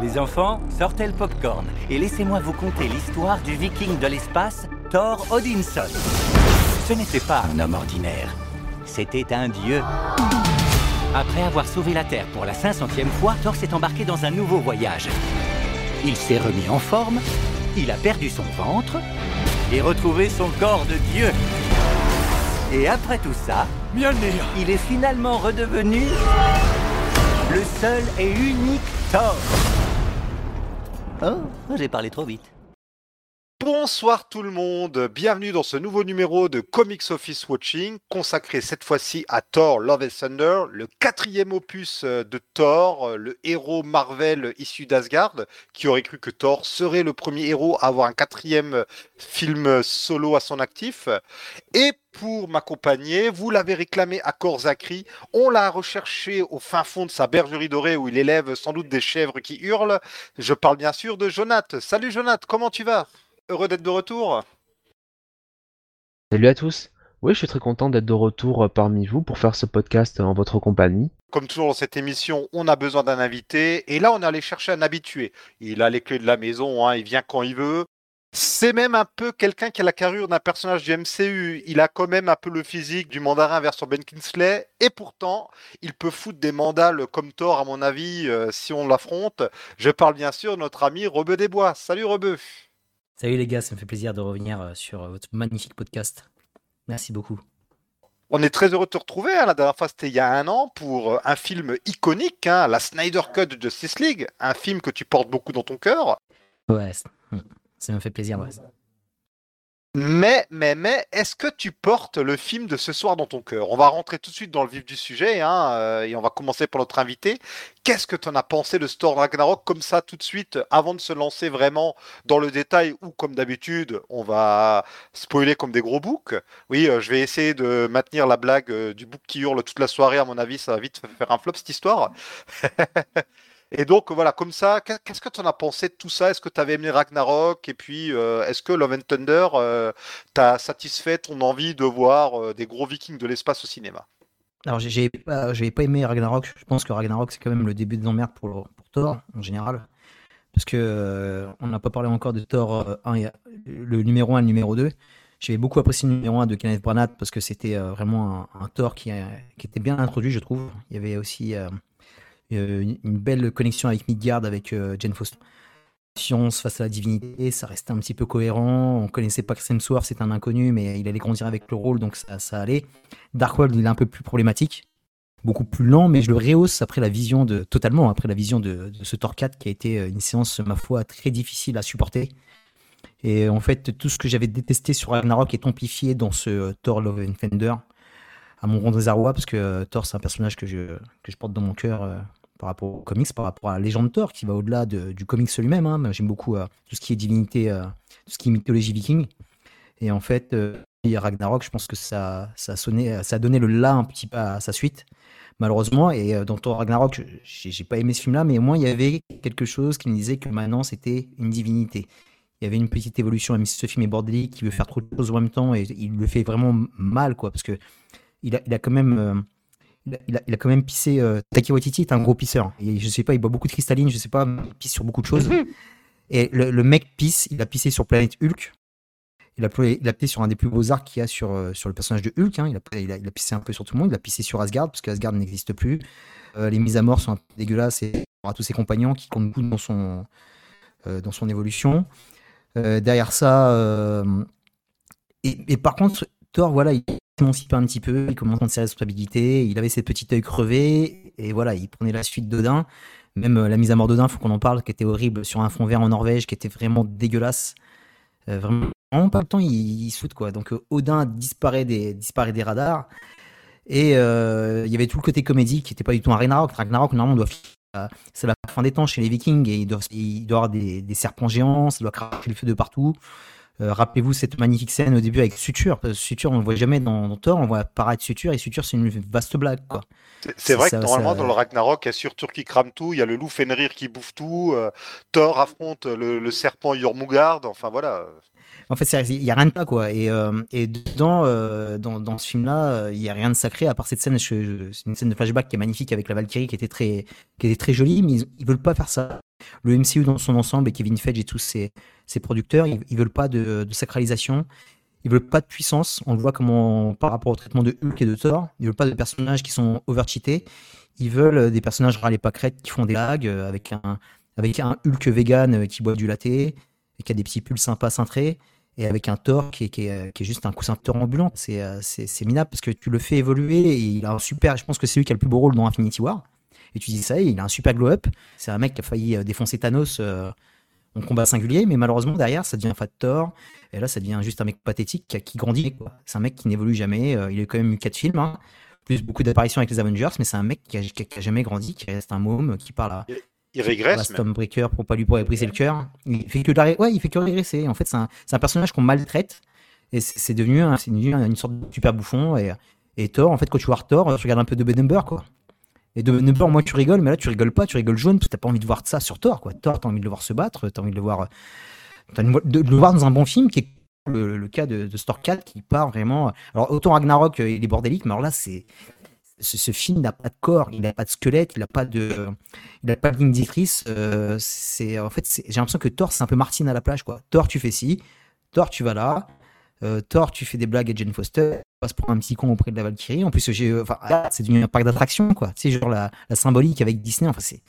Les enfants, sortez le popcorn et laissez-moi vous conter l'histoire du viking de l'espace, Thor Odinson. Ce n'était pas un homme ordinaire, c'était un dieu. Après avoir sauvé la Terre pour la 500e fois, Thor s'est embarqué dans un nouveau voyage. Il s'est remis en forme, il a perdu son ventre et retrouvé son corps de dieu. Et après tout ça, Mjolnir il est finalement redevenu le seul et unique Thor. Oh, j'ai parlé trop vite. Bonsoir tout le monde, bienvenue dans ce nouveau numéro de Comics Office Watching, consacré cette fois-ci à Thor Love and Thunder, le quatrième opus euh, de Thor, euh, le héros Marvel issu d'Asgard, qui aurait cru que Thor serait le premier héros à avoir un quatrième euh, film solo à son actif. Et pour m'accompagner, vous l'avez réclamé à corps on l'a recherché au fin fond de sa bergerie dorée où il élève sans doute des chèvres qui hurlent. Je parle bien sûr de Jonath. Salut Jonath, comment tu vas? Heureux d'être de retour Salut à tous. Oui, je suis très content d'être de retour euh, parmi vous pour faire ce podcast en votre compagnie. Comme toujours dans cette émission, on a besoin d'un invité. Et là, on est allé chercher un habitué. Il a les clés de la maison, hein, il vient quand il veut. C'est même un peu quelqu'un qui a la carrure d'un personnage du MCU. Il a quand même un peu le physique du mandarin version Ben Kingsley. Et pourtant, il peut foutre des mandales comme Thor, à mon avis, euh, si on l'affronte. Je parle bien sûr de notre ami Rebeu Desbois. Salut Rebeu Salut les gars, ça me fait plaisir de revenir euh, sur euh, votre magnifique podcast. Merci beaucoup. On est très heureux de te retrouver. hein. La dernière fois, c'était il y a un an pour euh, un film iconique, hein, la Snyder Cut de Justice League. Un film que tu portes beaucoup dans ton cœur. Ouais, hmm, ça me fait plaisir. ouais. Mais, mais, mais, est-ce que tu portes le film de ce soir dans ton cœur? On va rentrer tout de suite dans le vif du sujet hein, euh, et on va commencer par notre invité. Qu'est-ce que tu en as pensé de Thor Ragnarok comme ça tout de suite avant de se lancer vraiment dans le détail ou comme d'habitude on va spoiler comme des gros boucs? Oui, euh, je vais essayer de maintenir la blague euh, du bouc qui hurle toute la soirée. À mon avis, ça va vite faire un flop cette histoire. Et donc voilà, comme ça, qu'est- qu'est-ce que tu en as pensé de tout ça? Est-ce que tu avais aimé Ragnarok? Et puis, euh, est-ce que Love and Thunder euh, t'a satisfait ton envie de voir euh, des gros vikings de l'espace au cinéma? Alors, j'ai- pas, j'ai pas aimé Ragnarok. Je pense que Ragnarok, c'est quand même le début de l'emmerde pour, Thor, en général. Parce que euh, on n'a pas parlé encore de Thor euh, 1 et- le numéro 1 et le numéro 2. J'avais beaucoup apprécié le numéro 1 de Kenneth Branagh parce que c'était vraiment un, Thor qui, était bien introduit, je trouve. Il y avait aussi une, une belle connexion avec Midgard, avec euh, Jane Foster. Science face à la divinité, ça restait un petit peu cohérent. On connaissait pas Chris Hemsworth, c'est un inconnu, mais il allait grandir avec le rôle, donc ça, allait. Darkworld, il est un peu plus problématique, beaucoup plus lent, mais je le rehausse après la vision de totalement après la vision de, de ce Thor 4 qui a été euh, une séance, ma foi, très difficile à supporter. Et en fait, tout ce que j'avais détesté sur Ragnarok est amplifié dans ce euh, Thor Love and Thunder à mon grand désarroi, parce que euh, Thor, c'est un personnage que je, que je porte dans mon cœur euh, par rapport aux comics, par rapport à la légende Thor, qui va au-delà de- du comics lui-même. hein. J'aime beaucoup euh, tout ce qui est divinité, euh, tout ce qui est mythologie viking. Et en fait, euh, et Ragnarok, je pense que ça, ça, sonné, ça donné le là un petit peu à sa suite, malheureusement. Et euh, dans Thor Ragnarok, j'ai j'ai pas aimé ce film-là, mais au moins il y avait quelque chose qui me disait que maintenant c'était une divinité. Il y avait une petite évolution, même si ce film est bordélique, qui veut faire trop de choses en même temps, et il le fait vraiment mal, quoi, parce que il a, il a quand même. Il a, il quand même pissé. Euh, Waititi est un gros pisseur. Et je sais pas, il boit beaucoup de cristalline, je sais pas, il pisse sur beaucoup de choses. Et le, le mec pisse, il a pissé sur Planète Hulk. Il a, pl- il a pissé sur un des plus beaux arcs qu'il y a sur, euh, sur le personnage de Hulk. hein. Il, a, il, a, il a pissé un peu sur tout le monde. Il a pissé sur Asgard, parce qu'Asgard n'existe plus. Euh, les mises à mort sont un peu dégueulasses et à tous ses compagnons qui comptent beaucoup dans son, euh, dans son évolution. Derrière ça, et, et par contre, Thor, voilà, il un petit peu, il commence à prendre ses responsabilités, il avait ses petits œils crevés, et voilà, il prenait la suite d'Odin. Même euh, la mise à mort d'Odin, faut qu'on en parle, qui était horrible sur un fond vert en Norvège, qui était vraiment dégueulasse. Euh, vraiment, vraiment pas le temps, il, il saute quoi. Donc euh, Odin disparaît des, radars. Et euh, il y avait tout le côté comédie qui n'était pas du tout un Ragnarok. Ragnarok, normalement, doit c'est la fin des temps chez les Vikings et il doit, avoir des, des serpents géants, ça doit cracher le feu de partout. Euh, Rappelez-vous cette magnifique scène au début avec Suture. Parce que Suture, on le voit jamais dans, dans Thor, on voit apparaître Suture et Suture, c'est une vaste blague. C'est- vrai Ça- que normalement, ça- dans le Ragnarok, il y a Surtur qui crame tout, il y a le loup Fenrir qui bouffe tout, euh, Thor affronte le, le serpent Jormungand, enfin voilà. En fait, il y a rien de pas quoi. Et, euh, et dedans, euh, dans, dans ce film-là, il y a rien de sacré à part cette scène. C'est une scène de flashback qui est magnifique avec la Valkyrie qui était très, qui était très jolie, mais ils, ils veulent pas faire ça. Le MCU dans son ensemble et Kevin Feige et tous ses, producteurs, ils, ils veulent pas de, sacralisation, ils veulent pas de puissance. On le voit comment par rapport au traitement de Hulk et de Thor, ils veulent pas de personnages qui sont overcheatés. Ils veulent des personnages râles et pâquerettes qui font des blagues euh, avec un avec un Hulk vegan euh, qui boit du latte et qui a des petits pulls sympas cintrés et avec un Thor qui est, qui est, juste un coussin de ambulant. Euh, c'est minable parce que tu le fais évoluer et il a un super. Je pense que c'est lui qui a le plus beau rôle dans Infinity War. Et tu dis ça, il a un super glow up. C'est un mec qui a failli euh, défoncer Thanos euh, en combat singulier, mais malheureusement derrière ça devient Fat Thor. Et là ça devient juste un mec pathétique qui, qui grandit. C'est un mec qui n'évolue jamais. euh, il a quand même eu quatre films, hein, plus beaucoup d'apparitions avec les Avengers, mais c'est un mec qui a, qui jamais grandi, qui reste un môme, qui parle à, Il régresse, même. Stormbreaker pour pas lui pour briser le cœur. Il fait que la ouais, il fait que régresser. En fait, c'est un, un personnage qu'on maltraite et c'est devenu, un- devenu une sorte de super bouffon. Et, et Thor, en fait, quand tu vois Thor, tu regardes un peu de Number, quoi. Et de Number, moi, tu rigoles, mais là, tu rigoles pas, tu rigoles jaune, parce que t'as pas envie de voir ça sur Thor, quoi. Thor, t'as envie de le voir se battre, t'as envie de le voir, euh, t'as envie de, le voir dans un bon film, qui est le, cas de, de Thor 4, qui part vraiment. Alors, autant Ragnarok, euh, il est bordélique, mais alors là. Ce, film n'a pas de corps, il n'a pas de squelette, il n'a pas de, il n'a pas de ligne euh, c'est en fait, j'ai l'impression que Thor, c'est un peu Martine à la plage, quoi. Thor, tu fais ci, Thor, tu vas là, Thor, tu fais des blagues à Jane Foster, tu passes pour un petit con auprès de la Valkyrie. En plus, j'ai, enfin, là, c'est devenu un parc d'attractions, quoi. Tu sais, genre la, la symbolique avec Disney. Enfin, c'est,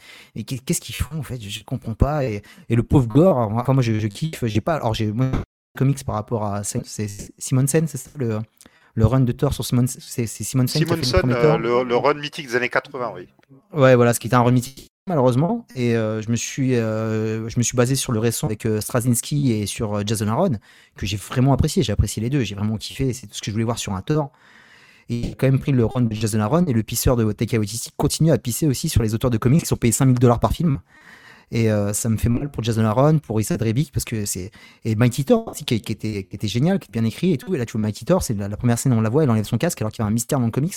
qu'est-ce qu'ils font en fait? Je, je comprends pas. Et, et le pauvre Gore, enfin, moi, je, je kiffe. J'ai pas, alors j'ai moi, comics par rapport à, Simonsen, c'est ça le, le run de Thor sur Simon, c'est Simonsen le premier euh, le, le run mythique des années 80, oui. Ouais, voilà, ce qui était un run mythique, malheureusement. Et euh, je, me suis, euh, je me suis basé sur le récent avec euh, Straczynski et sur euh, Jason Aaron, que j'ai vraiment apprécié. J'ai apprécié les deux, j'ai vraiment kiffé. C'est tout ce que je voulais voir sur un Thor. Et j'ai quand même pris le run de Jason Aaron et le pisseur de Taika Waititi continue à pisser aussi sur les auteurs de comics qui sont payés 5000 dollars par film. Et euh, ça me fait mal pour Jason Aaron, pour Issa Rebic, parce que c'est. Et Mighty Thor aussi, qui, était, qui était génial, qui était bien écrit et tout. Et là, tu vois, Mighty Thor, c'est la, première scène, on la voit, elle enlève son casque alors qu'il y a un mystère dans le comics.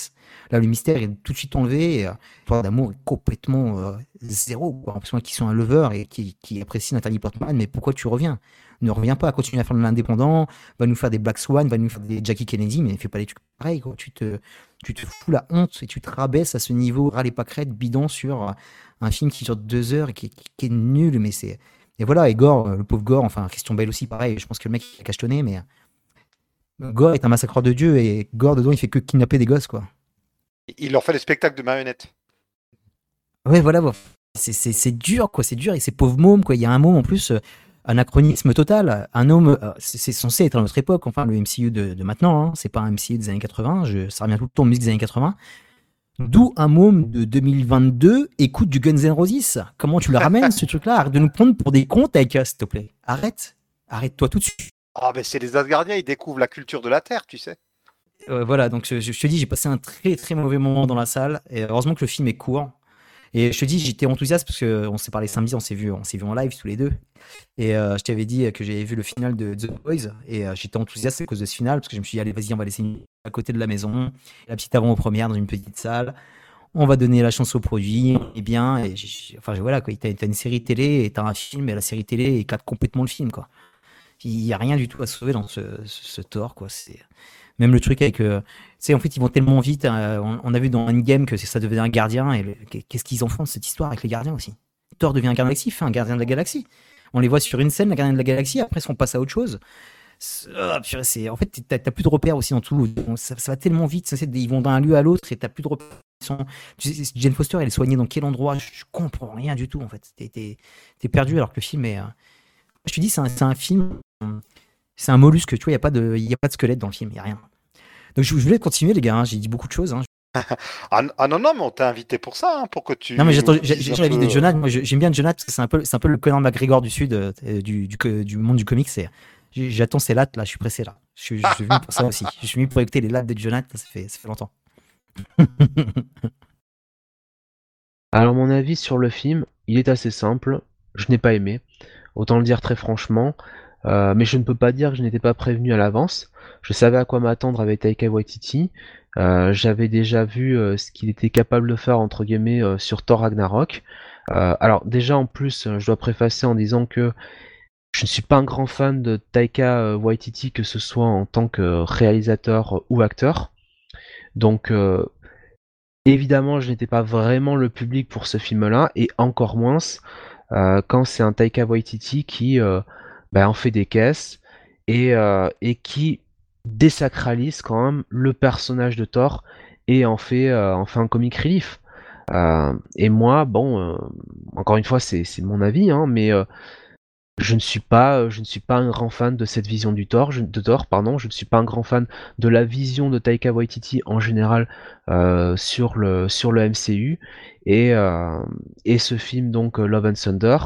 Là, le mystère est tout de suite enlevé. Et, euh, l'histoire d'amour est complètement euh, zéro. En plus, moi qui sont un lover et qui, qui apprécie Nathalie Portman, mais pourquoi tu reviens? Ne reviens pas à continuer à faire de l'indépendant, va nous faire des Black Swan, va nous faire des Jackie Kennedy, mais fais pas des trucs pareils. Quoi. Tu, te, tu te fous la honte et tu te rabaisses à ce niveau ras les pâquerettes bidon sur un film qui dure deux heures et qui, qui- qui est nul, mais c'est. Et voilà, et Gore, le pauvre Gore, enfin, Christian Bale aussi, pareil, je pense que le mec il a cachetonné, mais. Gore est un massacreur de Dieu et Gore dedans il fait que kidnapper des gosses quoi. Il leur fait des spectacles de marionnettes. Ouais, voilà, c'est dur, quoi, c'est dur. Et ces pauvres mômes, quoi. Il y a un môme en plus, euh, anachronisme total. Un homme, euh, c'est censé être à notre époque, enfin, le MCU de, de maintenant, hein. c'est pas un MCU des années 80, je, ça revient tout le temps aux musique des années 80. D'où un môme de 2022 écoute du Guns N' Roses. Comment tu le ramènes, ce truc-là? Arrête de nous prendre pour des cons, Taika, s'il te plaît. Arrête. Arrête-toi tout de suite. Ah, ben c'est les Asgardiens, ils découvrent la culture de la Terre, tu sais. Euh, voilà, donc je, je- je te dis, j'ai passé un très très mauvais moment dans la salle. Et heureusement que le film est court. Et je te dis, j'étais enthousiaste parce qu'on s'est parlé samedi, on s'est vu, on s'est vu en live tous les deux. Et euh, je t'avais dit que j'avais vu le final de The Boys. Et euh, j'étais enthousiaste à cause de ce final parce que je me suis dit, allez, vas-y, on va laisser une à côté de la maison, la petite avant-première dans une petite salle. On va donner la chance au produit, et bien. Et enfin, voilà, quoi. T'as une série télé et t'as un film, et la série télé éclate complètement le film, quoi. Il y a rien du tout à sauver dans ce, tort, quoi. Même le truc avec, euh, tu en fait, ils vont tellement vite. euh, on, a vu dans Endgame que ça devenait un gardien. Et qu'est-ce qu'ils en font cette histoire avec les gardiens aussi? Thor devient un gardien de la galaxie, fait un gardien de la galaxie. On les voit sur une scène, la gardien de la galaxie. Après, on passe à autre chose. C'est en fait, t'as t'as plus de repères aussi en tout. Ça, va tellement vite. Ça, ils vont d'un lieu à l'autre et t'as plus de repères. Jane Foster, elle est soignée dans quel endroit? Je, comprends rien du tout en fait. T'es- perdu alors que le film est. euh, Je te dis, un, c'est un film. Euh, C'est un mollusque, tu vois, il n'y a, pas de- y a pas de squelette dans le film, il n'y a rien. Donc je, je voulais continuer, les gars, hein, j'ai dit beaucoup de choses. hein. Ah, ah non, non, mais on t'a invité pour ça, hein, pour que tu. Non, mais j'attends- j'ai l'avis peu- de Jonathan. Moi, je- j'aime bien Jonathan parce que c'est un peu, c'est un peu le Conor McGregor du sud, euh, du, du, monde du comics. c'est- J'attends ses lattes, là, je suis pressé, là. Je, suis- je suis venu pour ça aussi. Je suis venu pour écouter les lattes de Jonathan, ça fait, ça fait longtemps. Alors mon avis sur le film, il est assez simple. Je n'ai pas aimé, autant le dire très franchement. Euh, mais je ne peux pas dire que je n'étais pas prévenu à l'avance. Je savais à quoi m'attendre avec Taika Waititi. Euh, J'avais déjà vu euh, ce qu'il était capable de faire entre guillemets euh, sur Thor Ragnarok. Euh, alors déjà en plus, je dois préfacer en disant que je ne suis pas un grand fan de Taika Waititi, que ce soit en tant que réalisateur ou acteur. Donc Évidemment, je n'étais pas vraiment le public pour ce film-là, et encore moins quand c'est un Taika Waititi qui bah, en fait des caisses et, et qui désacralise quand même le personnage de Thor et en fait, en fait un comic relief. et moi, bon, encore une fois, c'est mon avis, hein, mais je ne suis pas, euh, je un grand fan de cette vision du Thor, de Thor, pardon. Je ne suis pas un grand fan de la vision de Taika Waititi en général euh, sur le MCU et euh, et ce film donc Love and Thunder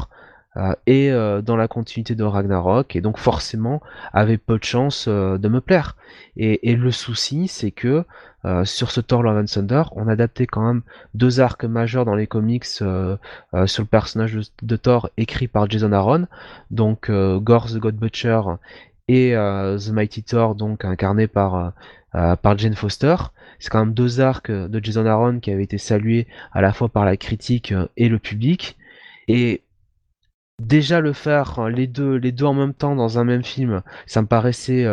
est dans la continuité de Ragnarok et donc forcément avait peu de chance de me plaire. Et, et le souci, c'est que euh, sur ce Thor Love and Thunder, on a adapté quand même deux arcs majeurs dans les comics euh, euh, sur le personnage de, Thor écrit par Jason Aaron, donc Gore the God Butcher et The Mighty Thor, donc incarné par, par Jane Foster. C'est quand même deux arcs de Jason Aaron qui avaient été salués à la fois par la critique et le public. Et déjà le faire les deux, les deux en même temps dans un même film, ça me paraissait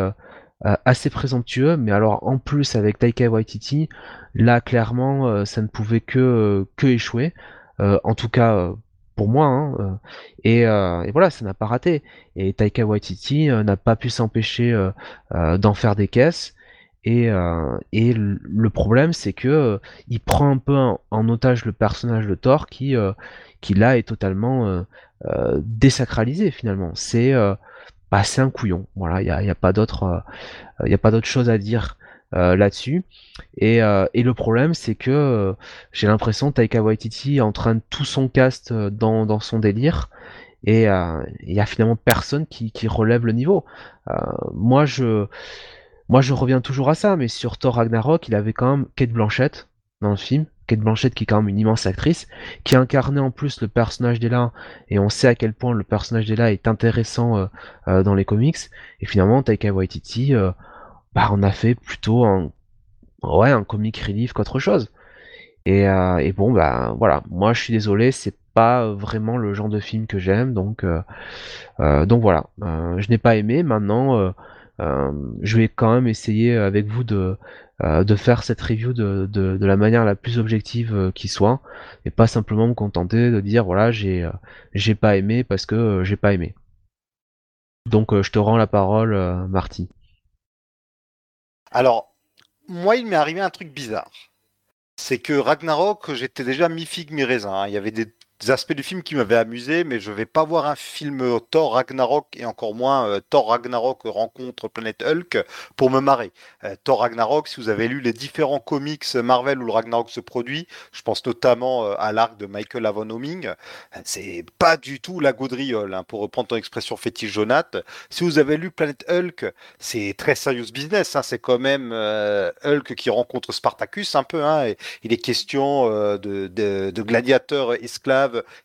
euh, assez présomptueux, mais alors en plus avec Taika Waititi, là clairement euh, ça ne pouvait que, euh, que échouer, en tout cas pour moi, hein, et, et, voilà, ça n'a pas raté. Et Taika Waititi n'a pas pu s'empêcher d'en faire des caisses. Et, et le problème, c'est que il prend un peu en, otage le personnage de Thor qui, qui là est totalement désacralisé finalement. C'est bah, c'est un couillon. Voilà, il n'y a, y a, pas d'autre, il euh, a pas d'autre chose à dire euh, là-dessus. Et, euh, et, le problème, c'est que j'ai l'impression Taika Waititi entraîne tout son cast dans, dans son délire. Et il y a finalement personne qui, qui relève le niveau. moi, je, moi, je reviens toujours à ça, mais sur Thor Ragnarok, il avait quand même Kate Blanchett dans le film, Kate Blanchett qui est quand même une immense actrice, qui incarnait en plus le personnage d'Ella, et on sait à quel point le personnage d'Ella est intéressant euh, euh, dans les comics, et finalement Taika Waititi, euh, bah on a fait plutôt un, ouais, un comic relief qu'autre chose. Et, et, bon bah voilà, moi je suis désolé, c'est pas vraiment le genre de film que j'aime, donc donc voilà, je n'ai pas aimé. Maintenant, je vais quand même essayer avec vous de euh, de faire cette review de, de, la manière la plus objective euh, qui soit, et pas simplement me contenter de dire voilà j'ai euh, j'ai pas aimé parce que j'ai pas aimé. Donc je te rends la parole, Marty. Alors, moi il m'est arrivé un truc bizarre. C'est que Ragnarok, j'étais déjà mi-figue, mi-raisin. Hein. Il y avait des des aspects du film qui m'avaient amusé, mais je vais pas voir un film Thor Ragnarok et encore moins euh, Thor Ragnarok rencontre Planète Hulk pour me marrer. Euh, Thor Ragnarok, si vous avez lu les différents comics Marvel où le Ragnarok se produit, je pense notamment euh, à l'arc de Michael Avon Homing, c'est pas du tout la gaudriole, hein, pour reprendre ton expression fétiche Jonath. Si vous avez lu Planète Hulk, c'est très serious business, hein, c'est quand même Hulk qui rencontre Spartacus un peu, hein, il est question de, gladiateurs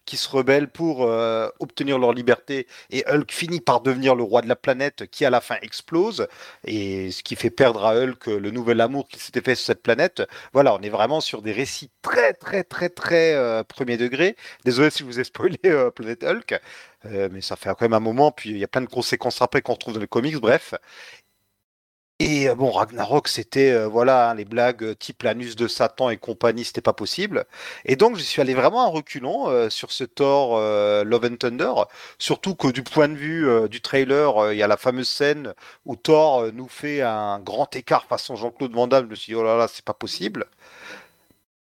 qui se rebellent pour euh, obtenir leur liberté et Hulk finit par devenir le roi de la planète qui à la fin explose et ce qui fait perdre à Hulk le nouvel amour qu'il s'était fait sur cette planète. Voilà, on est vraiment sur des récits très très très très euh, premier degré. Désolé si vous ai spoilé euh, Planète Hulk. mais ça fait quand même un moment, puis il y a plein de conséquences après qu'on retrouve dans les comics, bref. Et euh, bon, Ragnarok, c'était euh, voilà hein, les blagues euh, type l'anus de Satan et compagnie, c'était pas possible. Et donc, je suis allé vraiment en reculons sur ce Thor Love and Thunder, surtout que du point de vue du trailer, il y a la fameuse scène où Thor nous fait un grand écart façon Jean-Claude Van Damme. Je me suis dit, oh là là, c'est pas possible.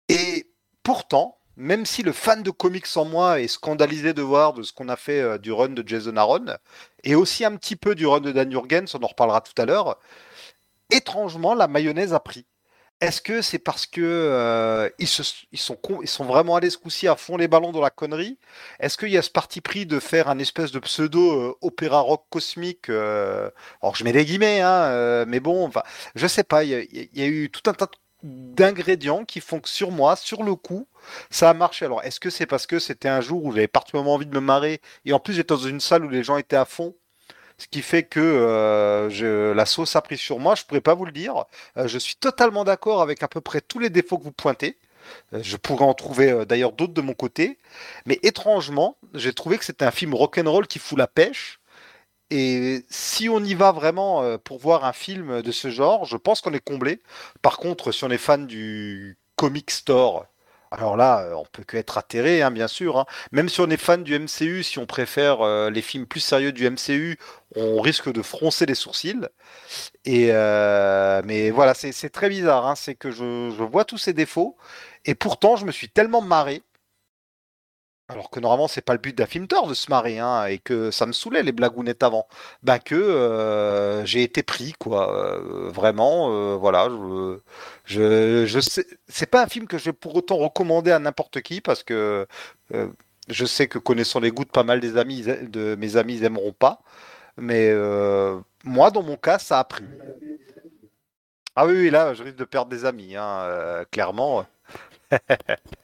Et pourtant, même si le fan de comics en moi est scandalisé de voir de ce qu'on a fait du run de Jason Aaron, et aussi un petit peu du run de Dan Jurgens, on en reparlera tout à l'heure, étrangement, la mayonnaise a pris. Est-ce que c'est parce que euh, ils, sont vraiment allés ce coup-ci à fond les ballons dans la connerie? Est-ce qu'il y a ce parti pris de faire un espèce de pseudo euh, opéra rock cosmique euh, Alors je mets des guillemets, hein, mais bon, enfin, je sais pas. Il y, a eu tout un tas d'ingrédients qui font que sur moi, sur le coup, ça a marché. Alors est-ce que c'est parce que c'était un jour où j'avais particulièrement envie de me marrer et en plus j'étais dans une salle où les gens étaient à fond? Ce qui fait que euh, la sauce a pris sur moi, je ne pourrais pas vous le dire. Euh, je suis totalement d'accord avec à peu près tous les défauts que vous pointez. Euh, je pourrais en trouver d'ailleurs d'autres de mon côté. Mais étrangement, j'ai trouvé que c'était un film rock'n'roll qui fout la pêche. Et si on y va vraiment pour voir un film de ce genre, je pense qu'on est comblé. Par contre, si on est fan du comic store, Alors là, euh, on peut que être atterré, hein, bien sûr. hein. Même si on est fan du MCU, si on préfère euh, les films plus sérieux du MCU, on risque de froncer les sourcils. Euh, mais voilà, c'est c'est très bizarre. hein, C'est que je, je vois tous ces défauts, et pourtant, je me suis tellement marré. Alors que normalement, c'est pas le but d'un film Thor de se marrer, hein, et que ça me saoulait les blagounettes avant. Ben que euh, j'ai été pris, quoi. euh, vraiment, euh, voilà. Je, je, sais, c'est pas un film que je vais pour autant recommander à n'importe qui parce que je sais que connaissant les goûts de pas mal des amis, de mes amis, ils aimeront pas. Mais moi, dans mon cas, ça a pris. Ah oui, là, je risque de perdre des amis, hein, clairement.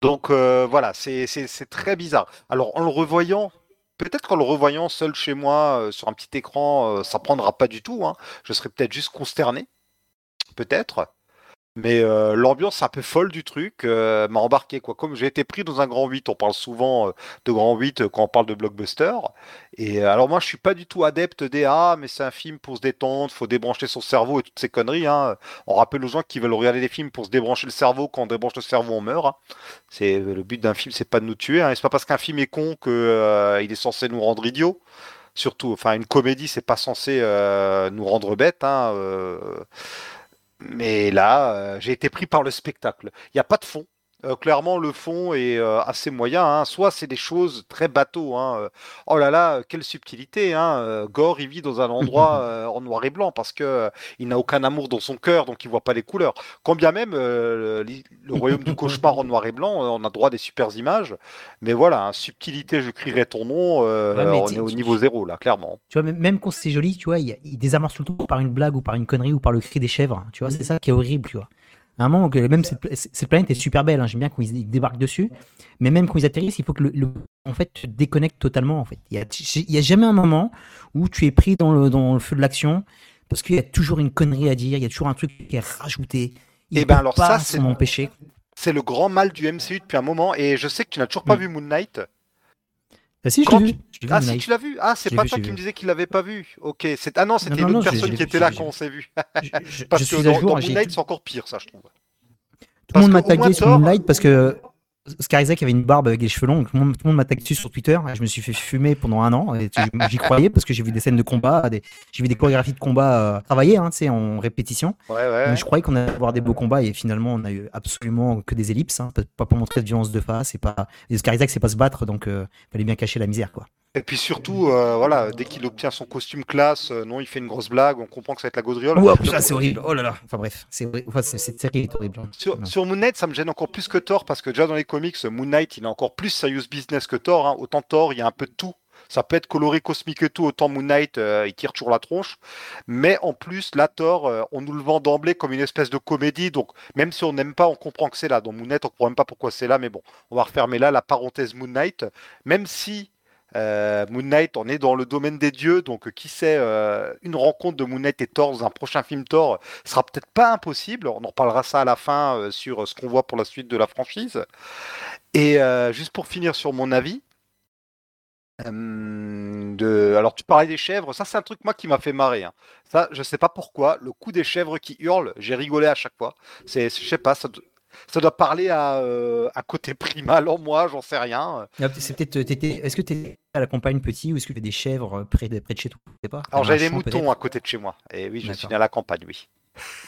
Donc euh, voilà, c'est très bizarre. Alors en le revoyant, peut-être qu'en le revoyant seul chez moi euh, sur un petit écran, euh, ça prendra pas du tout. hein. Je serais peut-être juste consterné, peut-être. Mais euh, l'ambiance un peu folle du truc euh, m'a embarqué quoi. Comme j'ai été pris dans un grand 8, on parle souvent euh, de grand 8 euh, quand on parle de blockbuster. Et alors moi je suis pas du tout adepte des ah mais c'est un film pour se détendre, faut débrancher son cerveau et toutes ces conneries. Hein. On rappelle aux gens qui veulent regarder des films pour se débrancher le cerveau. Quand on débranche le cerveau, on meurt. hein. C'est le but d'un film, c'est pas de nous tuer. Hein. C'est pas parce qu'un film est con que il est censé nous rendre idiots. Surtout, enfin une comédie, c'est pas censé nous rendre bêtes. Hein. Mais là, euh, j'ai été pris par le spectacle. Il n'y a pas de fond. Euh, clairement, le fond est euh, assez moyen. hein. Soit c'est des choses très bateau. hein, euh, Oh là là, quelle subtilité. Hein. Gore, il vit dans un endroit en noir et blanc parce que il n'a aucun amour dans son cœur, donc il voit pas les couleurs. Quand bien même le, le royaume du cauchemar en noir et blanc, on a droit à des super images. Mais voilà, subtilité, je crierai ton nom. Ouais, on est au niveau zéro là, clairement. Tu vois, même, même quand c'est joli, tu vois, il, il désamorce tout le temps par une blague ou par une connerie ou par le cri des chèvres. Tu vois, c'est ça qui est horrible, tu vois. À un moment, même cette, pla- cette planète est super belle, hein, j'aime bien quand ils, débarquent dessus, mais même quand ils atterrissent, il faut que le, le- en fait, tu te déconnectes totalement. En fait, il y a, jamais un moment où tu es pris dans le, dans le feu de l'action parce qu'il y a toujours une connerie à dire, il y a toujours un truc qui est rajouté. Il Eh ben alors pas ça, c'est-. C'est le grand mal du MCU depuis un moment. Et je sais que tu n'as toujours pas Mm. vu Moon Knight. Ah, si, je l'ai vu. Ah, si tu l'as vu Ah, c'est pas vu, toi qui vu. me disais qu'il l'avait pas vu. Ok, ah non, c'était une autre personne qui était là quand on s'est vu. Parce que dans, à jour. dans j'ai- Moon Knight, c'est encore pire, ça, je trouve. Tout le monde m'a tagué sur Moonlight parce que Oscar Isaac avait une barbe avec des cheveux longs. Tout le monde, monde m'a tagué dessus sur Twitter. et Je me suis fait fumer pendant un an. et J'y croyais parce que j'ai vu des scènes de combat, des- j'ai vu des chorégraphies de combat euh, travaillées, hein, tu sais, en répétition. Ouais, ouais. Mais je croyais qu'on allait avoir des beaux combats et finalement on a eu absolument que des ellipses. hein, pas- pour montrer de violence de face. Et pas... et pas se battre, donc euh, fallait bien cacher la misère, quoi. Et puis surtout, euh, voilà, dès qu'il obtient son costume classe, euh, non, il fait une grosse blague, on comprend que ça va être la gaudriole. Ouah, putain, Donc, c'est horrible. Oh là là. Enfin bref, c'est. Enfin, cette série est horrible. Sur, Non. sur Moon Knight, ça me gêne encore plus que Thor, parce que déjà dans les comics, Moon Knight, il est encore plus serious business que Thor. hein. Autant Thor, il y a un peu de tout. Ça peut être coloré, cosmique et tout, autant Moon Knight, euh, il tire toujours la tronche. Mais en plus, là, Thor, euh, on nous le vend d'emblée comme une espèce de comédie. Donc, même si on n'aime pas, on comprend que c'est là. Dans Moon Knight, on comprend même pas pourquoi c'est là. Mais bon, on va refermer là la parenthèse Moon Knight. Même si euh, Moon Knight, on est dans le domaine des dieux. Donc, euh, qui sait, euh, une rencontre de Moon Knight et Thor dans un prochain film Thor sera peut-être pas impossible. On en reparlera ça à la fin sur ce qu'on voit pour la suite de la franchise. Et juste pour finir sur mon avis, alors tu parlais des chèvres, ça c'est un truc moi qui m'a fait marrer. hein. Ça, je sais pas pourquoi, le coup des chèvres qui hurlent, j'ai rigolé à chaque fois. C'est, je sais pas, ça, ça doit parler à euh, un côté primal en moi, j'en sais rien. Ah, C'est peut-être. t'étais- Est-ce que tu es à la campagne petit ou est-ce que tu fais des chèvres près de, près de chez toi pas? Alors j'avais des moutons à côté de chez moi. Et oui, je suis né à la campagne, oui.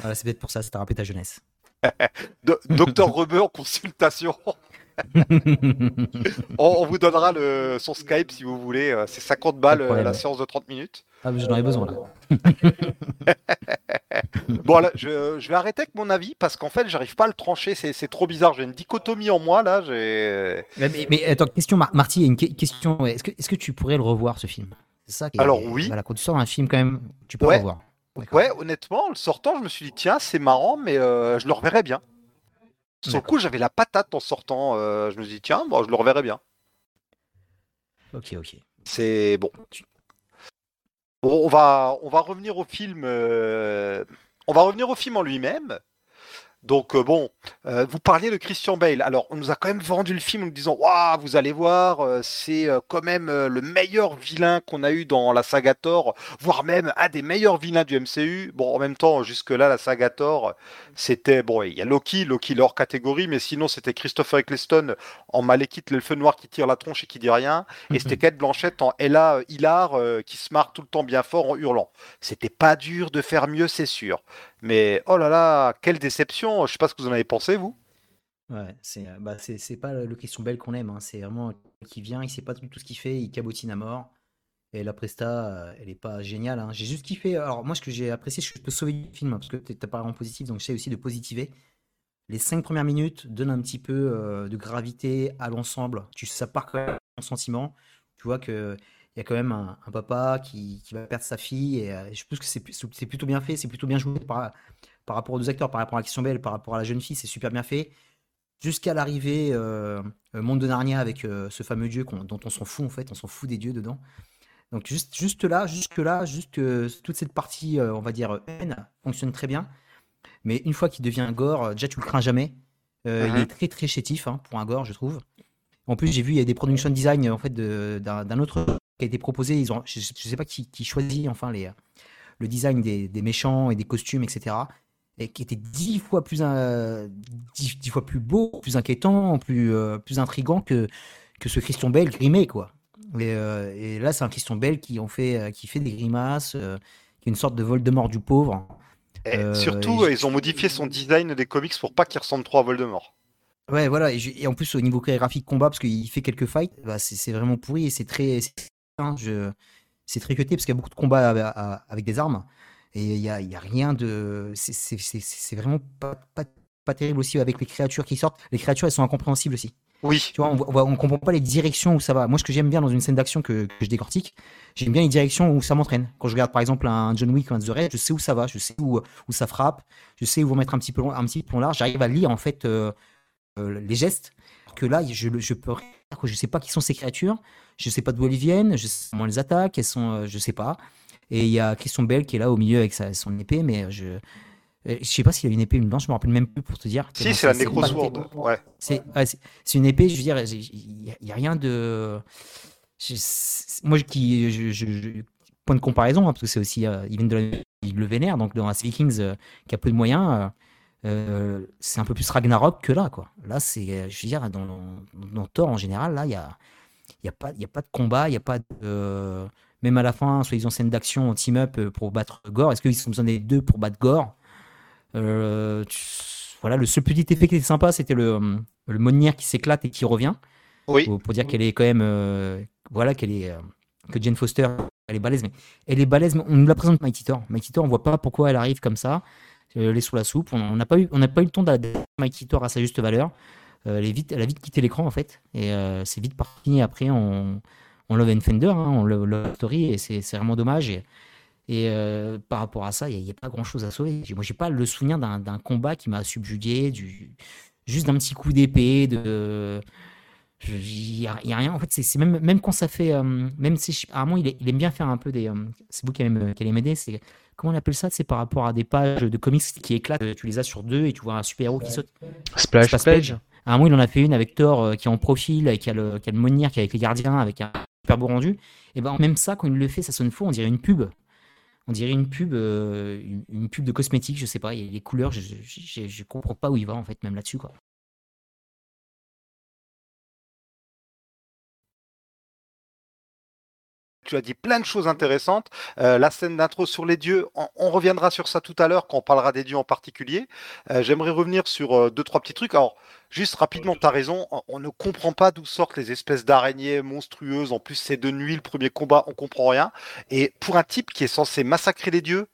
Voilà, c'est peut-être pour ça, ça t'a rappelé ta jeunesse. Do- Docteur Reber en consultation. On, on vous donnera le, son Skype si vous voulez. euh, C'est 50 balles euh, la séance de 30 minutes. Ah, mais j'en aurais besoin là. Bon, là, je, je vais arrêter avec mon avis parce qu'en fait, j'arrive pas à le trancher. C'est trop bizarre. J'ai une dichotomie en moi là. Mais, mais- mais attends, question, Mar- Marty, il y a une que- question. Est-ce que, tu pourrais le revoir ce film? C'est ça qui est- Alors, oui. Voilà, quand tu sors un film, quand même, tu peux Ouais. le revoir. Ouais, honnêtement, en le sortant, je me suis dit tiens, c'est marrant, mais euh, je le reverrai bien. Sur le coup, j'avais la patate en sortant. euh, je me suis dit tiens, bon, je le reverrai bien. Ok, ok. C'est bon. Bon, on va, on va revenir au film. euh, On va revenir au film en lui-même. Donc euh, bon, euh, vous parliez de Christian Bale. Alors on nous a quand même vendu le film en nous disant waouh, vous allez voir, euh, c'est quand même le meilleur vilain qu'on a eu dans la saga Thor, voire même un des meilleurs vilains du MCU. Bon, en même temps, jusque là, la saga Thor, c'était bon, il y a Loki, Loki leur catégorie, mais sinon c'était Christopher Eccleston en Malekith, l'elfe noir qui tire la tronche et qui dit rien, et c'était Kate Blanchett en Ella Hilar qui se marre tout le temps bien fort en hurlant. C'était pas dur de faire mieux, c'est sûr. Mais oh là là, quelle déception Je sais pas ce que vous en avez pensé, vous Ouais, c'est euh, bah, c'est pas le question belle qu'on aime, hein. c'est vraiment qui vient, il sait pas tout, ce qu'il fait, il cabotine à mort. Et la presta, euh, elle est pas géniale. Hein. J'ai juste kiffé. Alors, moi, ce que j'ai apprécié, je peux sauver du film, hein, parce que t'as pas en positif, donc j'essaie aussi de positiver. Les cinq premières minutes donnent un petit peu euh, de gravité à l'ensemble. Tu, ça part quand même en sentiment. Tu vois que il y a quand même un, papa qui, va perdre sa fille et euh, je pense que c'est plutôt bien fait, c'est plutôt bien joué par, par rapport aux deux acteurs, par rapport à Christian Bell, par rapport à la jeune fille, c'est super bien fait. Jusqu'à l'arrivée euh, euh, Monde de Narnia avec ce fameux dieu dont on s'en fout en fait, on s'en fout des dieux dedans. Donc juste, juste là, jusque là, juste toute cette partie, on va dire, haine fonctionne très bien. Mais une fois qu'il devient gore, déjà tu le crains jamais. Il uh-huh. est très très chétif hein, pour un gore, je trouve. En plus, j'ai vu il y a des production design en fait d'un autre qui a été proposé. Ils ont, je ne sais pas qui, choisit enfin les, le design des, des, méchants et des costumes, etc. Et qui était dix fois plus, euh, dix, fois plus beau, plus inquiétant, plus, euh, plus intrigant que, que ce Christian Bell grimé, quoi. Et, euh, et là, c'est un Christian Bell qui, ont fait, qui fait des grimaces, qui est une sorte de Voldemort du pauvre. Et surtout, ils ont modifié son design des comics pour pas qu'il ressemble trop à Voldemort. Ouais, voilà. Et, en plus, au niveau chorégraphique combat, parce qu'il fait quelques fights, bah, c'est vraiment pourri et c'est très, Hein, c'est tricoté parce qu'il y a beaucoup de combats avec, des armes. Et il n'y a, y a, rien de. C'est vraiment pas, pas, terrible aussi avec les créatures qui sortent. Les créatures, elles sont incompréhensibles aussi. Oui. Tu vois, on, ne comprend pas les directions où ça va. Moi, ce que j'aime bien dans une scène d'action que, je décortique, j'aime bien les directions où ça m'entraîne. Quand je regarde par exemple un John Wick ou un The Raid, je sais où ça va, je sais où, où ça frappe, je sais où mettre un petit peu, un petit peu large. J'arrive à lire en fait euh, euh, les gestes. Que là, je, je peux. Je sais pas qui sont ces créatures. Je sais pas d'où elles viennent, je sais comment elles attaquent, elles sont, euh, je sais pas. Et il y a Christian Bell qui est là au milieu avec sa, son épée, mais je. Euh, je sais pas s'il a une épée ou une blanche, je me rappelle même plus pour te dire. Si, c'est la Necrosword. Ouais. C'est une épée, je veux dire, il n'y a, rien de. moi, qui. Je, point de comparaison, hein, parce que c'est aussi. Euh, il vient de la, il le vénère, donc dans Ice Vikings, qui a peu de moyens. C'est un peu plus Ragnarok que là, quoi. Là, c'est, je veux dire, dans, dans, Thor en général, là, il y a, n'y a, pas, a pas de combat, il n'y a pas de. Euh, même à la fin, soit ils ont scène d'action en team-up euh, pour battre Gore. Est-ce qu'ils ont besoin des deux pour battre Gore? Euh, Voilà, le seul petit effet qui était sympa, c'était le, le Monnier qui s'éclate et qui revient. Oui. Pour, dire qu'elle est quand même. voilà, qu'elle est. que Jane Foster, elle est balèze. Mais elle est balèze, mais on nous la présente Mighty Thor. Mighty Thor, on voit pas pourquoi elle arrive comme ça. Elle est sous la soupe. On n'a pas, eu, on pas eu le temps à sa juste valeur. Euh, elle, est vite, elle a vite quitté l'écran en fait. Et euh, c'est vite parti après on, Love and Fender, hein, on Love Story, et c'est vraiment dommage. Et, euh, par rapport à ça, il n'y a, pas grand chose à sauver. Moi, j'ai pas le souvenir d'un combat qui m'a subjugué, juste d'un petit coup d'épée, de. Il n'y a, rien. En fait, c'est même, même quand ça fait. même si. Apparemment, il, il, aime bien faire un peu des. c'est vous qui allez m'aider. C'est. Comment on appelle ça C'est par rapport à des pages de comics qui éclatent. Tu les as sur deux et tu vois un super-héros qui saute. Splash, Splash. À un moment, il en a fait une avec Thor qui est en profil, qui a le, qui a le qui est avec les gardiens, avec un super beau rendu. Et ben même ça, quand il le fait, ça sonne faux, on dirait une pub. On dirait une pub, une, pub de cosmétiques, je sais pas. A les couleurs, je, je, je, comprends pas où il va en fait, même là-dessus quoi. Tu as dit plein de choses intéressantes. Euh, la scène d'intro sur les dieux, on, reviendra sur ça tout à l'heure quand on parlera des dieux en particulier. Euh, j'aimerais revenir sur euh, deux, trois petits trucs. Alors, juste rapidement, tu as raison, on, ne comprend pas d'où sortent les espèces d'araignées monstrueuses. En plus, c'est de nuit le premier combat, on comprend rien. Et pour un type qui est censé massacrer les dieux,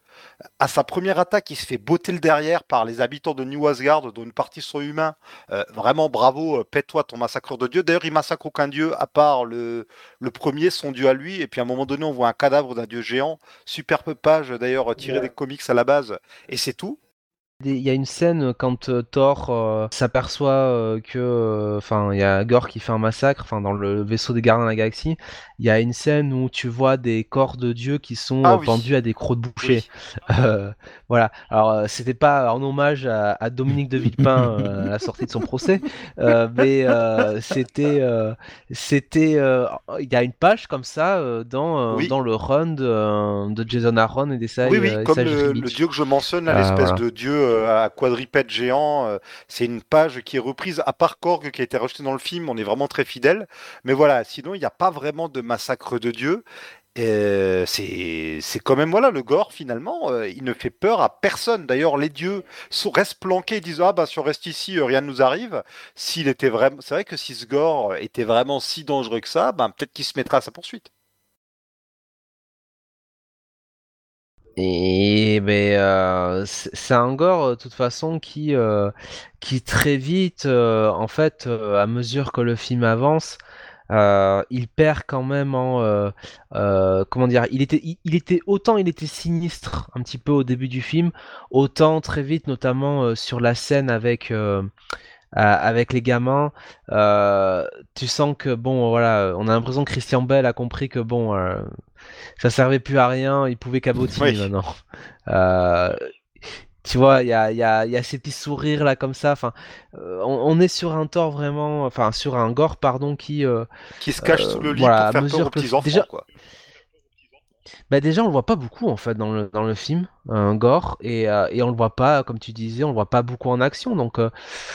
à sa première attaque, il se fait botter le derrière par les habitants de New Asgard, dont une partie sont humains. Euh, vraiment, bravo, euh, pète-toi ton massacreur de dieu. D'ailleurs, il massacre aucun dieu, à part le, le premier, son dieu à lui. Et puis à un moment donné, on voit un cadavre d'un dieu géant. Superbe page, d'ailleurs, tiré des comics à la base. Et c'est tout. il y a une scène quand euh, Thor euh, s'aperçoit euh, que, enfin, il y a Gore qui fait un massacre, enfin, dans le vaisseau des Gardiens de la Galaxie. Il y a une scène où tu vois des corps de dieux qui sont Ah euh, oui. pendus à des crocs de boucher. Oui. Euh, voilà. Alors, euh, c'était pas en hommage à, à Dominique de Villepin euh, à la sortie de son procès, euh, mais euh, c'était, euh, c'était, euh, il y a une page comme ça euh, dans euh, Oui. dans le run de, de Jason Aaron et des Sage, Oui, oui, euh, comme le, dieu que je mentionne, Ah, l'espèce voilà. de dieu euh, à quadripède géant, euh, c'est une page qui est reprise, à part Korg qui a été rejeté dans le film, on est vraiment très fidèle. Mais voilà, sinon, il n'y a pas vraiment de massacre de dieu. Et c'est quand même, voilà, le gore, finalement, euh, il ne fait peur à personne. D'ailleurs, les dieux sont, restent planqués, ils disent Ah, bah, si on reste ici, euh, rien ne nous arrive. S'il était vraiment. C'est vrai que si ce gore était vraiment si dangereux que ça, ben, peut-être qu'il se mettra à sa poursuite. Et ben, euh, c'est un gore, de toute façon, qui, qui très vite, en fait, à mesure que le film avance, euh, il perd quand même en, euh, euh, comment dire, il était, il, il était autant il était sinistre un petit peu au début du film, autant très vite, notamment sur la scène avec, avec les gamins, tu sens que bon, voilà, on a l'impression que Christian Bell a compris que bon. ça servait plus à rien, il pouvait cabotiner Oui. maintenant. Euh, tu vois, il y a, il y, a, il y a ces petits sourires là comme ça. Enfin, euh, on, on est sur un tort vraiment, enfin sur un gore pardon qui, euh, Qui se cache Euh, sous le lit voilà, pour faire peur aux petits-enfants, déjà- quoi. Bah déjà on le voit pas beaucoup en fait dans le dans le film, un gore et, euh, et on le voit pas comme tu disais, on le voit pas beaucoup en action donc euh,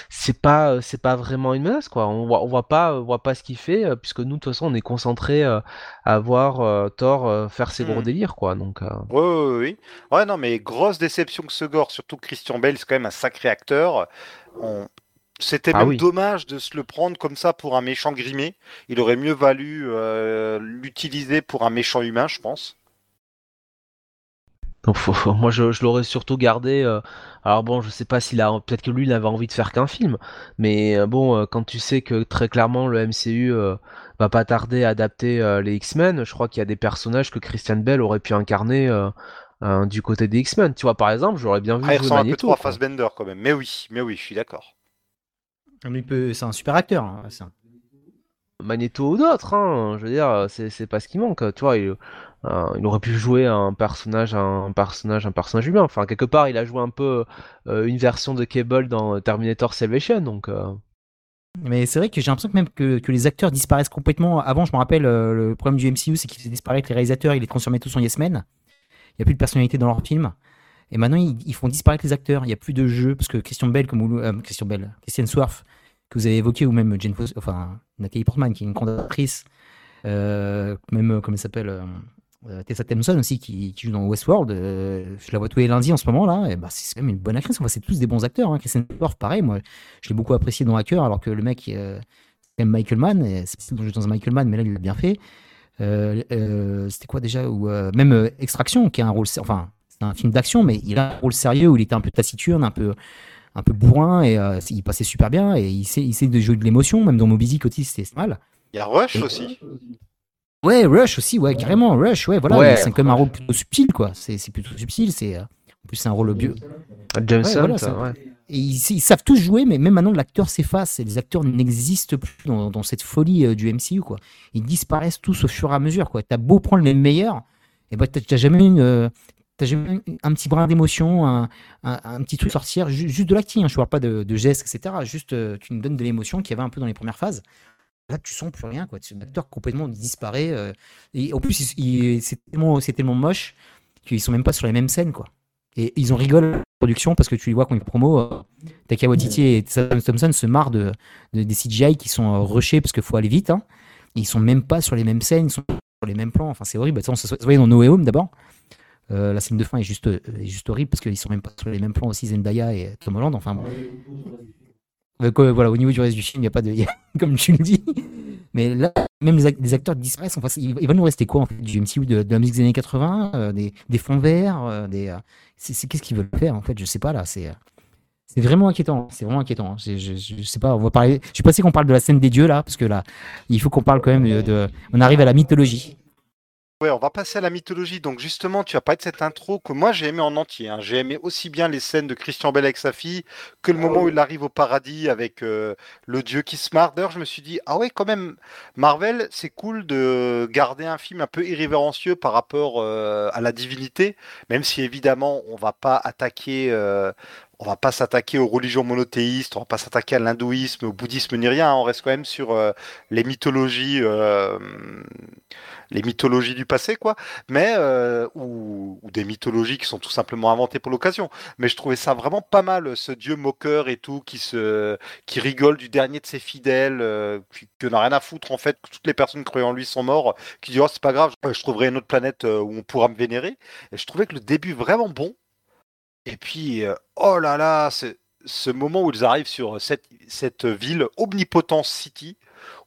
c'est pas euh, c'est pas vraiment une menace quoi. On voit on voit pas on voit pas ce qu'il fait euh, puisque nous de toute façon on est concentré euh, à voir euh, Thor faire ses gros Mhm. délires quoi donc. euh, Oui, oui, oui. Ouais, non, mais grosse déception que ce gore, surtout que Christian Bale, c'est quand même un sacré acteur. On- C'était Ah même oui. dommage de se le prendre comme ça pour un méchant grimé. Il aurait mieux valu l'utiliser pour un méchant humain, je pense. Donc faut- faut- moi je, je l'aurais surtout gardé. euh, alors bon, je sais pas s'il a peut-être que lui il avait envie de faire qu'un film, mais euh, bon euh, quand tu sais que très clairement le MCU euh, va pas tarder à adapter euh, les X-Men, je crois qu'il y a des personnages que Christian Bell aurait pu incarner euh, euh, du côté des X-Men. Tu vois par exemple, j'aurais bien vu Ah, il ressemble un peu trop à. Fassbender quand même. Mais oui, mais oui, je suis d'accord. C'est un super acteur. hein, Magneto ou d'autres, hein, je veux dire, c'est c'est pas ce qui manque. Tu vois, il, euh, il aurait pu jouer un personnage, un personnage, un personnage humain. Enfin, quelque part, il a joué un peu euh, une version de Cable dans Terminator Salvation, donc. euh, Mais c'est vrai que j'ai l'impression que même que, que les acteurs disparaissent complètement. Avant, je me rappelle, le problème du MCU, c'est qu'ils disparaître les réalisateurs, ils les transformaient tous en yes men. Il n'y a plus de personnalité dans leurs films. Et maintenant, ils, font disparaître les acteurs. Il n'y a plus de jeu. Parce que Christian Bell, comme vous- Christian Bell, Christian que vous avez évoqué, ou même Jane enfin, Nathalie Portman, qui est une euh, même, comment elle s'appelle, Tessa Thompson aussi, qui, qui joue dans Westworld. euh, je la vois tous les lundis en ce moment là. Et bah, c'est quand même une bonne actrice. Enfin, c'est tous des bons acteurs. Hein. Christian Swarf, pareil. Moi, je l'ai beaucoup apprécié dans Hacker, alors que le mec, euh, c'est quand même Michael Mann. et C'est dans un Michael Mann, mais là, il l'a bien fait. Euh, euh, C'était quoi déjà ou euh, Même euh, Extraction, qui a un rôle. Enfin, c'est un film d'action, mais il a un rôle sérieux où il était un peu taciturne, un peu, un peu bourrin, et euh, il passait super bien. Et il sait, il sait de jouer de l'émotion. Même dans Moby Dick aussi, c'était mal. Il y a Rush Et- aussi. Ouais, Rush aussi, ouais, carrément. Rush, ouais, voilà. Ouais. C'est quand même un rôle plutôt subtil, quoi. C'est c'est plutôt subtil. C'est euh, en plus c'est un rôle bio. James Ouais, Hunt, voilà, ça- ouais. Et ils, ils savent tous jouer, mais même maintenant l'acteur s'efface et les acteurs n'existent plus dans, dans cette folie euh, du MCU, quoi. Ils disparaissent tous au fur et à mesure, quoi. T'as beau prendre les meilleurs, et ben t'as jamais une, euh, t'as jamais un, petit brin d'émotion, un, un- un petit truc sortir, ju- juste de l'acting. hein. Je parle pas de, de gestes, etc. Juste, euh, tu me donnes de l'émotion qu'il y avait un peu dans les premières phases. Là, tu sens plus rien, quoi. Un acteur complètement disparaît. euh, et en plus, c'est tellement, tellement moche qu'ils sont même pas sur les mêmes scènes, quoi. Et ils ont rigolé à la production parce que tu les vois quand ils promo. Euh, Taika et Tessa Thompson se marrent de, de- des CGI qui sont euh, rushés parce qu'il faut aller vite. Hein. Et ils sont même pas sur les mêmes scènes, ils sont sur les mêmes plans. Enfin, c'est horrible. Ça, on se dans No Home d'abord. Euh, la scène de fin est juste, est juste horrible parce qu'ils sont même pas sur les mêmes plans aussi, Zendaya et Tom Holland. Enfin, bon. Euh, voilà, au niveau du reste du film, il n'y a pas de. comme tu le dis. Mais là, même les, ac- les acteurs disparaissent. Enfin, il, il va nous rester quoi en fait, du MCU de, de la musique des années 80 euh, des, des fonds verts euh, des, euh, c'est, Qu'est-ce qu'ils veulent faire en fait? Je sais pas là. C'est, c'est vraiment inquiétant. C'est vraiment inquiétant. Je, je, je sais pas. On va parler. Je suis passé qu'on parle de la scène des dieux là, parce que là, il faut qu'on parle quand même de- on arrive à la mythologie. Ouais, on va passer à la mythologie. Donc justement, tu as parlé de cette intro que moi j'ai aimé en entier. hein. J'ai aimé aussi bien les scènes de Christian Bell avec sa fille que le moment où il arrive au paradis avec euh, le dieu qui se marre. D'ailleurs, je me suis dit, ah ouais, quand même, Marvel, c'est cool de garder un film un peu irrévérencieux par rapport euh, à la divinité, même si évidemment on va pas attaquer, euh, on va pas s'attaquer aux religions monothéistes, on va pas s'attaquer à l'hindouisme, au bouddhisme ni rien. hein. On reste quand même sur euh, les mythologies. euh, les mythologies du passé, quoi, mais euh, ou, des mythologies qui sont tout simplement inventées pour l'occasion. Mais je trouvais ça vraiment pas mal, ce dieu moqueur et tout, qui rigole du dernier de ses fidèles, qui, qui n'a rien à foutre en fait, que toutes les personnes qui croyaient en lui sont morts, qui dit oh c'est pas grave, je trouverai une autre planète où on pourra me vénérer. Et je trouvais que le début vraiment bon. Et puis euh, oh là là, ce moment où ils arrivent sur cette, cette ville Omnipotence City,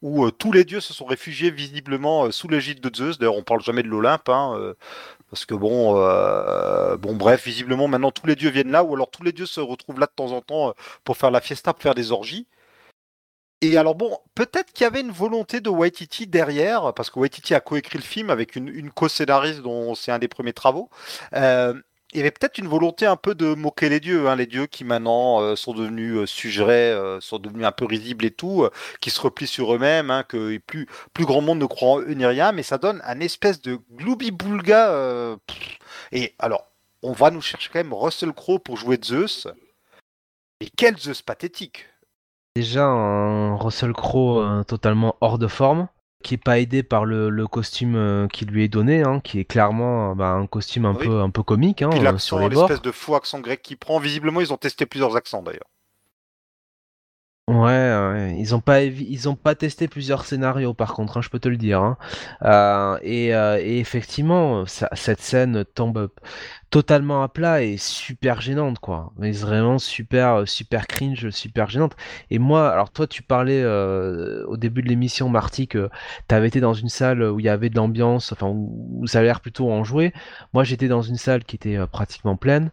où euh, tous les dieux se sont réfugiés visiblement euh, sous l'égide de Zeus. D'ailleurs, on parle jamais de l'Olympe, hein, parce que bon, bon, bref, visiblement maintenant tous les dieux viennent là, ou alors tous les dieux se retrouvent là de temps en temps pour faire la fiesta, pour faire des orgies. Et alors bon, peut-être qu'il y avait une volonté de Waititi derrière, parce que Waititi a coécrit le film avec une co-scénariste dont c'est un des premiers travaux. Il y avait peut-être une volonté un peu de moquer les dieux, hein, les dieux qui maintenant euh, sont devenus euh, sugerets, euh, sont devenus un peu risibles et tout, euh, qui se replient sur eux-mêmes, hein, que plus, plus grand monde ne croit en eux ni rien, mais ça donne un espèce de gloubi-boulga. et alors, on va nous chercher quand même Russell Crowe pour jouer Zeus. Et quel Zeus pathétique Déjà un Russell Crowe totalement hors de forme, qui est pas aidé par le, le costume euh, qui lui est donné, hein, qui est clairement euh, bah, un costume un Oui. peu un peu comique hein, euh, sur les bords. l'espèce de faux accent grec qu'il prend, visiblement ils ont testé plusieurs accents d'ailleurs. Ouais, ils ont pas ils ont pas testé plusieurs scénarios par contre, hein, je peux te le dire. hein. Euh, et, euh, et effectivement, cette scène tombe totalement à plat et super gênante quoi. Mais vraiment super super cringe, super gênante. Et moi, alors toi tu parlais euh, au début de l'émission Marty que t'avais été dans une salle où il y avait de l'ambiance, enfin où, ça a l'air plutôt enjoué. Moi j'étais dans une salle qui était pratiquement pleine.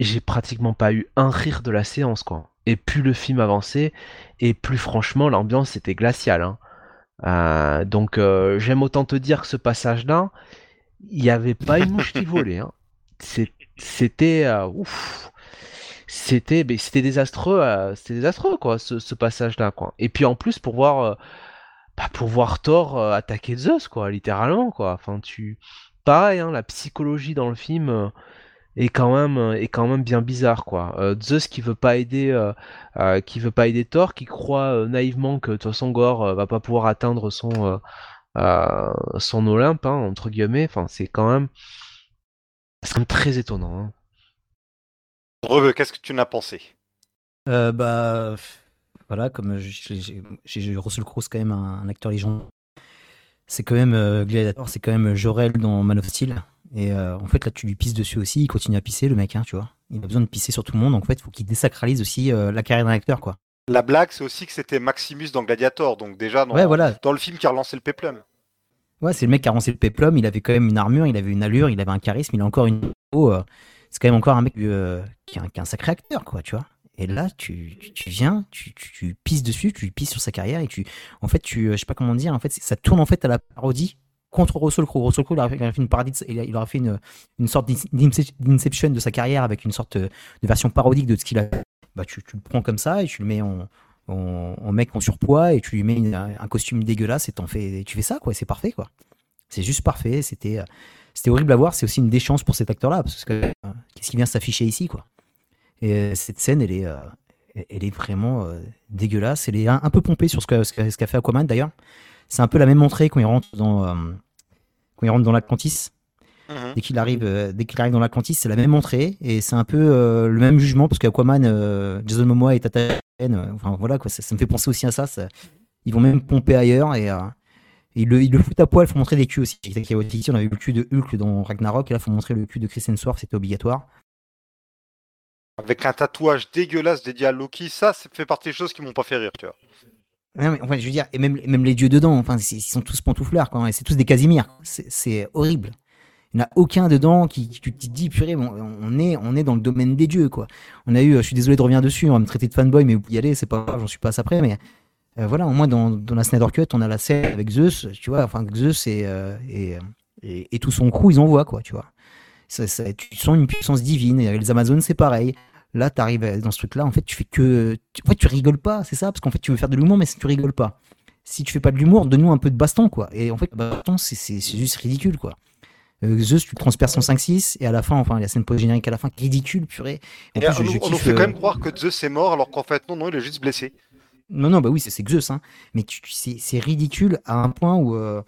J'ai pratiquement pas eu un rire de la séance quoi. Et plus le film avançait, et plus franchement l'ambiance était glaciale. hein. Euh, donc euh, j'aime autant te dire que ce passage-là, il n'y avait pas une mouche qui volait. hein. C'était euh, ouf. C'était mais c'était désastreux, c'était désastreux quoi ce, ce passage-là quoi. Et puis en plus pour voir bah, pour voir Thor attaquer Zeus quoi, littéralement quoi. Enfin tu pareil hein, la psychologie dans le film est quand même euh, est quand même bien bizarre quoi. Euh, Zeus qui veut pas aider euh, euh, qui veut pas aider Thor, qui croit euh, naïvement que de toute façon Gore euh, va pas pouvoir atteindre son euh, euh, son Olympe hein, entre guillemets. Enfin c'est quand même c'est quand même très étonnant. hein. Reveux, qu'est-ce que tu en as pensé? Euh, bah, voilà, comme j'ai- Crowe, c'est quand même un, un acteur légendaire. C'est quand même euh, Gladiator, c'est quand même Jorel dans Man of Steel. Et euh, en fait, là, tu lui pisses dessus aussi. Il continue à pisser, le mec, hein, tu vois. Il a besoin de pisser sur tout le monde. Donc, en fait, il faut qu'il désacralise aussi euh, la carrière d'un acteur, quoi. La blague, c'est aussi que c'était Maximus dans Gladiator, donc déjà dans, Ouais, voilà. dans le film qui a relancé le péplum. Ouais, c'est le mec qui a lancé le péplum. Il avait quand même une armure, il avait une allure, il avait un charisme, il a encore une. Euh, c'est quand même encore un mec qui, est un, sacré acteur, quoi, tu vois. Et là, tu, tu, viens, tu, tu, tu pisses dessus, tu pisses sur sa carrière et tu, en fait, tu, je sais pas comment dire, en fait, ça tourne en fait à la parodie contre Russell Crowe. Russell Crowe, il aurait fait, une parodie, il aurait fait une, une sorte d'in- d'ince- d'inception de sa carrière avec une sorte de version parodique de ce qu'il a. Bah, tu, tu le prends comme ça et tu le mets en, en, mec en surpoids et tu lui mets un costume dégueulasse et tu fais ça, quoi. C'est parfait, quoi. C'est juste parfait. C'était, c'était horrible à voir. C'est aussi une déchance pour cet acteur-là parce que qu'est-ce qui vient s'afficher ici, quoi. Et euh, cette scène, elle est, euh, elle est vraiment euh, dégueulasse. Elle est un, peu pompée sur ce qu'a ce qu'a- fait Aquaman d'ailleurs. C'est un peu la même entrée quand il rentre dans, quand il rentre dans l'Atlantis. Mhm. Dès qu'il arrive, euh, dès qu'il arrive dans l'Atlantis, c'est la même entrée et c'est un peu euh, le même jugement parce qu'Aquaman, euh, Jason Momoa est à euh, Enfin voilà quoi, ça, ça me fait penser aussi à ça. ça- ils vont même pomper ailleurs et euh, ils le, ils le foutent à poil. Il faut montrer des culs aussi. On avait vu le cul de Hulk dans Ragnarok et là il faut montrer le cul de Chris Hemsworth, c'était obligatoire. Avec un tatouage dégueulasse dédié à Loki, ça, ça fait partie des choses qui m'ont pas fait rire, tu vois. Enfin, je veux dire, et même, même les dieux dedans, enfin, ils sont tous pantouflards, quoi, c'est tous des Casimirs. C'est horrible. Il n'y en a aucun dedans qui, qui- tu te dis, purée, bon, on, est, on est dans le domaine des dieux, quoi. On a eu, euh, je suis désolé de revenir dessus, on va me traiter de fanboy, mais y aller, c'est pas grave, j'en suis pas après, mais Euh, voilà, au moins dans, dans la Snyder Cut, on a la scène avec Zeus, tu vois, enfin Zeus et, euh, et, et, tout son crew, ils envoient, quoi, tu vois. Ça, tu sens une puissance divine, et les Amazones, c'est pareil. Là, tu arrives dans ce truc-là, en fait, tu fais que. Tu, en fait, tu rigoles pas, c'est ça, parce qu'en fait, tu veux faire de l'humour, mais tu rigoles pas. Si tu fais pas de l'humour, donne-nous un peu de baston, quoi. Et en fait, le baston, c'est- juste ridicule, quoi. Euh, Zeus, tu le transperces en 5-6, et à la fin, enfin, la scène post-générique à la fin, ridicule, purée. En Et plus, on, je- nous- je on nous fait le- quand même croire que Zeus est mort alors qu'en fait non, non, il est juste blessé. Non, non, bah oui, c'est Zeus, hein. Mais c'est ridicule à un point où, euh,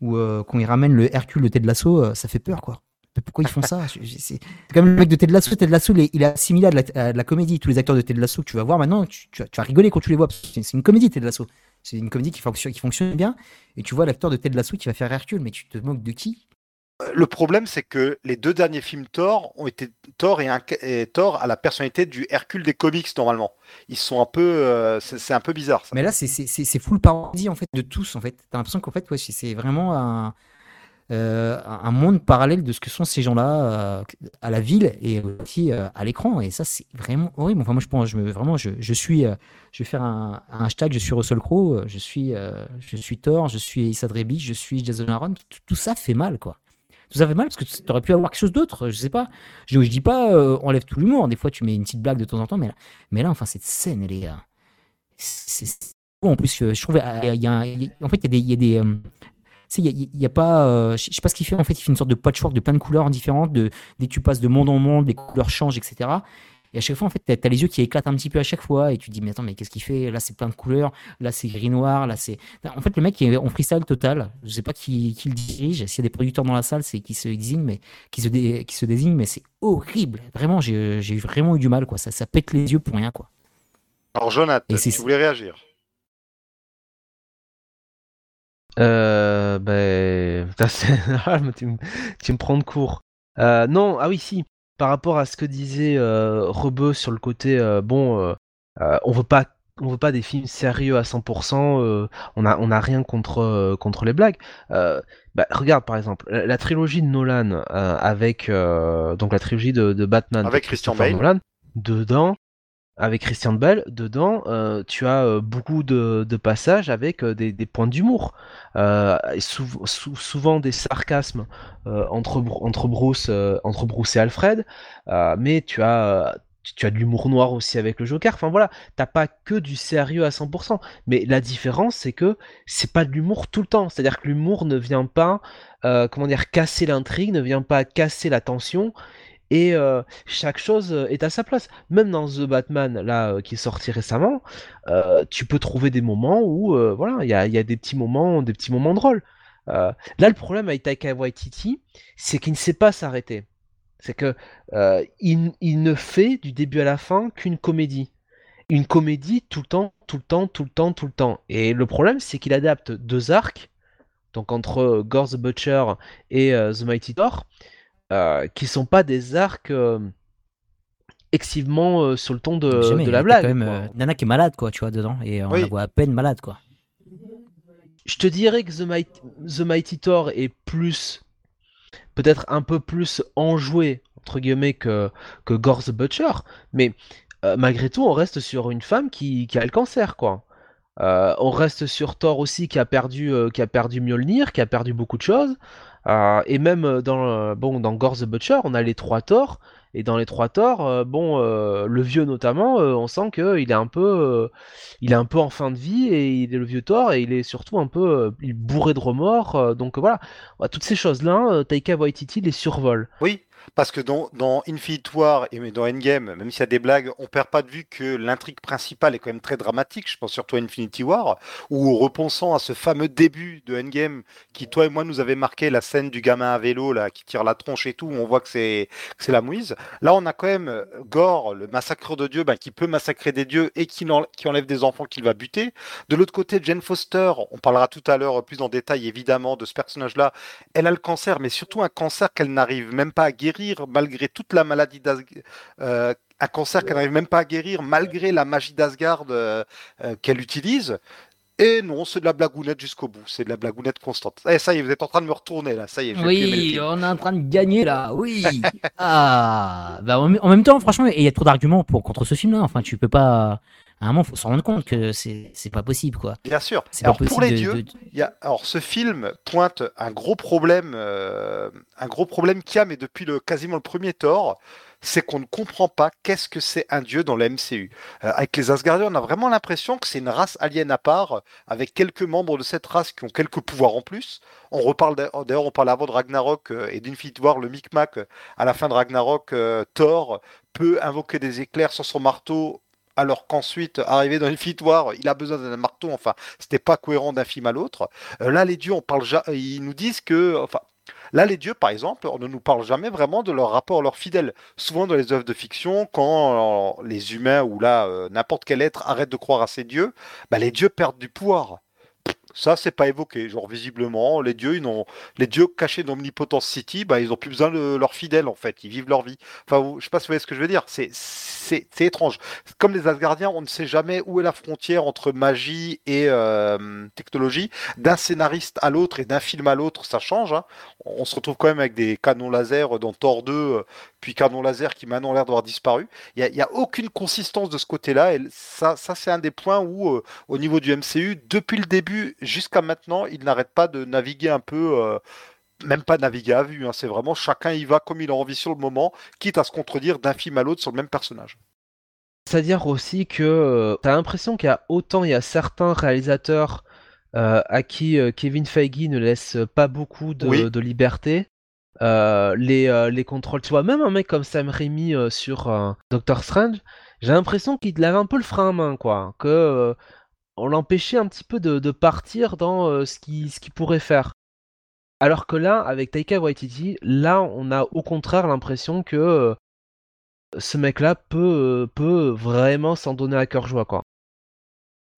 où euh, quand ils ramènent le Hercule de Ted Lasso, euh, ça fait peur, quoi. Pourquoi ils font ça C'est c'est comme le mec de Ted Lasso. Ted Lasso, il est, il est assimilé à de, la, à de la comédie. Tous les acteurs de Ted Lasso que tu vas voir maintenant, tu, tu vas, tu vas rigoler quand tu les vois. C'est une comédie, Ted Lasso. C'est une comédie qui fonctionne, qui fonctionne bien. Et tu vois l'acteur de Ted Lasso qui va faire Hercule, mais tu te moques de qui? Le problème, c'est que les deux derniers films Thor ont été Thor et, un, et Thor à la personnalité du Hercule des comics normalement. Ils sont un peu, euh, c'est un peu bizarre. Ça. Mais là, c'est- full parodie en fait de tous. En fait, t'as l'impression qu'en fait, ouais, c'est vraiment un, euh, un monde parallèle de ce que sont ces gens-là euh, à la ville et aussi euh, à l'écran. Et ça, c'est vraiment horrible. Enfin, moi, je pense, je me, vraiment, je, suis, je vais faire un, hashtag. Je suis Russell Crowe. Je suis, je suis Thor. Je suis Issa Rebic. Je suis Jason Aaron. Tout, ça fait mal, quoi. Tout ça fait mal parce que tu aurais pu avoir quelque chose d'autre. Je sais pas. Je, dis pas, enlève tout l'humour. Des fois, tu mets une petite blague de temps en temps, mais là, enfin, cette scène, elle est, c'est en plus. Je trouve, il y a, en fait, il y a des, il y a, il y a pas, euh, je sais pas ce qu'il fait. En fait, il fait une sorte de patchwork de plein de couleurs différentes. De, dès que tu passes de monde en monde, les couleurs changent, etc. Et à chaque fois, en fait, t'as as les yeux qui éclatent un petit peu à chaque fois, et tu te dis, mais attends, mais qu'est-ce qu'il fait? Là, c'est plein de couleurs, là, c'est gris-noir, là, c'est. En fait, le mec est en freestyle total. Je sais pas qui, qui le dirige. S'il y a des producteurs dans la salle, c'est qui se désignent, mais qui se, dé- qui se désignent, mais c'est horrible. Vraiment, j'ai vraiment eu du mal, quoi. Ça, ça pète les yeux pour rien, quoi. Alors Jonathan, Et tu voulais réagir Euh, ben, ah, tu, me- tu me prends de court. Euh, non, ah oui, si. Par rapport à ce que disait euh, Rebeu sur le côté, euh, bon, euh, euh, on veut pas, on veut pas des films sérieux à 100%. euh, on a, on a rien contre contre les blagues. Euh, bah, regarde par exemple la, la trilogie de Nolan avec donc la trilogie de, de Batman Avec Christian Bale. Nolan. Dedans, avec Christian Bale, dedans, euh, tu as euh, beaucoup de, passages avec euh, des, points d'humour. Souvent des sarcasmes entre, entre, Bruce, entre et Alfred, mais tu as, tu, as de l'humour noir aussi avec le Joker. Enfin voilà, t'as pas que du sérieux à 100%. Mais la différence, c'est que c'est pas de l'humour tout le temps. C'est-à-dire que l'humour ne vient pas, comment dire, casser l'intrigue, ne vient pas casser la tension. Et euh, chaque chose euh, est à sa place. Même dans The Batman, euh, qui est sorti récemment, tu peux trouver des moments où, voilà, il y a, des petits moments, des petits moments drôles. Là, le problème avec Taika Waititi, c'est qu'il ne sait pas s'arrêter. C'est que il, ne fait du début à la fin qu'une comédie. Une comédie tout le temps, tout le temps, tout le temps, tout le temps. Et le problème, c'est qu'il adapte deux arcs, donc entre Gore the Butcher et The Mighty Thor, euh, qui sont pas des arcs euh, excessivement euh, sur le ton de, Jamais, de la blague. quand même euh, Nana qui est malade, quoi, tu vois, dedans. Et on Oui. la voit à peine malade, quoi. Je te dirais que The Mighty, The Mighty Thor est plus, peut-être un peu plus enjoué, entre guillemets, que, que Gore the Butcher, mais malgré tout, on reste sur une femme qui, qui a le cancer, quoi. Euh, on reste sur Thor aussi qui a perdu, euh, qui a perdu Mjolnir, qui a perdu beaucoup de choses. Euh, et même euh, dans, euh, bon, Gore the Butcher, on a les trois Thor. Et dans les trois euh, bon, le vieux notamment, on sent qu'il est un peu, il est un peu en fin de vie et il est le vieux Thor et il est surtout un peu il bourré de remords. donc voilà, Ouais, toutes ces choses-là, Taika Waititi les survole. Oui, parce que dans, dans Infinite War et dans Endgame, même s'il y a des blagues, on perd pas de vue que l'intrigue principale est quand même très dramatique. Je pense surtout à Infinity War, où repensant à ce fameux début de Endgame qui, toi et moi, nous avait marqué la scène du gamin à vélo là, qui tire la tronche et tout, où on voit que c'est la mouise. Là, on a quand même euh, Gore, le massacreur de dieux, ben, qui peut massacrer des dieux et qui, qui enlève des enfants qu'il va buter. De l'autre côté, Jane Foster, on parlera tout à l'heure plus en détail évidemment de ce personnage-là, elle a le cancer, mais surtout un cancer qu'elle n'arrive même pas à guérir malgré toute la maladie d'Asgard. un cancer qu'elle n'arrive même pas à guérir malgré la magie d'Asgard euh, euh, qu'elle utilise. Et non, c'est de la blagounette jusqu'au bout. C'est de la blagounette constante. Eh, ça y est, vous êtes en train de me retourner là. Ça y est, Oui, on est en train de gagner là, oui. ah, bah en, même temps, franchement, il y a trop d'arguments pour contre ce film-là. Enfin, tu peux pas. À un moment, faut se rendre compte que c'est pas possible, quoi. Bien sûr. Alors pour les de- dieux, de- il y a, alors ce film pointe un gros problème, euh, un gros problème qu'il y a, mais depuis le quasiment le premier Thor, c'est qu'on ne comprend pas qu'est-ce que c'est un dieu dans la MCU. Euh, avec les Asgardiens, on a vraiment l'impression que c'est une race alien à part, avec quelques membres de cette race qui ont quelques pouvoirs en plus. On reparle d'a- d'ailleurs, on parlait avant de Ragnarok euh, et d'Infinity War, le micmac à la fin de Ragnarok, euh, Thor peut invoquer des éclairs sur son marteau. Alors qu'ensuite, arrivé dans Infinity War, il a besoin d'un marteau. Enfin, c'était pas cohérent d'un film à l'autre. Euh, là, les dieux, on parle ja- ils nous disent que, enfin, là, les dieux, par exemple, on ne nous parle jamais vraiment de leur rapport à leurs fidèles. Souvent dans les œuvres de fiction, quand euh, les humains ou là euh, n'importe quel être arrête de croire à ces dieux, bah, les dieux perdent du pouvoir. Ça, c'est pas évoqué. Genre, visiblement, les dieux, ils n'ont, les dieux cachés dans Omnipotence City, bah, ils ont plus besoin de leurs fidèles, en fait. Ils vivent leur vie. Enfin, je sais pas si vous voyez ce que je veux dire. C'est, c'est, étrange. Comme les Asgardiens, on ne sait jamais où est la frontière entre magie et euh, technologie. D'un scénariste à l'autre et d'un film à l'autre, ça change. hein. On se retrouve quand même avec des canons laser dans Thor 2, euh, puis canons laser qui maintenant ont l'air d'avoir disparu. Il n'y a, a aucune consistance de ce côté-là. Et ça, ça c'est un des points où, euh, au niveau du MCU, depuis le début jusqu'à maintenant, il n'arrête pas de naviguer un peu. euh, même pas naviguer à vue, hein, c'est vraiment chacun y va comme il a envie sur le moment, quitte à se contredire d'un film à l'autre sur le même personnage. C'est-à-dire aussi que euh, t'as l'impression qu'il y a autant, il y a certains réalisateurs euh, à qui euh, Kevin Feige ne laisse pas beaucoup de, Oui. de liberté. Euh, les, euh, les contrôles, tu vois, même un mec comme Sam Raimi euh, sur Doctor Strange, j'ai l'impression qu'il avait un peu le frein à main, quoi. Que on l'empêchait un petit peu de, partir dans ce qu'il pourrait faire. Alors que là, avec Taika Waititi, là, on a au contraire l'impression que ce mec-là peut, peut vraiment s'en donner à cœur joie, quoi.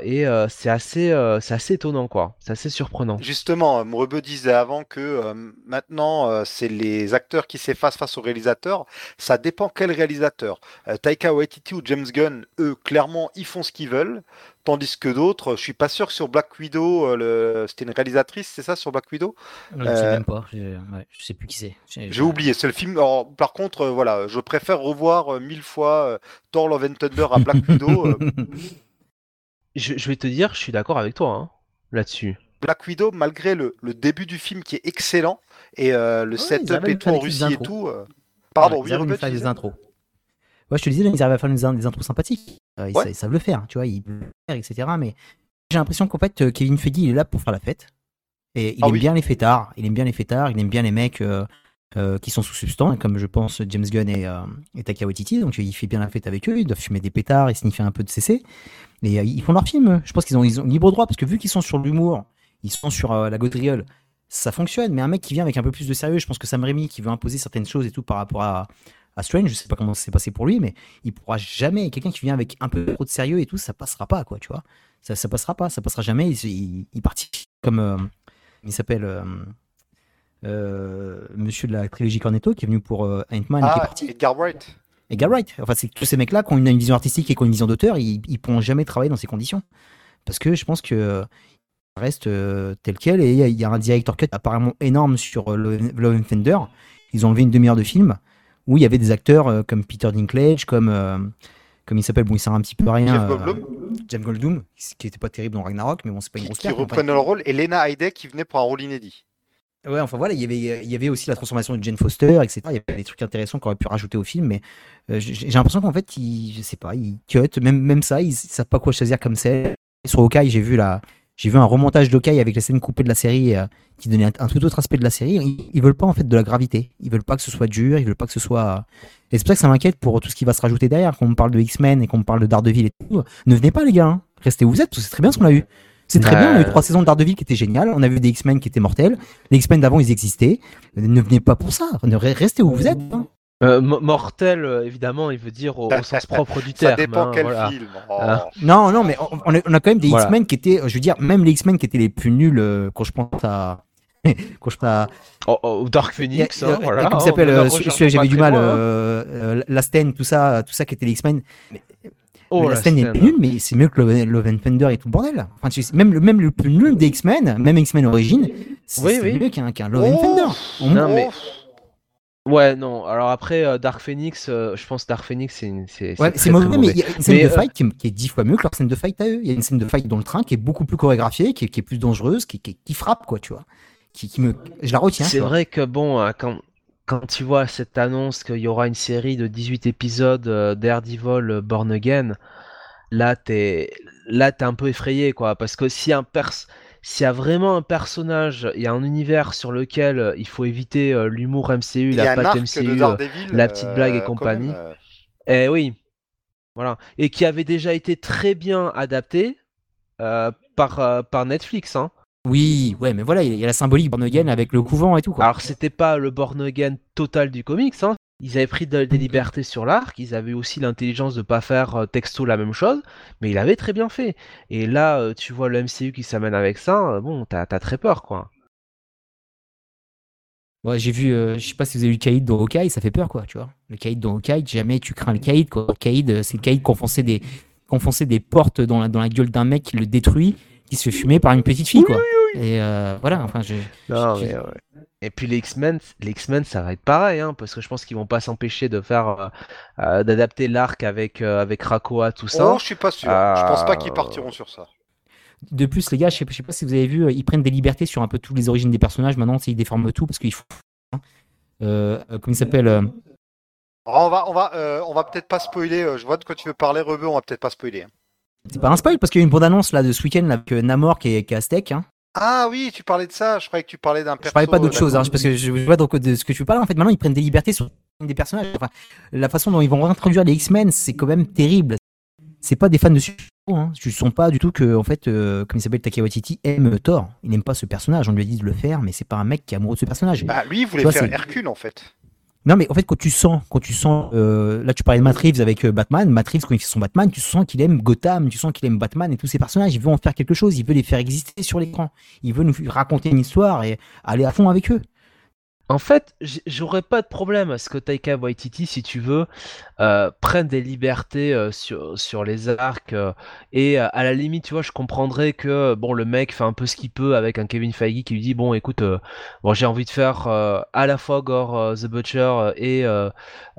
Et euh, c'est assez, euh, c'est assez étonnant, quoi. C'est assez surprenant. Justement, euh, Mrebeu disait avant que euh, maintenant, euh, c'est les acteurs qui s'effacent face au réalisateur. Ça dépend quel réalisateur. Euh, Taika Waititi ou James Gunn, eux, clairement, ils font ce qu'ils veulent. Tandis que d'autres, je suis pas sûr que sur Black Widow, euh, le... c'était une réalisatrice, c'est ça, sur Black Widow? Je sais Euh, même pas. Je, ouais, je sais plus qui c'est. J'ai- oublié, c'est le film. Alors, par contre, euh, voilà, je préfère revoir euh, mille fois euh, Thor Love and Thunder à Black Widow. Je, je vais te dire, je suis d'accord avec toi, hein, là-dessus. Black Widow, malgré le, le début du film qui est excellent et euh, le setup et tout en Russie et tout. euh, Pardon, Ouais, ils faire des disais intros. Ouais, je te disais, là, ils arrivent à faire des, in- des intros sympathiques. Euh, ils, Ouais. sa- ils savent le faire, tu vois, ils peuvent le faire, etc. Mais j'ai l'impression qu'en fait, Kevin Feige, il est là pour faire la fête. Et il Ah aime oui. bien les fêtards, il aime bien les fêtards, il aime bien les mecs euh, qui sont sous substance, comme je pense James Gunn et, euh, et. Donc il fait bien la fête avec eux, ils doivent fumer des pétards et sniffer un peu de CC. Et euh, ils font leur film. Je pense qu'ils ont, ils ont libre droit parce que vu qu'ils sont sur l'humour, ils sont sur euh, la gaudriole, ça fonctionne. Mais un mec qui vient avec un peu plus de sérieux, je pense que Sam Raimi qui veut imposer certaines choses et tout par rapport à, à Strange, je sais pas comment ça s'est passé pour lui, mais il pourra jamais. Quelqu'un qui vient avec un peu trop de sérieux et tout, ça passera pas, quoi, tu vois. Ça, ça passera pas, ça passera jamais. Il, il, participe comme. il s'appelle. Monsieur de la trilogie Cornetto qui est venu pour euh, Ant-Man et qui est Ah, parti. Edgar Wright. Edgar Wright. Enfin, c'est tous ces mecs-là qui ont une, une vision artistique et qui ont une vision d'auteur, ils, ils pourront jamais travailler dans ces conditions. Parce que je pense que euh, reste euh, tel quel. Et il y a- il y, a un director cut apparemment énorme sur euh, Love and Thunder. Ils ont enlevé une demi-heure de film où il y avait des acteurs euh, comme Peter Dinklage, comme. euh, comme il s'appelle, bon, il sert un petit peu à rien. Jeff euh, Goldblum, Jeff Goldblum, qui était pas terrible dans Ragnarok, mais bon, c'est pas une qui, grosse qui enfin, reprenait le rôle, et Lena Headey qui venait pour un rôle inédit. Ouais, enfin voilà, il y avait, il aussi la transformation de Jane Foster, etc. Il y avait des trucs intéressants qu'on aurait pu rajouter au film, mais euh, j'ai l'impression qu'en fait, ils, je sais pas, ils cut, même, ça, ils, savent pas quoi choisir comme c'est. Sur Hawkeye, j'ai vu la, vu un remontage d'Hawkeye avec les scènes coupées de la série euh, qui donnait un, tout autre aspect de la série. Ils, ils veulent pas en fait de la gravité, ils veulent pas que ce soit dur, ils veulent pas que ce soit. Et c'est pour ça que ça m'inquiète pour tout ce qui va se rajouter derrière. Quand on me parle de X-Men et qu'on me parle de Daredevil et tout, ne venez pas les gars, hein. restez où vous êtes, c'est très bien ce qu'on a eu. C'est très bien, on a eu trois saisons de Daredevil qui étaient géniales, on a vu des X-Men qui étaient mortels, les X-Men d'avant ils existaient, ne venez pas pour ça, ne restez où vous êtes. hein. Euh, mo- mortel, euh, évidemment, il veut dire au, au sens propre du terme. Ça dépend hein, quel voilà. film. Oh. Hein. Non, non, mais on, on a, quand même des Voilà. X-Men qui étaient, je veux dire, même les X-Men qui étaient les plus nuls euh, quand je pense à. quand je pense à. Oh, oh, Dark Phoenix, a- hein, voilà. Comment s'appelle euh, Celui-là, j'avais du mal. Euh, euh, Lasten, tout ça, tout ça qui était les X-Men. Oh, mais la est scène. plus nul, mais c'est mieux que Love, Love and Thunder et tout le bordel. Enfin, tu sais, même, le- même le plus nul des X-Men, même X-Men Origin, c'est Oui, c'est oui. mieux qu'un qu'un Love and Oh. Thunder. Non, moins- mais- Ouais, non. Alors après, euh, Dark Phoenix, euh, je pense Dark Phoenix, c'est une- c'est Ouais, très, c'est très mauvais, mais il y a une scène Mais, de euh, fight qui est, qui est dix fois mieux que leur scène de fight à eux. Il y a une scène de fight dans le train qui est beaucoup plus chorégraphiée, qui est, qui est plus dangereuse, qui, qui, qui frappe, quoi, tu vois. Qui, qui me... Je la retiens. C'est vrai que bon, quand, quand tu vois cette annonce qu'il y aura une série de 18 épisodes euh, Daredevil euh, Born Again, là t'es là t'es un peu effrayé quoi, parce que si un pers s'il y a vraiment un personnage, il y a un univers sur lequel euh, il faut éviter l'humour MCU, la patte MCU, la petite blague et compagnie. Eh oui, voilà. Et qui avait déjà été très bien adapté euh, par, euh, par Netflix. Hein. Oui, ouais, mais voilà, il y a la symbolique Born Again avec le couvent et tout, quoi. Alors, c'était pas le born again total du comics. Hein. Ils avaient pris de- des libertés sur l'arc. Ils avaient aussi l'intelligence de pas faire euh, texto la même chose. Mais il avait très bien fait. Et là, euh, tu vois le MCU qui s'amène avec ça. euh, bon, t'as très peur, quoi. Ouais, j'ai vu, je sais pas si vous avez vu le caïd dans Hawkeye, ça fait peur, quoi, tu vois. Le caïd dans Hawkeye, jamais tu crains le caïd, quoi. Euh, c'est le caïd qui enfonçait des, des portes dans la, dans la gueule d'un mec qui le détruit, qui se fait fumer par une petite fille, quoi. Et euh, voilà, enfin, je. Non, je- mais, ouais. Et puis les X-Men, les X-Men, ça va être pareil, hein, parce que je pense qu'ils vont pas s'empêcher de faire, euh, euh, d'adapter l'arc avec euh, avec Krakoa, tout ça. Oh, je suis pas sûr. Je pense pas qu'ils partiront sur ça. De plus, les gars, je sais, je sais pas si vous avez vu, ils prennent des libertés sur un peu toutes les origines des personnages. Maintenant, ils déforment tout parce qu'ils font. hein. Euh, euh, comment il s'appelle euh, Alors, on va, on va, euh, on va peut-être pas spoiler. Je vois de quoi tu veux parler, Rebeu. On va peut-être pas spoiler. C'est pas un spoil parce qu'il y a une bande-annonce là de ce week-end avec Namor qui est, qui est aztèque. Hein. Ah oui, tu parlais de ça. Je croyais que tu parlais d'un Je parlais pas d'autre euh, chose, hein, parce que je vois donc de ce que tu veux parler. En fait, maintenant, ils prennent des libertés sur des personnages. Enfin, la façon dont ils vont réintroduire les X-Men, c'est quand même terrible. C'est pas des fans de super-héros. Hein. Je sens pas du tout que, en fait, euh, comme il s'appelle Taika Waititi, aime Thor. Il n'aime pas ce personnage. On lui a dit de le faire, mais c'est pas un mec qui est amoureux de ce personnage. Bah, lui, il voulait vois, faire Hercule en fait. Non, mais en fait, quand tu sens, quand tu sens, euh, là, tu parlais de Matt avec euh, Batman. Matt quand il fait son Batman, tu sens qu'il aime Gotham, tu sens qu'il aime Batman et tous ces personnages. Il veut en faire quelque chose. Il veut les faire exister sur l'écran. Il veut nous raconter une histoire et aller à fond avec eux. En fait, j'aurais pas de problème à ce que Taika Waititi, si tu veux, euh, prenne des libertés euh, sur, sur les arcs. euh, et euh, à la limite, tu vois, je comprendrais que bon, le mec fait un peu ce qu'il peut avec un Kevin Feige qui lui dit bon, écoute, euh, bon, j'ai envie de faire euh, à la fois Gore euh, the Butcher euh, et euh,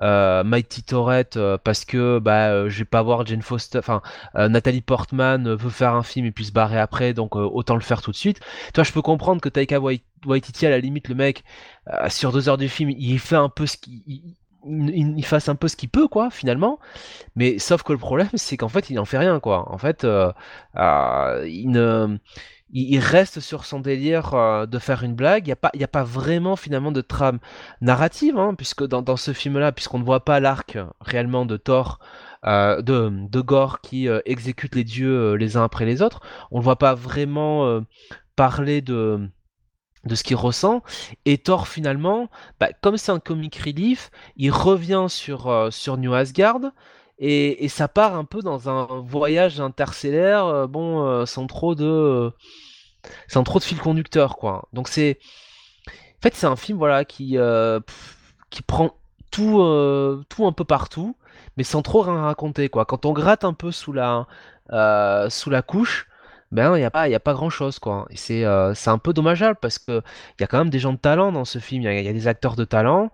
euh, Mighty Tourette euh, parce que bah, euh, je vais pas voir Jane Foster, enfin euh, Nathalie Portman euh, veut faire un film et puis se barrer après, donc euh, autant le faire tout de suite. Tu vois, je peux comprendre que Taika Wai- Waititi, à la limite, le mec euh, sur deux heures du film, il fait un peu ce qu'il il, fasse un peu ce qu'il peut quoi finalement mais sauf que le problème c'est qu'en fait il n'en fait rien quoi en fait euh, euh, il ne il reste sur son délire de faire une blague. Il n'y a, pas- y a pas vraiment finalement de trame narrative, hein, puisque dans, ce film-là, puisqu'on ne voit pas l'arc réellement de Thor, de, Gore qui exécute les dieux les uns après les autres, on ne voit pas vraiment parler de, de ce qu'il ressent. Et Thor, finalement, bah, comme c'est un comic relief, il revient sur, euh, sur New Asgard. Et, et ça part un peu dans un voyage interstellaire, euh, bon, euh, sans trop de, sans trop de fil conducteur, quoi. Donc c'est, en fait, c'est un film, voilà, qui, qui prend tout, tout un peu partout, mais sans trop rien raconter, quoi. Quand on gratte un peu sous la, sous la couche, ben il y a pas, y a pas grand chose, quoi. C'est, euh, c'est un peu dommageable parce que il y a quand même des gens de talent dans ce film. Il y a, des acteurs de talent.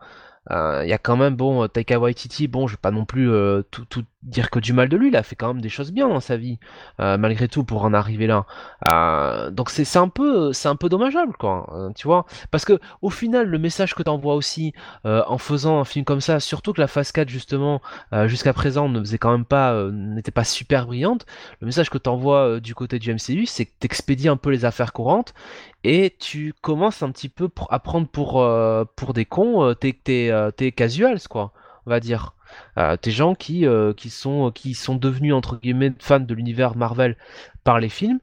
Euh, Il y a quand même, bon, Taika Waititi, bon, je vais pas non plus euh, tout, tout dire que du mal de lui, il a fait quand même des choses bien dans sa vie, euh, malgré tout, pour en arriver là. Euh, donc c'est un peu, c'est un peu dommageable, quoi, euh, tu vois, parce que au final, le message que t'envoies aussi euh, en faisant un film comme ça, surtout que la phase 4 justement, jusqu'à présent, ne faisait quand même pas, n'était pas super brillante. Le message que t'envoies du côté du MCU, c'est que t'expédies un peu les affaires courantes et tu commences un petit peu à prendre pour pour des cons tes tes casuals, quoi, on va dire. Euh, tes gens qui, euh, qui, sont, qui sont devenus entre guillemets fans de l'univers Marvel par les films,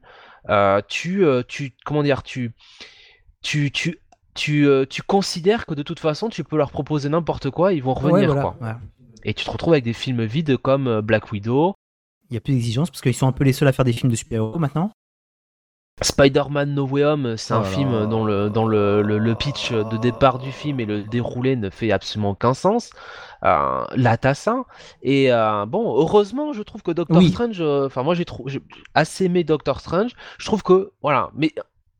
euh, tu, euh, tu, comment dire, tu, tu, tu, tu, tu considères que de toute façon tu peux leur proposer n'importe quoi, ils vont revenir Ouais, voilà, quoi. ouais. Et tu te retrouves avec des films vides comme Black Widow, Il y a plus d'exigence parce qu'ils sont un peu les seuls à faire des films de super-héros maintenant. Spider-Man No Way Home, c'est un Oh là film là. dont, le, dont le, le, le pitch de départ du film et le déroulé ne fait absolument aucun sens. Euh. Et euh, bon, heureusement, je trouve que Doctor Oui. Strange, euh, enfin, moi j'ai trou- j'ai assez aimé Doctor Strange. Je trouve que, voilà, mais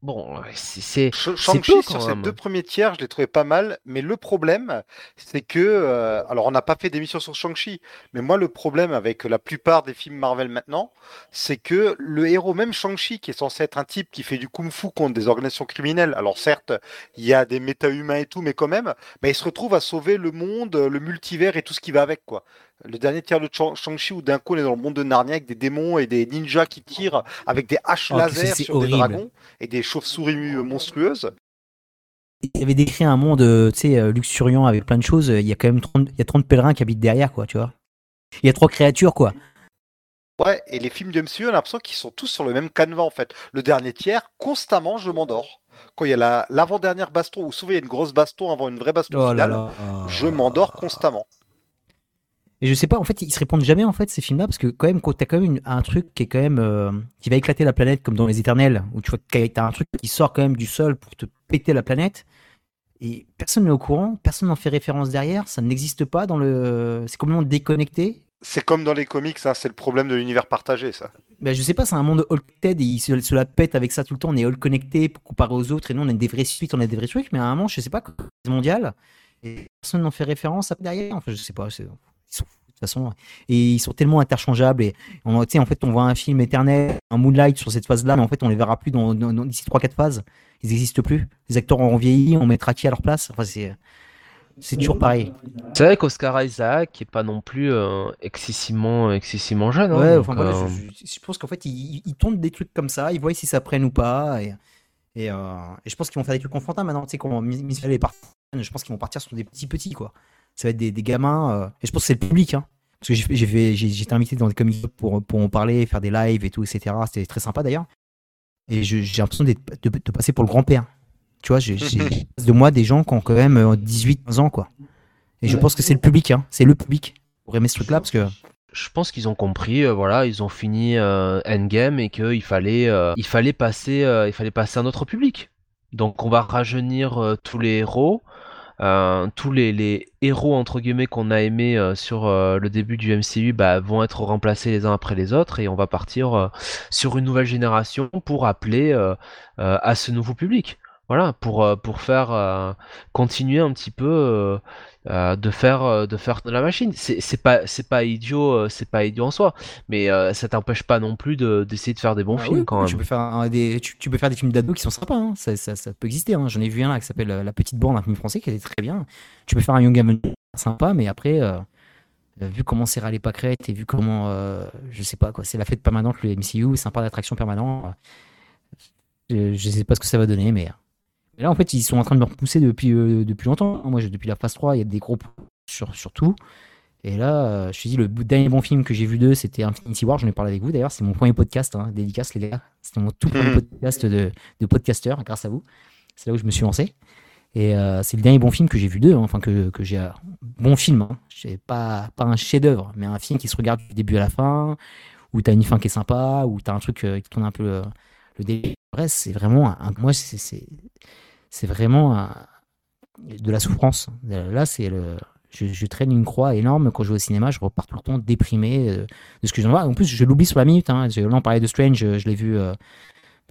bon, c'est Shang-Chi sur ces deux premiers tiers, je l'ai trouvé pas mal, mais le problème, c'est que, euh, alors on n'a pas fait d'émission sur Shang-Chi, mais moi le problème avec la plupart des films Marvel maintenant, c'est que le héros, même Shang-Chi, qui est censé être un type qui fait du kung-fu contre des organisations criminelles, alors certes, il y a des méta-humains et tout, mais quand même, bah, il se retrouve à sauver le monde, le multivers et tout ce qui va avec, quoi le dernier tiers de Shang-Chi où d'un coup on est dans le monde de Narnia avec des démons et des ninjas qui tirent avec des haches oh, laser sur des dragons et des chauves-souris monstrueuses. Il avait décrit un monde, euh, tu sais, euh, luxuriant avec plein de choses. Il y a quand même 30, il y a 30 pèlerins qui habitent derrière, quoi, tu vois. Il y a trois créatures, quoi. Ouais, et les films de MCU, on a l'impression qu'ils sont tous sur le même canevas, en fait. Le dernier tiers, constamment, je m'endors. Quand il y a l'avant-dernière baston, ou souvent il y a une grosse baston avant une vraie baston oh finale, je m'endors constamment. Et je sais pas, en fait, ils se répondent jamais, en fait, ces films-là, parce que quand même, quand t'as quand même un truc qui est quand même, euh, qui va éclater la planète, comme dans Les Éternels, où tu vois que t'as un truc qui sort quand même du sol pour te péter la planète, et personne n'est au courant, personne n'en fait référence derrière, ça n'existe pas dans le. C'est complètement déconnecté. C'est comme dans les comics, hein, c'est le problème de l'univers partagé, ça. Ben, je sais pas, c'est un monde all et ils se, la pètent avec ça tout le temps. On est all connecté comparé aux autres et nous on a des vraies suites, on a des vrais trucs, mais à un moment, je sais pas, mondial, et personne n'en fait référence derrière. Enfin, je sais pas, ils sont façon. Et ils sont tellement interchangeables. Et on, en fait, on voit un film éternel, un Moonlight sur cette phase-là, mais en fait, on les verra plus dans, d'ici 3-4 phases. Ils n'existent plus. Les acteurs auront vieilli, on mettra qui à leur place. Enfin, c'est. C'est toujours pareil. C'est vrai qu'Oscar Isaac est pas non plus euh, excessivement, excessivement jeune. Hein, ouais, enfin, euh, je, pense qu'en fait, ils, ils, des trucs comme ça, ils voient si ça prenne ou pas. Et, et, euh, et je pense qu'ils vont faire des trucs confrontants maintenant. Tu sais, comment Miss est je pense qu'ils vont partir sur des petits petits, quoi ça va être des, gamins. Euh, et je pense que c'est le public. Hein, parce que été invité dans des comics pour, pour en parler, faire des lives et tout, etc. C'était très sympa d'ailleurs. Et j'ai l'impression de, de, passer pour le grand-père. Tu vois, j'ai de moi des gens qui ont quand même 18 euh, ans, quoi. Et je pense que c'est le public, hein. C'est le public pour aimer ce truc-là, parce que je pense qu'ils ont compris, euh, voilà, ils ont fini Endgame et qu'il fallait, il fallait passer, il fallait passer à notre public. Donc on va rajeunir tous les héros, euh, tous les, héros entre guillemets qu'on a aimés euh, sur euh, le début du MCU bah, vont être remplacés les uns après les autres et on va partir sur une nouvelle génération pour appeler à ce nouveau public. Voilà, pour, pour faire continuer un petit peu euh, de faire euh, de faire de la machine. C'est pas c'est pas idiot, euh, c'est pas idiot en soi, mais ça t'empêche pas non plus d'essayer de, faire des bons ah films quand même. Tu peux faire des tu, peux faire des films d'ado qui sont sympas, hein. ça, ça, peut exister. Hein. J'en ai vu un là qui s'appelle La Petite Bande, un film français qui était très bien. Tu peux faire un Young Avenger sympa, mais après vu comment c'est râlé pas crête et vu comment je sais pas quoi, c'est la fête permanente le MCU, c'est un parc d'attraction permanent. Je, je sais pas ce que ça va donner, mais là, en fait, ils sont en train de me repousser depuis, euh, depuis longtemps. Moi, depuis la phase 3, il y a des gros sur, sur tout. Et là, euh, je me suis dit, le dernier bon film que j'ai vu d'eux, c'était Infinity War. J'en ai parlé avec vous d'ailleurs. C'est mon premier podcast, hein, dédicace, les gars. C'était mon tout premier hmm. podcast de, de podcasteur, grâce à vous. C'est là où je me suis lancé. Et euh, c'est le dernier bon film que j'ai vu d'eux. Hein, enfin, que, que j'ai. bon film. Hein. Pas, pas un chef-d'œuvre, mais un film qui se regarde du début à la fin, où t'as une fin qui est sympa, où t'as un truc qui tourne un peu le, le début. c'est vraiment. Un, moi, c'est c'est vraiment de la souffrance. Là, c'est le. Je, traîne une croix énorme quand je vais au cinéma, je repars tout le temps déprimé euh, de ce que j'en vois. En plus, je l'oublie sur la minute. Hein. Là, on parlait de Strange, je l'ai vu. Euh,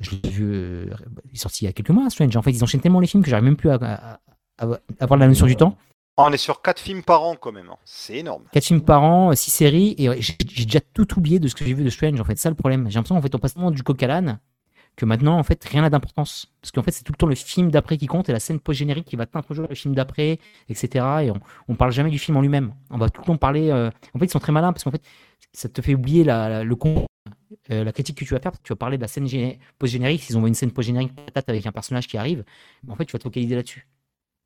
je l'ai vu. Euh, il est sorti il y a quelques mois, Strange. En fait, ils enchaînent tellement les films que j'arrive même plus à, avoir la notion du temps. Ah, on est sur 4 films par an quand même. Hein. C'est énorme. 4 films par an, 6 séries. Et j'ai déjà tout oublié de ce que j'ai vu de Strange. En fait, ça le problème. J'ai l'impression qu'en fait, on passe tellement du coq à l'âne que maintenant, en fait, rien n'a d'importance. Parce qu'en fait, c'est tout le temps le film d'après qui compte et la scène post-générique qui va toujours le film d'après, etc. Et on, on parle jamais du film en lui-même. On va tout le temps parler. Euh, En fait, ils sont très malins parce qu'en fait, ça te fait oublier la, le con, euh, la critique que tu vas faire. Tu vas parler de la scène post-générique. S'ils ont une scène post-générique avec un personnage qui arrive, en fait, tu vas te focaliser là-dessus.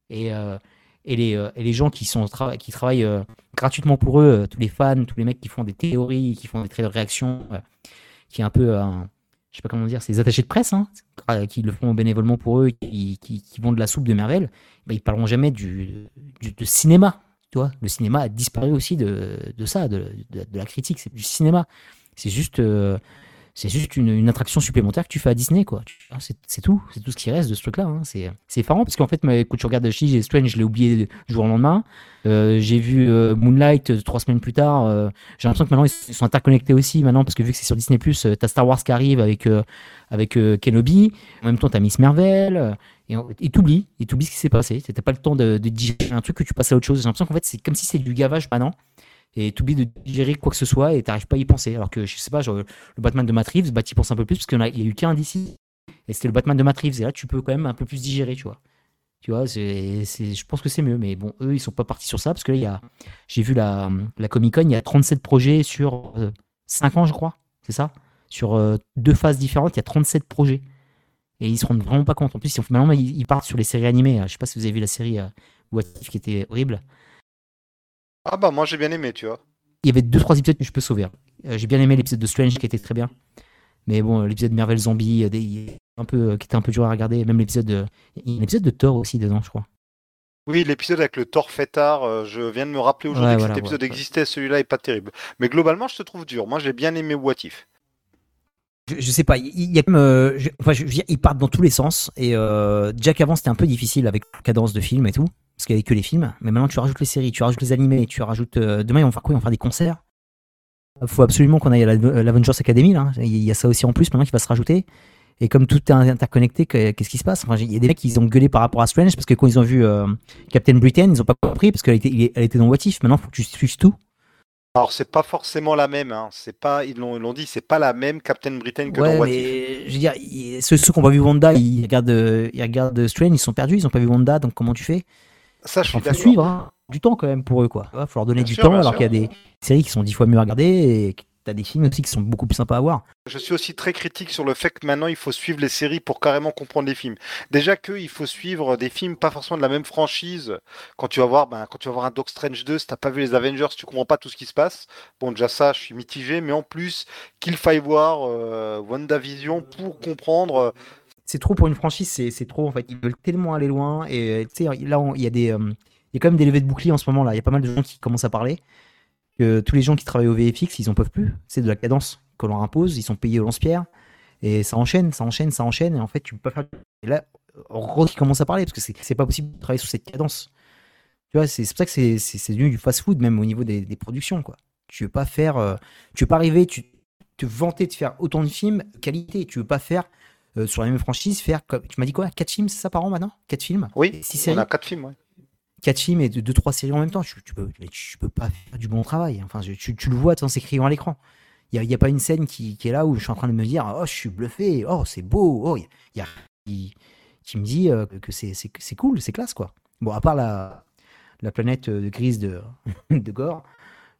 Et, euh, et, les, et les gens qui, sont, qui travaillent gratuitement pour eux, tous les fans, tous les mecs qui font des théories, qui font des traits de réaction, qui est un peu je sais pas comment dire, ces attachés de presse, hein, qui le font bénévolement pour eux, qui, qui, vendent de la soupe de Marvel, bah, ils parleront jamais du, du cinéma. Tu le cinéma a disparu aussi de, de ça, de, de, la critique. C'est du cinéma. C'est juste, euh, c'est juste une, attraction supplémentaire que tu fais à Disney, quoi. C'est tout, c'est tout ce qui reste de ce truc-là. hein. C'est effarant parce qu'en fait, quand tu regardes She Strange, je l'ai oublié du jour au lendemain. Euh, j'ai vu euh, Moonlight euh, trois semaines plus tard. j'ai l'impression que maintenant ils sont interconnectés aussi maintenant parce que vu que c'est sur Disney Plus, t'as Star Wars qui arrive avec avec Kenobi. En même temps, t'as Miss Marvel. et t'oublies, et t'oublies ce qui s'est passé. T'as pas le temps de, de digérer un truc que tu passes à autre chose. J'ai l'impression qu'en fait c'est comme si c'est du gavage maintenant. Et t'oublies de digérer quoi que ce soit et t'arrives pas à y penser. Alors que je sais pas, genre, le Batman de Matt Reeves, bah t'y penses un peu plus parce qu'il y a- eu qu'un d'ici. Et c'était le Batman de Matt Reeves. Et là, tu peux quand même un peu plus digérer, tu vois. Tu vois, c'est, je pense que c'est mieux. Mais bon, eux, ils sont pas partis sur ça parce que là, j'ai vu la, la Comic Con, il y a 37 projets sur 5 ans, je crois. C'est ça? Sur euh, deux phases différentes, il y a 37 projets. Et ils se rendent vraiment pas compte. En plus, maintenant, ils, partent sur les séries animées. Je sais pas si vous avez vu la série euh, What If qui était horrible. Ah bah moi j'ai bien aimé, tu vois. Il y avait deux trois épisodes que je peux sauver. hein. Euh, j'ai bien aimé l'épisode de Strange qui était très bien. Mais bon, euh, l'épisode de Marvel Zombie, euh, des- un peu, qui était un peu dur à regarder. Même l'épisode de, il y a un épisode de Thor aussi dedans, je crois. Oui, l'épisode avec le Thor fêtard, je viens de me rappeler aujourd'hui Ouais, que voilà, cet épisode ouais. existait, celui-là est pas terrible. Mais globalement, je te trouve dur. Moi j'ai bien aimé What If. Je, sais pas, il il y a comme, euh, je- enfin, je ils partent dans tous les sens. Et euh, déjà qu'avant c'était un peu difficile avec la cadence de film et tout, parce qu'il y avait que les films. Mais maintenant tu rajoutes les séries, tu rajoutes les animés, tu rajoutes. euh, demain ils vont faire quoi? Ils vont faire des concerts. Il faut absolument qu'on aille à la- l'Avengers Academy là. Il y a ça aussi en plus maintenant qui va se rajouter. Et comme tout est interconnecté, que- qu'est-ce qui se passe? Enfin, Il y a des mecs qui ont gueulé par rapport à Strange parce que quand ils ont vu euh, Captain Britain, ils ont pas compris parce qu'elle était, il était dans What If. Maintenant, faut que tu suives tout. Alors c'est pas forcément la même, hein. C'est pas, ils l'ont ils l'ont dit, c'est pas la même Captain Britain que Ouais, dans What If. mais je veux dire, ceux, ceux qui n'ont pas vu Wanda, ils regardent, ils regardent Strange, ils sont perdus, ils n'ont pas vu Wanda, donc comment tu fais? Ça je suis d'accord. suivre, hein. du temps quand même pour eux, quoi. Il faut leur donner Bien du sûr, temps, alors qu'il y a des séries qui sont dix fois mieux à regarder et t'as des films aussi qui sont beaucoup plus sympas à voir. Je suis aussi très critique sur le fait que maintenant il faut suivre les séries pour carrément comprendre les films. Déjà que il faut suivre des films pas forcément de la même franchise. Quand tu vas voir, ben, quand tu vas voir un Doc Strange 2, si t'as pas vu les Avengers, tu comprends pas tout ce qui se passe. Bon, déjà ça, je suis mitigé, mais en plus qu'il faille voir euh, WandaVision pour comprendre. euh, C'est trop pour une franchise, c'est trop en fait. Ils veulent tellement aller loin et tu sais, là, il y a des. euh, y a quand même des levées de boucliers en ce moment là. Il y a pas mal de gens qui commencent à parler. Que tous les gens qui travaillent au VFX, ils en peuvent plus. C'est de la cadence qu'on leur impose. Ils sont payés au lance-pierre. Et ça enchaîne, ça enchaîne, ça enchaîne. Et en fait, tu peux pas faire. Et là, Rod qui commence à parler parce que c'est pas possible de travailler sous cette cadence. Tu vois, c'est pour ça que c'est- devenu du fast-food même au niveau des, des productions quoi. Tu veux pas faire. euh, tu veux pas arriver, tu te vanter de faire autant de films qualité. Tu veux pas faire euh, sur la même franchise faire comme tu m'as dit quoi? 4 films c'est ça par an maintenant? 4 films? Oui, 6 on a quatre films. ouais. 4 films et 2 3 séries en même temps. Tu, tu peux tu peux pas faire du bon travail. Enfin tu, tu le vois en s'écrivant à l'écran. Il y a, a pas une scène qui, qui est là où je suis en train de me dire oh je suis bluffé oh c'est beau oh il y a, qui, qui me dit euh, que c'est cool c'est classe quoi. Bon à part la la planète euh, grise de de Gore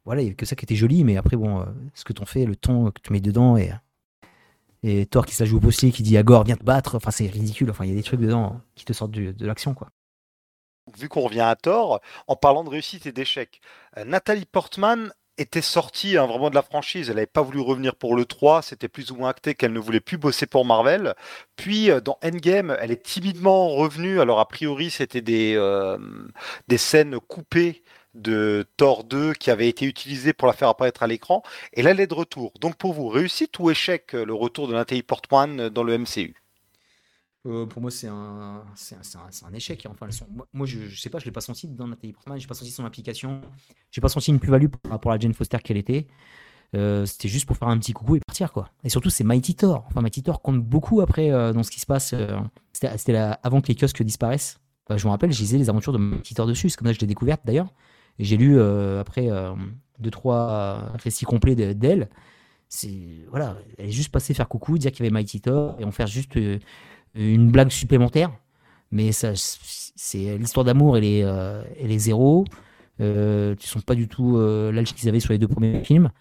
voilà il y a que ça qui était joli mais après bon euh, ce que t'en fais le ton que tu mets dedans et et Thor qui se la joue au postier qui dit à Gore viens te battre. Enfin c'est ridicule. Enfin il y a des trucs dedans qui te sortent de l'action quoi Vu qu'on revient à Thor, en parlant de réussite et d'échec, euh, Nathalie Portman était sortie hein, vraiment de la franchise. Elle n'avait pas voulu revenir pour le 3. C'était plus ou moins acté qu'elle ne voulait plus bosser pour Marvel. Puis euh, dans Endgame, elle est timidement revenue. Alors a priori, c'était des, euh, scènes coupées de Thor 2 qui avaient été utilisées pour la faire apparaître à l'écran. Et là, elle est de retour. Donc pour vous, réussite ou échec le retour de Nathalie Portman dans le MCU Euh, pour moi, c'est un, c'est un, un- un échec. Enfin, son- moi, je, je sais pas, je l'ai pas senti dans Nathalie Portman, j'ai pas senti son implication, j'ai pas senti une plus-value par rapport à Jane Foster qu'elle était. Euh, C'était juste pour faire un petit coucou et partir, quoi. Et surtout, c'est Mighty Thor. Enfin, Mighty Thor compte beaucoup après euh, dans ce qui se passe. euh, C'était avant que les kiosques disparaissent. Enfin, je me rappelle, je lisais les aventures de Mighty Thor dessus. C'est comme ça que je l'ai découverte d'ailleurs. J'ai lu après deux, trois récits complets de- d'elle. C'est voilà, elle est juste passée faire coucou, dire qu'il y avait Mighty Thor et en faire juste une blague supplémentaire. Mais ça, c'est l'histoire d'amour, elle est, euh, elle est zéro. Euh, tu sont pas du tout euh, l'âge qu'ils avaient sur les deux premiers films.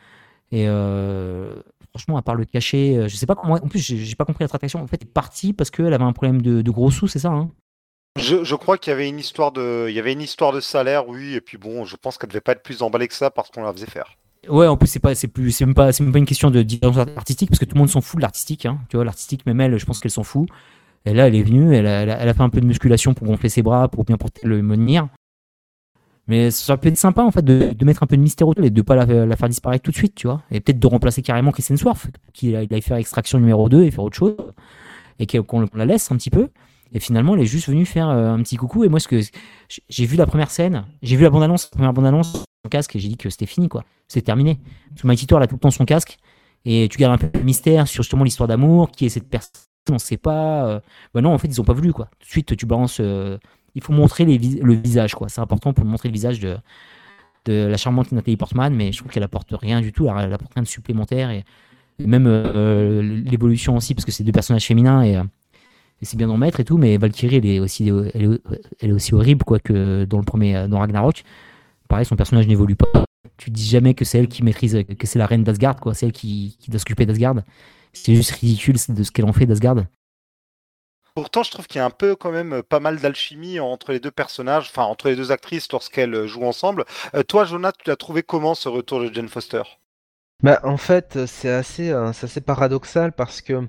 Et euh, franchement, à part le cachet, euh, je sais pas comment. En plus, j'ai pas compris la tractation. En fait, elle est partie parce qu'elle avait un problème de, de gros sous, c'est ça hein? Je, je crois qu'il y avait une histoire de, il y avait une histoire de salaire, oui, et puis bon, je pense qu'elle devait pas être plus emballée que ça parce qu'on la faisait faire. Ouais, en plus c'est pas, c'est plus, c'est même pas, c'est même pas une question de différence artistique parce que tout le monde s'en fout de l'artistique. Hein. Tu vois, l'artistique, même elle, je pense qu'elle s'en fout. Et là, elle est venue, elle a, fait un peu de musculation pour gonfler ses bras, pour bien porter le menhir. Mais ça peut être sympa en fait de, mettre un peu de mystère autour et de pas la, faire disparaître tout de suite, tu vois. Et peut-être de remplacer carrément Kristen Swarf, qu'il aille faire extraction numéro 2 et faire autre chose. Et qu'on la laisse un petit peu. Et finalement, elle est juste venue faire euh, un petit coucou. Et moi, ce que j'ai vu la première scène, j'ai vu la bande-annonce, la première bande-annonce, son casque, et j'ai dit que c'était fini, quoi. C'est terminé. Parce que Mighty Thor, elle a tout le temps son casque. Et tu gardes un peu de mystère sur justement l'histoire d'amour, qui est cette personne, on sait pas. Ben non, en fait, ils ont pas voulu, quoi. Tout de suite, tu balances. Euh... Il faut montrer le visage, quoi. C'est important pour montrer le visage de, de la charmante Nathalie Portman, mais je trouve qu'elle apporte rien du tout. Elle apporte rien de supplémentaire. Et, même euh, l'évolution aussi, parce que c'est deux personnages féminins et c'est bien d'en mettre et tout, mais Valkyrie, elle est aussi, elle est aussi horrible quoi que dans le premier, dans Ragnarok. Pareil, son personnage n'évolue pas. Tu dis jamais que c'est elle qui maîtrise, que c'est la reine d'Asgard, quoi, c'est elle qui, qui doit s'occuper d'Asgard. C'est juste ridicule de ce qu'elle en fait d'Asgard. Pourtant, je trouve qu'il y a un peu quand même pas mal d'alchimie entre les deux personnages, enfin entre les deux actrices lorsqu'elles jouent ensemble. Euh, toi, Jonathan, tu l'as trouvé comment ce retour de Jane Foster? Bah, en fait, c'est assez, euh, assez paradoxal parce que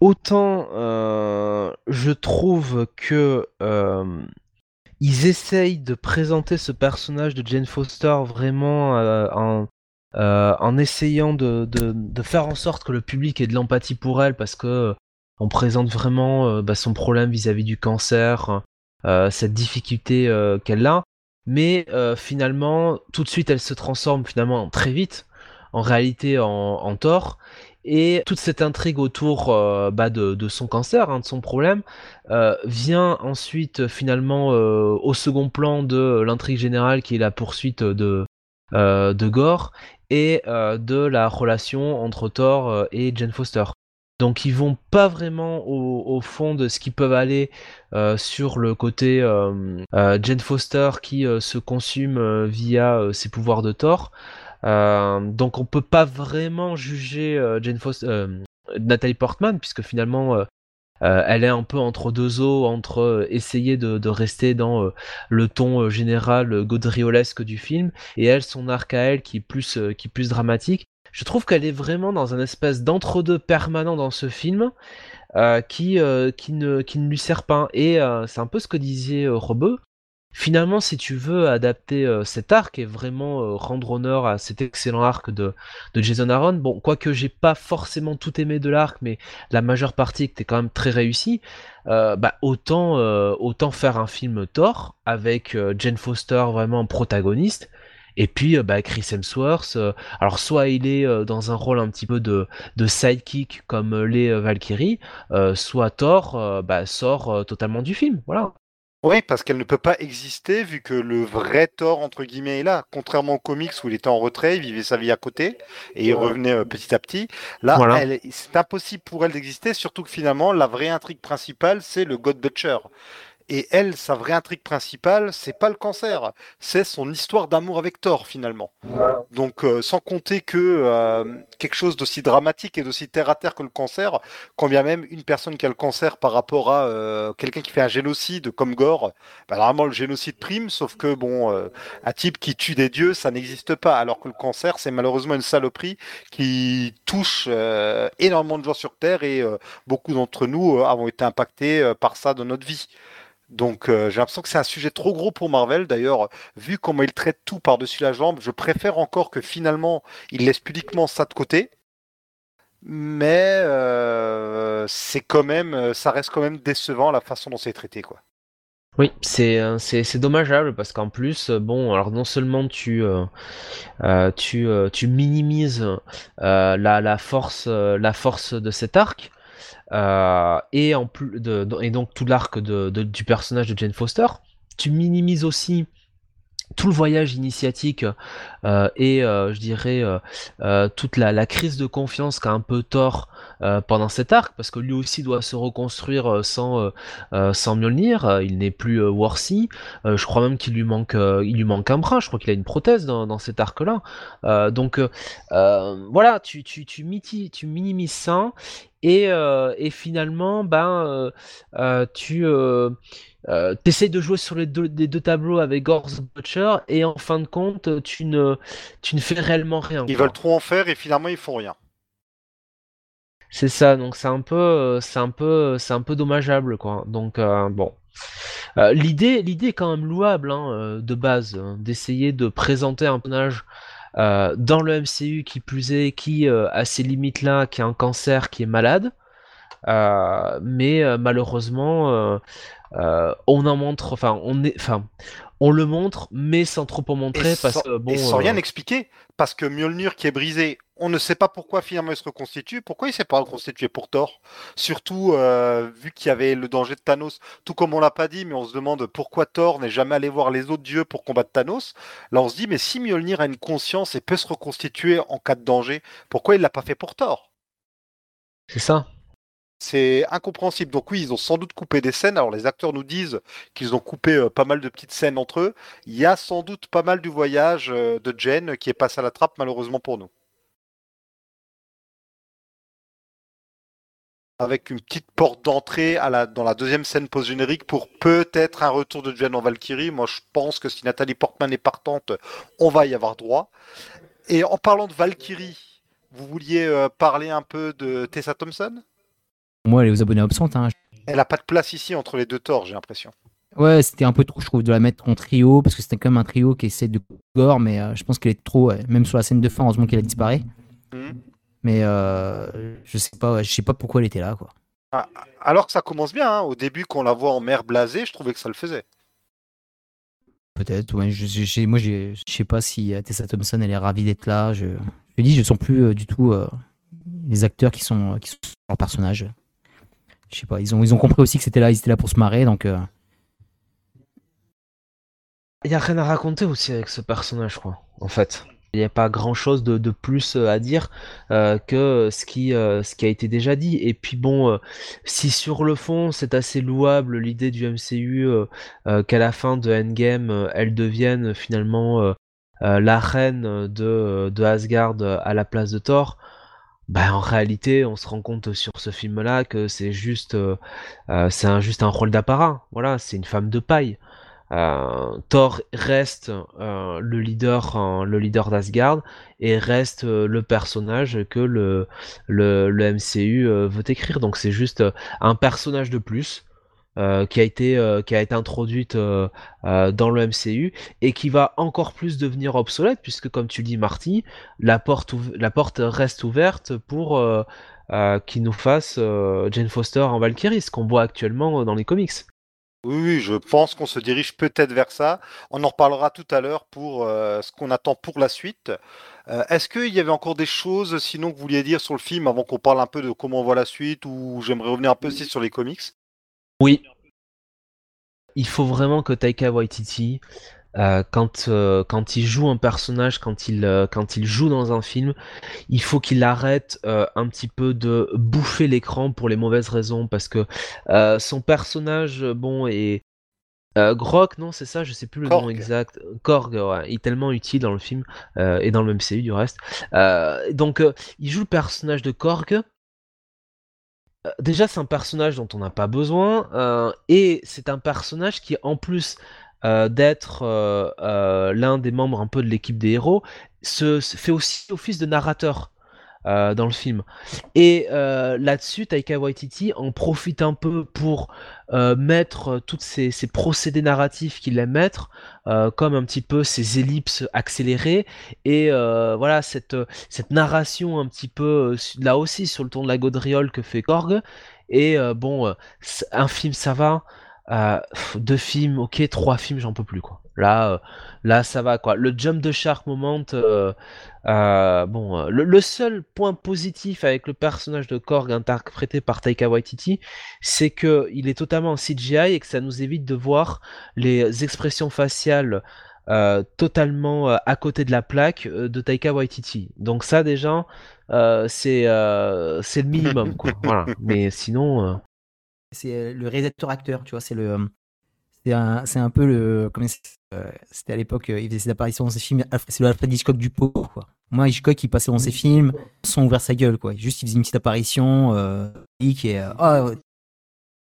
autant euh, je trouve que euh, ils essayent de présenter ce personnage de Jane Foster vraiment euh, en, essayant de, de, faire en sorte que le public ait de l'empathie pour elle parce que on présente vraiment bah, son problème vis-à-vis du cancer, cette difficulté qu'elle a, mais finalement tout de suite elle se transforme finalement très vite en réalité en, en tort. Et toute cette intrigue autour euh, bah, de, son cancer, hein, de son problème, euh, vient ensuite finalement euh, au second plan de l'intrigue générale qui est la poursuite de, euh, de Gore et euh, de la relation entre Thor et Jane Foster. Donc ils vont pas vraiment au, fond de ce qu'ils peuvent aller sur le côté Jane Foster qui se consume via ses pouvoirs de Thor. Euh, donc on peut pas vraiment juger euh, Jane Foster, euh, Nathalie Portman puisque finalement elle est un peu entre deux eaux, entre essayer de, de, rester dans le ton général gaudriolesque du film, et elle, son arc à elle qui est plus, qui est plus dramatique. Je trouve qu'elle est vraiment dans un espèce d'entre-deux permanent dans ce film, qui, qui, ne, qui ne lui sert pas. Et c'est un peu ce que disait Robeux, Finalement, si tu veux adapter euh, cet arc et vraiment euh, rendre honneur à cet excellent arc de, de Jason Aaron, bon, quoique j'ai pas forcément tout aimé de l'arc, mais la majeure partie était quand même très réussie, euh, bah, autant, autant faire un film Thor avec Jane Foster vraiment protagoniste, et puis bah, Chris Hemsworth, alors soit il est dans un rôle un petit peu de, de sidekick comme les Valkyrie, soit Thor bah, sort totalement du film. Voilà. Oui, parce qu'elle ne peut pas exister vu que le vrai Thor, entre guillemets, est là. Contrairement aux comics où il était en retrait, il vivait sa vie à côté et il revenait euh, petit à petit. Là, c'est impossible pour elle d'exister, surtout que finalement, la vraie intrigue principale, c'est le God Butcher. Et elle, sa vraie intrigue principale, c'est pas le cancer, c'est son histoire d'amour avec Thor finalement. Donc, euh, sans compter que euh, quelque chose d'aussi dramatique et d'aussi terre à terre que le cancer, quand bien même une personne qui a le cancer par rapport à euh, quelqu'un qui fait un génocide comme Gore, bah, normalement le génocide prime, sauf que bon, un type qui tue des dieux, ça n'existe pas, alors que le cancer, c'est malheureusement une saloperie qui touche énormément de gens sur Terre et beaucoup d'entre nous avons été impactés par ça dans notre vie. Donc euh, j'ai l'impression que c'est un sujet trop gros pour Marvel. D'ailleurs, vu comment il traite tout par-dessus la jambe, je préfère encore que finalement il laisse pudiquement ça de côté. Mais euh, c'est quand même, ça reste quand même décevant la façon dont c'est traité, quoi. Oui, c'est euh, dommageable parce qu'en plus, bon, alors non seulement tu minimises la force la force de cet arc, euh, et, en plus de, et donc tout l'arc de, du personnage de Jane Foster. Tu minimises aussi tout le voyage initiatique euh, et euh, je dirais toute la, crise de confiance qu'a un peu tort pendant cet arc parce que lui aussi doit se reconstruire sans sans Mjolnir. Il n'est plus Worthy je crois même qu'il lui manque lui manque un bras. Je crois qu'il a une prothèse dans, dans cet arc là donc voilà tu tu, tu minimises ça et, euh, et finalement, ben, euh, euh, tu essayes de jouer sur les deux, les deux tableaux avec Gor's Butcher, et en fin de compte, tu ne, tu ne fais réellement rien. Ils veulent trop en faire, et finalement, ils font rien. C'est ça, donc c'est un peu, c'est un peu, c'est un peu dommageable, quoi. Donc bon. Euh, l'idée, l'idée est quand même louable hein, de base, hein, d'essayer de présenter un personnage euh, dans le MCU qui plus est, qui a ces limites là, qui a un cancer, qui est malade. mais malheureusement, on en montre, enfin, on est, enfin, on le montre, mais sans trop en montrer, parce sans, que bon. Et sans rien expliquer, parce que Mjolnir qui est brisé, on ne sait pas pourquoi finalement il se reconstitue. Pourquoi il s'est pas reconstitué pour Thor Surtout euh, vu qu'il y avait le danger de Thanos. Tout comme on l'a pas dit, mais on se demande pourquoi Thor n'est jamais allé voir les autres dieux pour combattre Thanos. Là, on se dit, mais si Mjolnir a une conscience et peut se reconstituer en cas de danger, pourquoi il l'a pas fait pour Thor C'est ça. C'est incompréhensible. Donc oui, ils ont sans doute coupé des scènes. Alors les acteurs nous disent qu'ils ont coupé euh, pas mal de petites scènes entre eux. Il y a sans doute pas mal du voyage euh, de Jen qui est passé à la trappe malheureusement pour nous. Avec une petite porte d'entrée dans la deuxième scène post-générique pour peut-être un retour de Jen en Valkyrie. Moi, je pense que si Nathalie Portman est partante, on va y avoir droit. Et en parlant de Valkyrie, vous vouliez euh, parler un peu de Tessa Thompson? Moi, elle est aux abonnés absentes. Hein. Elle n'a pas de place ici entre les deux torts, j'ai l'impression. Ouais, c'était un peu trop, je trouve, de la mettre en trio, parce que c'était quand même un trio qui essaie de gore, mais euh, je pense qu'elle est trop, même sur la scène de fin, heureusement qu'elle a disparu. Mmh. Mais euh, je sais pas, je sais pas pourquoi elle était là, quoi. Ah, alors que ça commence bien, hein. au début, qu'on la voit en mer blasée, je trouvais que ça le faisait. Peut-être, ouais. Je, je, moi, je sais pas si euh, Tessa Thompson, elle est ravie d'être là. Je, je dis, je sens plus euh, du tout les acteurs qui sont, qui sont leur personnage. Je sais pas, ils ont, ils ont compris aussi que c'était là, ils étaient là pour se marrer, donc. Il y a rien à raconter aussi avec ce personnage, je crois, en fait. Il n'y a pas grand chose de, plus euh, à dire euh, que ce qui, euh, ce qui a été déjà dit. Et puis bon, si sur le fond c'est assez louable l'idée du MCU qu'à la fin de Endgame, elle devienne finalement la reine de, de Asgard à la place de Thor, bah en réalité on se rend compte sur ce film-là que c'est juste, un, juste un rôle d'apparat. Voilà, c'est une femme de paille. Euh, Thor reste euh, le leader, le leader d'Asgard et reste euh, le personnage que le, le, MCU veut écrire. Donc c'est juste un personnage de plus. qui a été qui a été introduite dans le MCU et qui va encore plus devenir obsolète puisque comme tu dis Marty la porte la porte reste ouverte pour qu'il nous fasse Jane Foster en Valkyrie ce qu'on voit actuellement dans les comics oui, je pense qu'on se dirige peut-être vers ça. On en reparlera tout à l'heure pour euh, ce qu'on attend pour la suite. Euh, est-ce qu'il y avait encore des choses, sinon, que vous vouliez dire sur le film avant qu'on parle un peu de comment on voit la suite ou j'aimerais revenir un peu aussi sur les comics? Oui. Il faut vraiment que Taika Waititi euh, quand, euh, quand il joue un personnage, quand il, euh, quand il joue dans un film, il faut qu'il arrête un petit peu de bouffer l'écran pour les mauvaises raisons, parce que son personnage, bon, est... Grok, non, c'est ça, je sais plus le nom exact. Korg, ouais, il est tellement utile dans le film et dans le MCU du reste. donc, il joue le personnage de Korg, déjà c'est un personnage dont on n'a pas besoin et c'est un personnage qui en plus euh, d'être euh, euh, l'un des membres un peu de l'équipe des héros, se, fait aussi office de narrateur. dans le film. Et là-dessus, Taika Waititi en profite un peu pour mettre tous ces, procédés narratifs qu'il aime mettre, comme un petit peu ces ellipses accélérées, et voilà cette, cette narration un petit peu là aussi sur le ton de la gaudriole que fait Korg. Et bon, un film ça va, euh, deux films, ok, trois films, j'en peux plus quoi. Là, euh, là, ça va quoi. Le jump de shark moment, euh, bon, le, seul point positif avec le personnage de Korg interprété par Taika Waititi, c'est que il est totalement en CGI et que ça nous évite de voir les expressions faciales totalement à côté de la plaque de Taika Waititi. Donc ça déjà, c'est c'est le minimum quoi. voilà. Mais sinon c'est euh, le réalisateur-acteur, tu vois, c'est le. C'est un, un, peu le. Euh, c'était à l'époque, euh, il faisait ses apparitions dans ses films. C'est le Alfred Hitchcock du pot, quoi. Moi, Hitchcock, il passait dans ses films sans ouvrir sa gueule, quoi. Juste, il faisait une petite apparition, euh, qui est. Oh,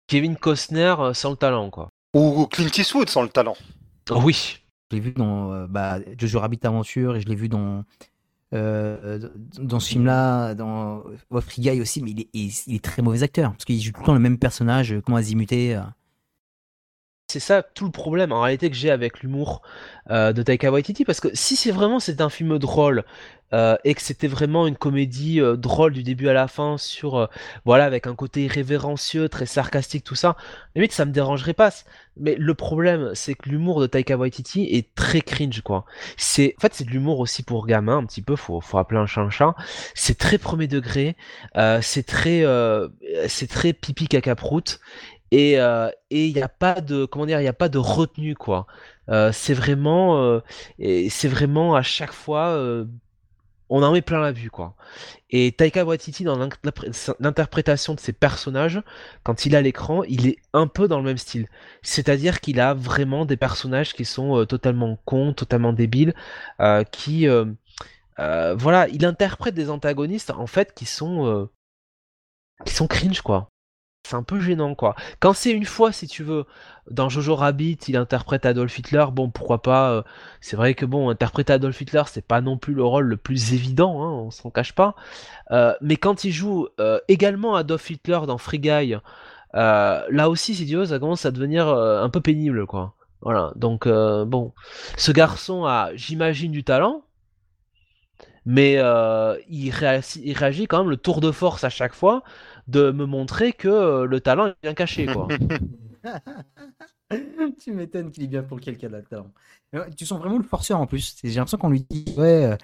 Kevin Costner sans le talent, quoi. Ou Clint Eastwood sans le talent. oui. Je l'ai vu dans bah, Jojo Rabbit Aventure et je l'ai vu dans euh, dans ce film-là, dans Free Guy aussi, mais il est, il est, très mauvais acteur parce qu'il joue tout le temps le même personnage, comment Azimuté. C'est ça tout le problème en réalité que j'ai avec l'humour euh, de Taika Waititi parce que si c'est vraiment c'est un film drôle euh, et que c'était vraiment une comédie euh, drôle du début à la fin sur voilà avec un côté irrévérencieux très sarcastique tout ça limite ça me dérangerait pas. Mais le problème c'est que l'humour de Taika Waititi est très cringe quoi. C'est en fait c'est de l'humour aussi pour gamins un petit peu faut faut appeler un chat un chat. C'est très premier degré c'est très c'est très pipi caca prout et euh, et il n'y a pas de comment dire il a pas de retenue quoi. Euh, c'est vraiment euh, c'est vraiment à chaque fois on en met plein la vue quoi. Et Taika Waititi dans l'interprétation de ses personnages quand il à l'écran il est un peu dans le même style. C'est-à-dire qu'il a vraiment des personnages qui sont totalement cons totalement débiles qui voilà il interprète des antagonistes en fait qui sont qui sont cringe quoi c'est un peu gênant quoi. Quand c'est une fois, si tu veux, dans Jojo Rabbit, il interprète Adolf Hitler, bon pourquoi pas. Euh, c'est vrai que bon, interpréter Adolf Hitler, c'est pas non plus le rôle le plus évident, hein, on s'en cache pas. Euh, mais quand il joue euh, également Adolf Hitler dans Free Guy, là aussi, si tu veux, ça commence à devenir un peu pénible quoi. Voilà, donc bon, ce garçon a, j'imagine, du talent, mais il, il réagit quand même le tour de force à chaque fois de me montrer que euh, le talent est bien caché, quoi. tu m'étonnes qu'il est bien pour quelqu'un de talent. Tu sens vraiment le forceur en plus. J'ai l'impression qu'on lui dit ouais, euh,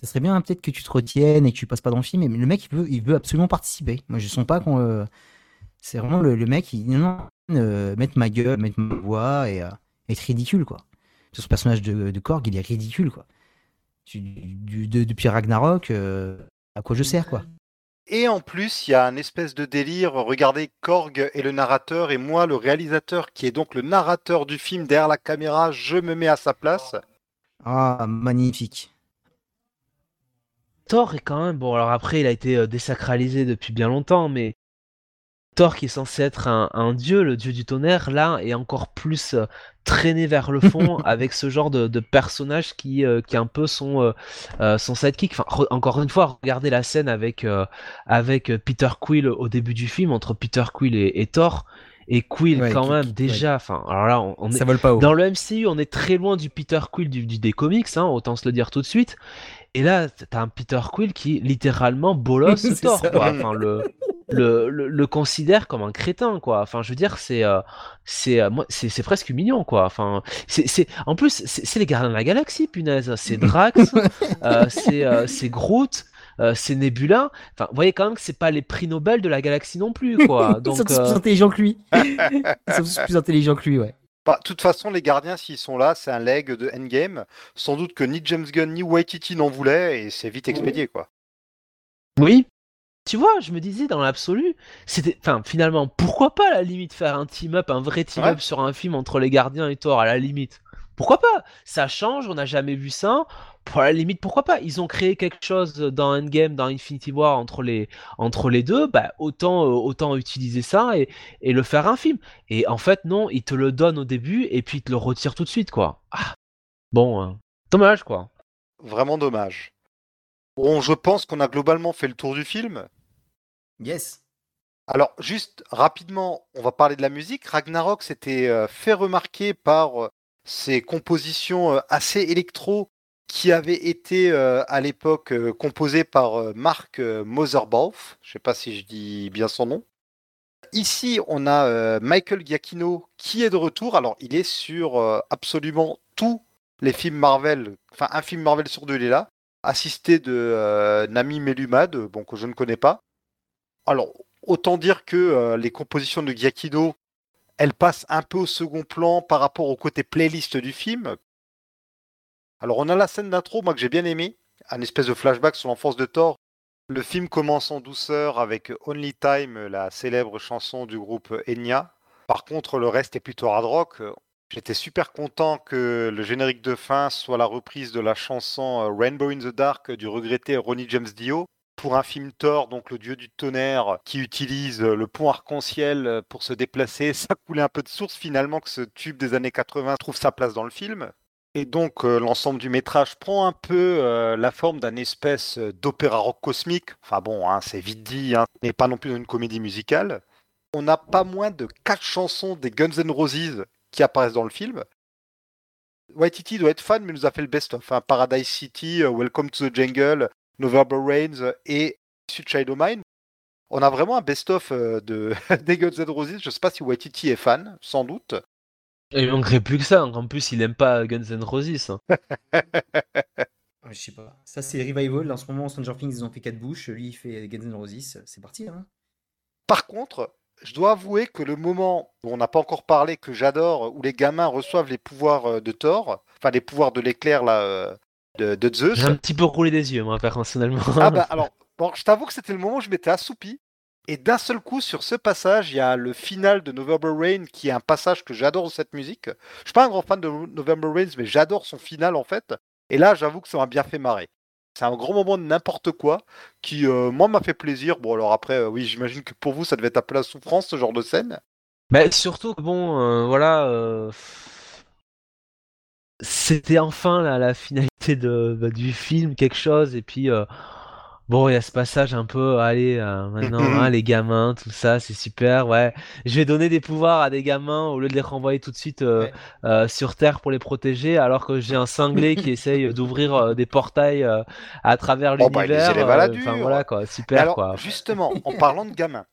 ça serait bien peut-être que tu te retiennes et que tu passes pas dans le film. Mais le mec, il veut, il veut absolument participer. Moi, je sens pas qu'on. Euh, c'est vraiment le, mec, il non, mettre ma gueule, mettre ma voix et être ridicule, quoi. Ce personnage de, de Korg, il est ridicule, quoi. Du, depuis Ragnarok, à quoi je sers, quoi. Et en plus, il y a un espèce de délire. Regardez, Korg est le narrateur et moi, le réalisateur, qui est donc le narrateur du film derrière la caméra, je me mets à sa place. Ah, magnifique. Thor est quand même. Bon, alors après, il a été euh, désacralisé depuis bien longtemps, mais Thor qui est censé être un, dieu, le dieu du tonnerre, là est encore plus euh, traîné vers le fond avec ce genre de, personnage qui, euh, qui est un peu son, euh, son sidekick. Enfin, encore une fois, regardez la scène avec, avec Peter Quill au début du film, entre Peter Quill et, Thor. Et Quill quand même déjà, enfin alors là on, est pas dans le MCU on est très loin du Peter Quill du, des comics, hein, autant se le dire tout de suite. Et là t'as un Peter Quill qui littéralement bolosse Thor quoi. Enfin le le, le, considère comme un crétin quoi. Enfin je veux dire c'est euh, c'est euh, moi c'est presque mignon quoi. Enfin c'est en plus c'est les gardiens de la galaxie punaise. C'est Drax euh, c'est c'est Groot c'est Nebula. Enfin vous voyez quand même que c'est pas les prix Nobel de la galaxie non plus quoi. Donc ils sont plus intelligents que lui. Ils sont tous plus intelligents que lui ouais. Bah, de toute façon, les gardiens, s'ils sont là, c'est un leg de Endgame. Sans doute que ni James Gunn ni Waititi n'en voulaient et c'est vite expédié, quoi. Oui, tu vois, je me disais dans l'absolu, c'était, enfin, finalement, pourquoi pas à la limite faire un team-up, un vrai team-up sur un film entre les gardiens et Thor, à la limite? Pourquoi pas? Ça change, on n'a jamais vu ça. Pour la limite, pourquoi pas? Ils ont créé quelque chose dans Endgame, dans Infinity War entre les, entre les deux, bah, autant, euh, autant utiliser ça et, et, le faire un film. Et en fait, non, ils te le donnent au début et puis ils te le retirent tout de suite, quoi. Ah. Bon, hein. dommage, quoi. Vraiment dommage. Bon, je pense qu'on a globalement fait le tour du film. Yes. Alors, juste rapidement, on va parler de la musique. Ragnarok s'était euh, fait remarquer par euh, ses compositions euh, assez électro qui avaient été à l'époque composées par Mark Moserbauf. Je ne sais pas si je dis bien son nom. Ici, on a Michael Giacchino qui est de retour. Alors, il est sur absolument tous les films Marvel. Enfin, un film Marvel sur deux, il est là. Assisté de Nami Melumad, bon, que je ne connais pas alors, autant dire que euh, les compositions de Giacchino, elles passent un peu au second plan par rapport au côté playlist du film. Alors, on a la scène d'intro, moi que j'ai bien aimé, un espèce de flashback sur l'enfance de Thor. Le film commence en douceur avec Only Time, la célèbre chanson du groupe Enya. Par contre, le reste est plutôt hard rock. J'étais super content que le générique de fin soit la reprise de la chanson Rainbow in the Dark du regretté Ronnie James Dio pour un film Thor, donc le dieu du tonnerre, qui utilise euh, le pont arc-en-ciel euh, pour se déplacer, ça coulait un peu de source finalement que ce tube des années 80 trouve sa place dans le film. Et donc euh, l'ensemble du métrage prend un peu la forme d'un espèce d'opéra rock cosmique. Enfin bon, hein, c'est vite dit, hein, mais pas non plus une comédie musicale. On a pas moins de quatre chansons des Guns N' Roses qui apparaissent dans le film. Waititi doit être fan, mais nous a fait le best-of. Hein. Paradise City, Welcome to the Jungle, November Rains et Sweet Child of Mine. On a vraiment un best-of euh, de des Guns N' Roses. Je sais pas si Waititi est fan, sans doute. Il manquerait plus que ça. En plus, il aime pas Guns N' Roses. je sais pas. Ça, c'est Revival. En ce moment, Stranger Things, ils ont fait 4 bouches. Lui, il fait Guns N' Roses. C'est parti. Hein. Par contre, je dois avouer que le moment où on n'a pas encore parlé, que j'adore, où les gamins reçoivent les pouvoirs euh, de Thor, enfin les pouvoirs de l'éclair là, euh, de, de Zeus. J'ai un petit peu roulé des yeux, moi, personnellement. Ah bah alors, bon, je t'avoue que c'était le moment où je m'étais assoupi. Et d'un seul coup, sur ce passage, il y a le final de November Rain, qui est un passage que j'adore de cette musique. Je suis pas un grand fan de November Rain, mais j'adore son final en fait. Et là, j'avoue que ça m'a bien fait marrer. C'est un grand moment de n'importe quoi qui, euh, moi, m'a fait plaisir. Bon, alors après, euh, oui, j'imagine que pour vous, ça devait être un peu la souffrance, ce genre de scène. Bah, surtout bon, euh, voilà, c'était enfin la, la finalité de, bah, du film, quelque chose, et puis euh, bon, il y a ce passage un peu, allez, euh, maintenant, hein, les gamins, tout ça, c'est super, ouais. Je vais donner des pouvoirs à des gamins au lieu de les renvoyer tout de suite euh, Ouais. sur Terre pour les protéger, alors que j'ai un cinglé qui essaye d'ouvrir des portails à travers Oh, bah, l'univers. la euh, Enfin voilà quoi, super alors, quoi. justement, en parlant de gamins,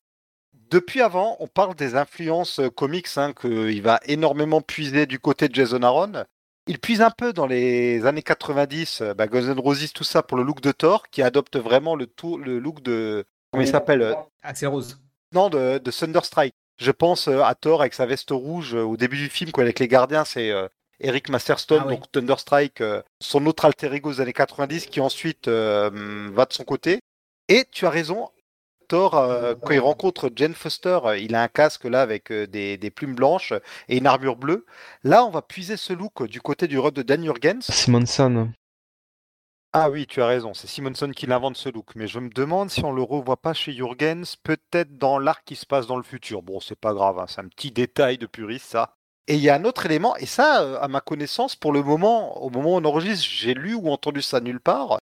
depuis avant, on parle des influences comics hein, qu'il va énormément puiser du côté de Jason Aaron. Il puise un peu dans les années 90, euh, bah, Guns N' Roses, tout ça pour le look de Thor, qui adopte vraiment le, look de. Comment il s'appelle euh, Axel Rose. Non, de, de Thunderstrike. Je pense euh, à Thor avec sa veste rouge au début du film, quoi, avec les gardiens, c'est euh, Eric Masterstone, Ah oui. donc Thunderstrike, euh, son autre alter ego des années 90, qui ensuite euh, va de son côté. Et tu as raison, Thor, euh, quand il rencontre Jane Foster, euh, il a un casque là avec euh, des, des plumes blanches et une armure bleue. Là, on va puiser ce look du côté du run de Dan Jurgens. Simonson. Ah oui, tu as raison, c'est Simonson qui l'invente ce look. Mais je me demande si on le revoit pas chez Jurgens, peut-être dans l'arc qui se passe dans le futur. Bon, c'est pas grave, hein, c'est un petit détail de puriste ça. Et il y a un autre élément, et ça, à ma connaissance, pour le moment, au moment où on enregistre, j'ai lu ou entendu ça nulle part.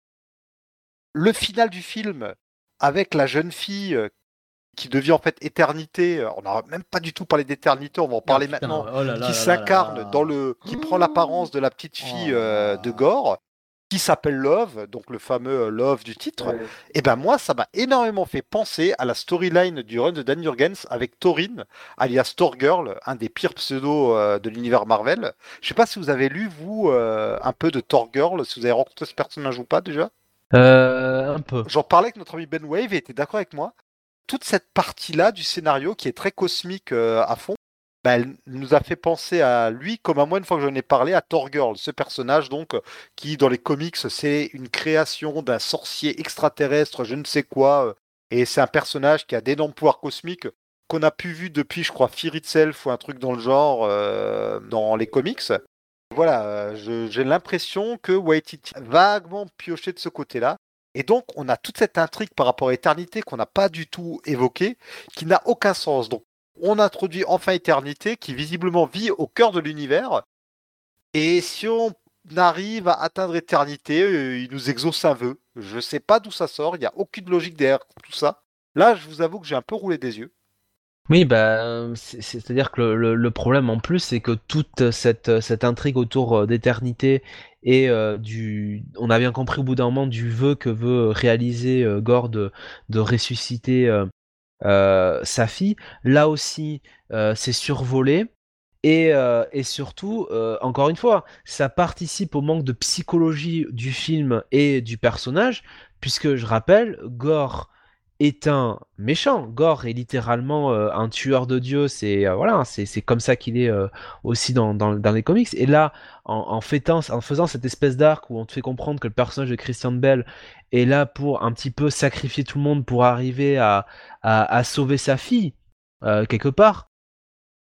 Le final du film avec la jeune fille euh, qui devient en fait éternité. euh, On n'a même pas du tout parlé d'éternité, on va en parler maintenant oh là là là qui s'incarne dans le, qui prend l'apparence de la petite fille Oh là euh, de Gore, qui s'appelle Love, donc le fameux Love du titre. Et ben moi, ça m'a énormément fait penser à la storyline du run de Dan Jurgens avec Thorin, alias Thor Girl, un des pires pseudos euh, de l'univers Marvel. Je sais pas si vous avez lu vous euh, un peu de Thor Girl, si vous avez rencontré ce personnage ou pas déjà? Euh, un peu. J'en parlais avec notre ami Ben Wave et était d'accord avec moi. Toute cette partie-là du scénario qui est très cosmique euh, à fond, bah, elle nous a fait penser à lui comme à moi une fois que j'en ai parlé à Thor Girl, ce personnage donc euh, qui dans les comics c'est une création d'un sorcier extraterrestre, je ne sais quoi, euh, et c'est un personnage qui a d'énormes pouvoirs cosmiques qu'on a pu vu depuis je crois Fear Itself ou un truc dans le genre dans les comics. Voilà, euh, j'ai l'impression que Waititi vaguement pioché de ce côté-là. Et donc, on a toute cette intrigue par rapport à Éternité qu'on n'a pas du tout évoquée, qui n'a aucun sens. Donc, on introduit enfin Éternité, qui visiblement vit au cœur de l'univers. Et si on arrive à atteindre Éternité, euh, il nous exauce un vœu. Je ne sais pas d'où ça sort, il n'y a aucune logique derrière tout ça. Là, je vous avoue que j'ai un peu roulé des yeux. Oui, bah, euh, c'est- c'est-à-dire que le, problème en plus, c'est que toute cette, intrigue autour euh, d'éternité et euh, du, on a bien compris au bout d'un moment du vœu que veut réaliser Gore de, ressusciter sa fille. Là aussi, c'est survolé. Et, surtout, encore une fois, ça participe au manque de psychologie du film et du personnage, puisque je rappelle, Gore est un méchant. Gore est littéralement euh, un tueur de dieu. C'est euh, voilà, c'est c'est comme ça qu'il est euh, aussi dans, dans, les comics. Et là, en, fêtant, en faisant cette espèce d'arc où on te fait comprendre que le personnage de Christian Bell est là pour un petit peu sacrifier tout le monde pour arriver à, à, sauver sa fille quelque part.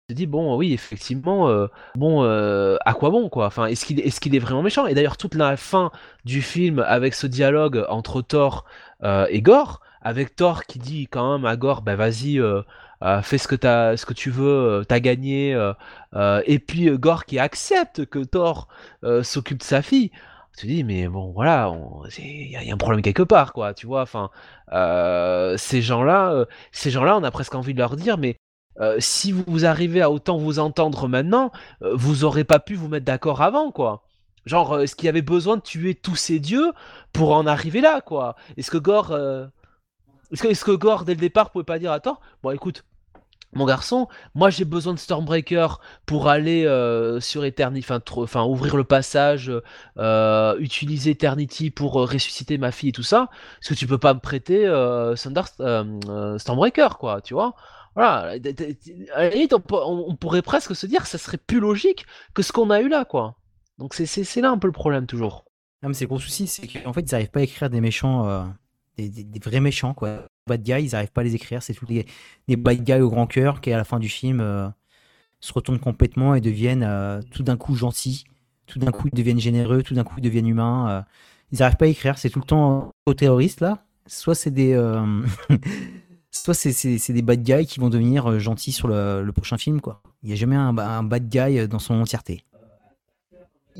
Je dis bon oui effectivement bon à quoi bon quoi? Enfin est-ce qu'il est-ce qu'il est vraiment méchant? Et d'ailleurs toute la fin du film avec ce dialogue entre Thor et Gore avec Thor qui dit quand même à Gore bah vas-y euh, euh, fais ce que tu veux euh, t'as gagné et puis Gore qui accepte que Thor s'occupe de sa fille tu dis mais bon voilà il y, a un problème quelque part quoi tu vois enfin ces gens là ces gens là on a presque envie de leur dire mais si vous arrivez à autant vous entendre maintenant, vous aurez pas pu vous mettre d'accord avant, quoi. Genre, est-ce qu'il y avait besoin de tuer tous ces dieux pour en arriver là, quoi? Est-ce que Gore, est-ce que, Gore dès le départ pouvait pas dire attends, bon écoute, mon garçon, moi j'ai besoin de Stormbreaker pour aller sur Eternity, enfin ouvrir le passage, utiliser Eternity pour ressusciter ma fille et tout ça. Est-ce que tu peux pas me prêter Thunder, Stormbreaker, quoi, tu vois voilà, on, pourrait presque se dire que ça serait plus logique que ce qu'on a eu là, quoi. Donc c'est là un peu le problème toujours. Non, mais c'est gros souci, c'est qu'en fait ils n'arrivent pas à écrire des méchants, euh, des, vrais méchants, quoi. Bad guys, ils n'arrivent pas à les écrire, c'est tous des, des bad guys au grand cœur qui à la fin du film euh, se retournent complètement et deviennent euh, tout d'un coup gentils, tout d'un coup ils deviennent généreux, tout d'un coup ils deviennent humains. ils n'arrivent pas à écrire, c'est tout le temps aux terroristes là. Soit c'est des soit c'est des bad guys qui vont devenir euh, gentils sur le, prochain film, quoi. Il n'y a jamais un, bad guy euh, dans son entièreté.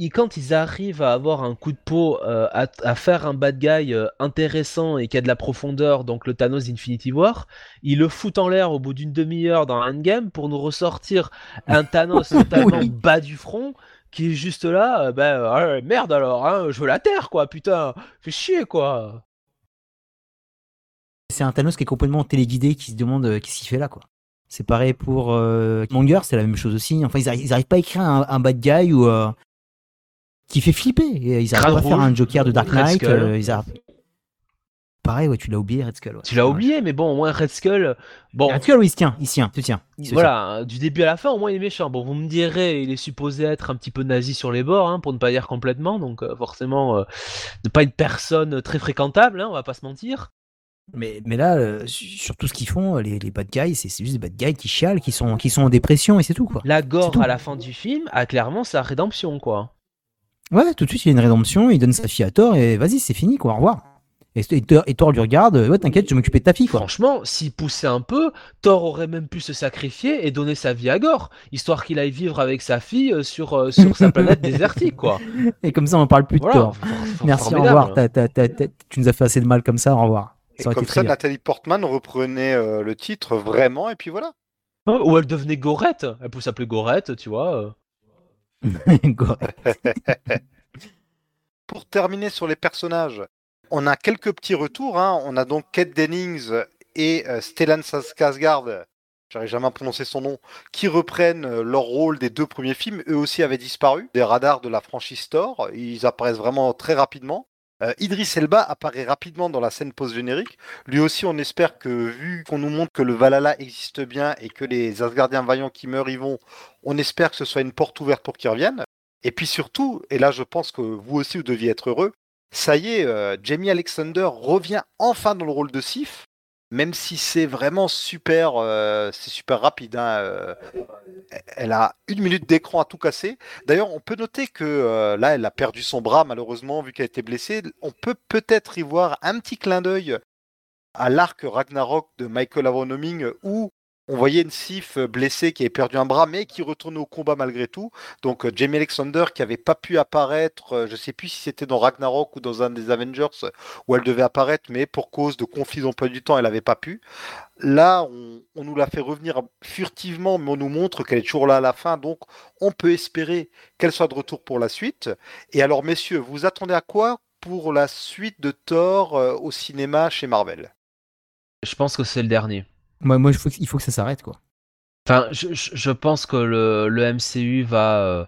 Et quand ils arrivent à avoir un coup de peau, euh, à, faire un bad guy intéressant et qui a de la profondeur, donc le Thanos Infinity War, ils le foutent en l'air au bout d'une demi-heure dans un game pour nous ressortir un Thanos totalement bas du front qui est juste là, ben merde alors, hein, je veux la terre quoi, putain, fais chier quoi c'est un Thanos qui est complètement téléguidé, qui se demande euh, qu'est-ce qu'il fait là, quoi. C'est pareil pour euh, Monger, c'est la même chose aussi. Enfin, ils arrivent, pas à écrire un, bad guy ou euh, qui fait flipper. Ils arrivent pas à faire un Joker de Dark Knight. Pareil, ouais, tu l'as oublié, Red Skull. Tu l'as oublié, mais bon, au moins Red Skull. Bon. Red Skull, oui, il se tient, il se tient, tu tiens. Voilà, du début à la fin, au moins il est méchant. Bon, vous me direz, il est supposé être un petit peu nazi sur les bords, hein, pour ne pas dire complètement, donc forcément, ne pas une personne très fréquentable, hein, on va pas se mentir. Mais, mais là, euh, sur tout ce qu'ils font, les, les bad guys, c'est juste des bad guys qui chialent, qui sont, qui sont en dépression et c'est tout quoi. La gore à la fin du film a clairement sa rédemption quoi. Ouais, tout de suite il y a une rédemption, il donne sa fille à Thor et vas-y, c'est fini quoi, au revoir. Et, et, Thor lui regarde, ouais, t'inquiète, je vais m'occuper de ta fille quoi. Franchement, s'il poussait un peu, Thor aurait même pu se sacrifier et donner sa vie à Gore, histoire qu'il aille vivre avec sa fille euh, sur, euh, sur sa planète désertique quoi. Et comme ça on parle plus de Thor. Merci, au revoir. tu nous as fait assez de mal comme ça, au revoir. Et comme ça, Nathalie Portman reprenait euh, le titre vraiment, et puis voilà. Ou elle devenait Gorette. Elle peut s'appeler Gorette, tu vois. Euh. Pour terminer sur les personnages, on a quelques petits retours. Hein. On a donc Kate Dennings et euh, Stellan Skarsgård, j'arrive jamais à prononcer son nom, qui reprennent leur rôle des deux premiers films. Eux aussi avaient disparu des radars de la franchise Thor. Ils apparaissent vraiment très rapidement. Euh, Idris Elba apparaît rapidement dans la scène post-générique. Lui aussi, on espère que, vu qu'on nous montre que le Valhalla existe bien et que les Asgardiens vaillants qui meurent y vont, on espère que ce soit une porte ouverte pour qu'ils reviennent. Et puis surtout, et là je pense que vous aussi vous deviez être heureux, ça y est, euh, Jamie Alexander revient enfin dans le rôle de Sif même si c'est vraiment super, euh, c'est super rapide. Hein, euh, elle a une minute d'écran à tout casser. D'ailleurs, on peut noter que euh, là, elle a perdu son bras malheureusement vu qu'elle a été blessée. On peut peut-être y voir un petit clin d'œil à l'arc Ragnarok de Michael Avonoming où on voyait une Sif blessée qui avait perdu un bras, mais qui retournait au combat malgré tout. Donc euh, Jamie Alexander qui avait pas pu apparaître, euh, je sais plus si c'était dans Ragnarok ou dans un des Avengers où elle devait apparaître, mais pour cause de conflit d'emploi du temps, elle n'avait pas pu. Là, on, nous l'a fait revenir furtivement, mais on nous montre qu'elle est toujours là à la fin, donc on peut espérer qu'elle soit de retour pour la suite. Et alors, messieurs, vous attendez à quoi pour la suite de Thor euh, au cinéma chez Marvel? Je pense que c'est le dernier. Moi, moi faut, il faut que ça s'arrête, quoi. Enfin, je, je, pense que le, MCU va. Euh,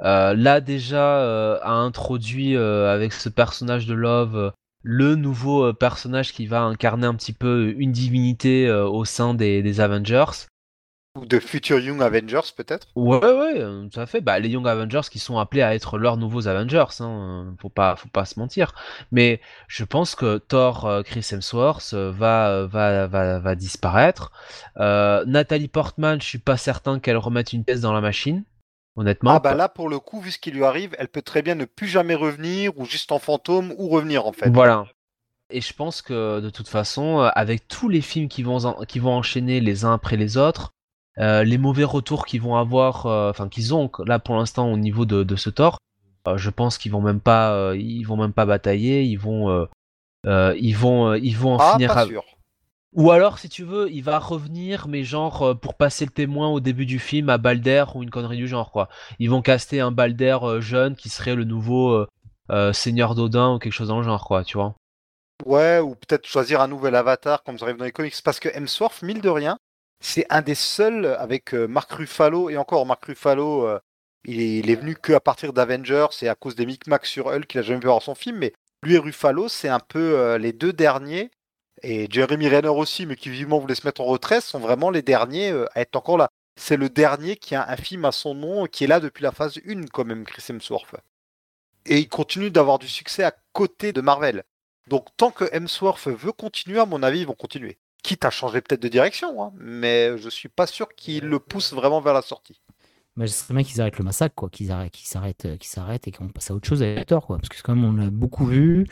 euh, là, déjà, euh, a introduit avec ce personnage de Love le nouveau personnage qui va incarner un petit peu une divinité au sein des Avengers. Ou de futurs Young Avengers, peut-être? Ouais, ouais, euh, tout à fait. Bah, les Young Avengers qui sont appelés à être leurs nouveaux Avengers, hein, faut, pas, faut pas se mentir. Mais je pense que Thor, euh, Chris Hemsworth euh, va, va, va, va disparaître. Nathalie Portman, je suis pas certain qu'elle remette une pièce dans la machine. Honnêtement. Ah bah là pour le coup vu ce qui lui arrive, elle peut très bien ne plus jamais revenir ou juste en fantôme ou revenir en fait. Voilà. Et je pense que de toute façon, avec tous les films qui vont, qui vont enchaîner les uns après les autres, euh, les mauvais retours qu'ils vont avoir, euh, enfin qu'ils ont là pour l'instant au niveau de, ce tort, euh, je pense qu'ils vont même pas, ils vont même pas batailler, ils vont, ils vont, ils vont en ah, finir. Pas sûr. Ou alors, si tu veux, il va revenir, mais genre pour passer le témoin au début du film à Balder ou une connerie du genre, quoi. Ils vont caster un Balder jeune qui serait le nouveau Seigneur d'Odin ou quelque chose dans le genre, quoi, tu vois. Ouais, ou peut-être choisir un nouvel avatar comme ça arrive dans les comics. Parce que Hemsworth, mille de rien, c'est un des seuls avec Mark Ruffalo, et encore Mark Ruffalo, il, est, venu que à partir d'Avengers et à cause des micmacs sur Hulk qu'il a jamais vu voir son film, mais lui et Ruffalo, c'est un peu les deux derniers et Jeremy Renner aussi, mais qui vivement voulait se mettre en retrait, sont vraiment les derniers euh, à être encore là. C'est le dernier qui a un film à son nom, qui est là depuis la phase 1 quand même, Chris Hemsworth. Et il continue d'avoir du succès à côté de Marvel. Donc tant que Hemsworth veut continuer, à mon avis, ils vont continuer. Quitte à changer peut-être de direction, hein, mais je suis pas sûr qu'ils le poussent vraiment vers la sortie. Mais c'est bien qu'ils arrêtent le massacre, quoi, qu'ils arrêtent, qu'ils s'arrêtent, qu'ils s'arrêtent et qu'on passe à autre chose avec tort, quoi. Parce que quand même, on l'a beaucoup vu,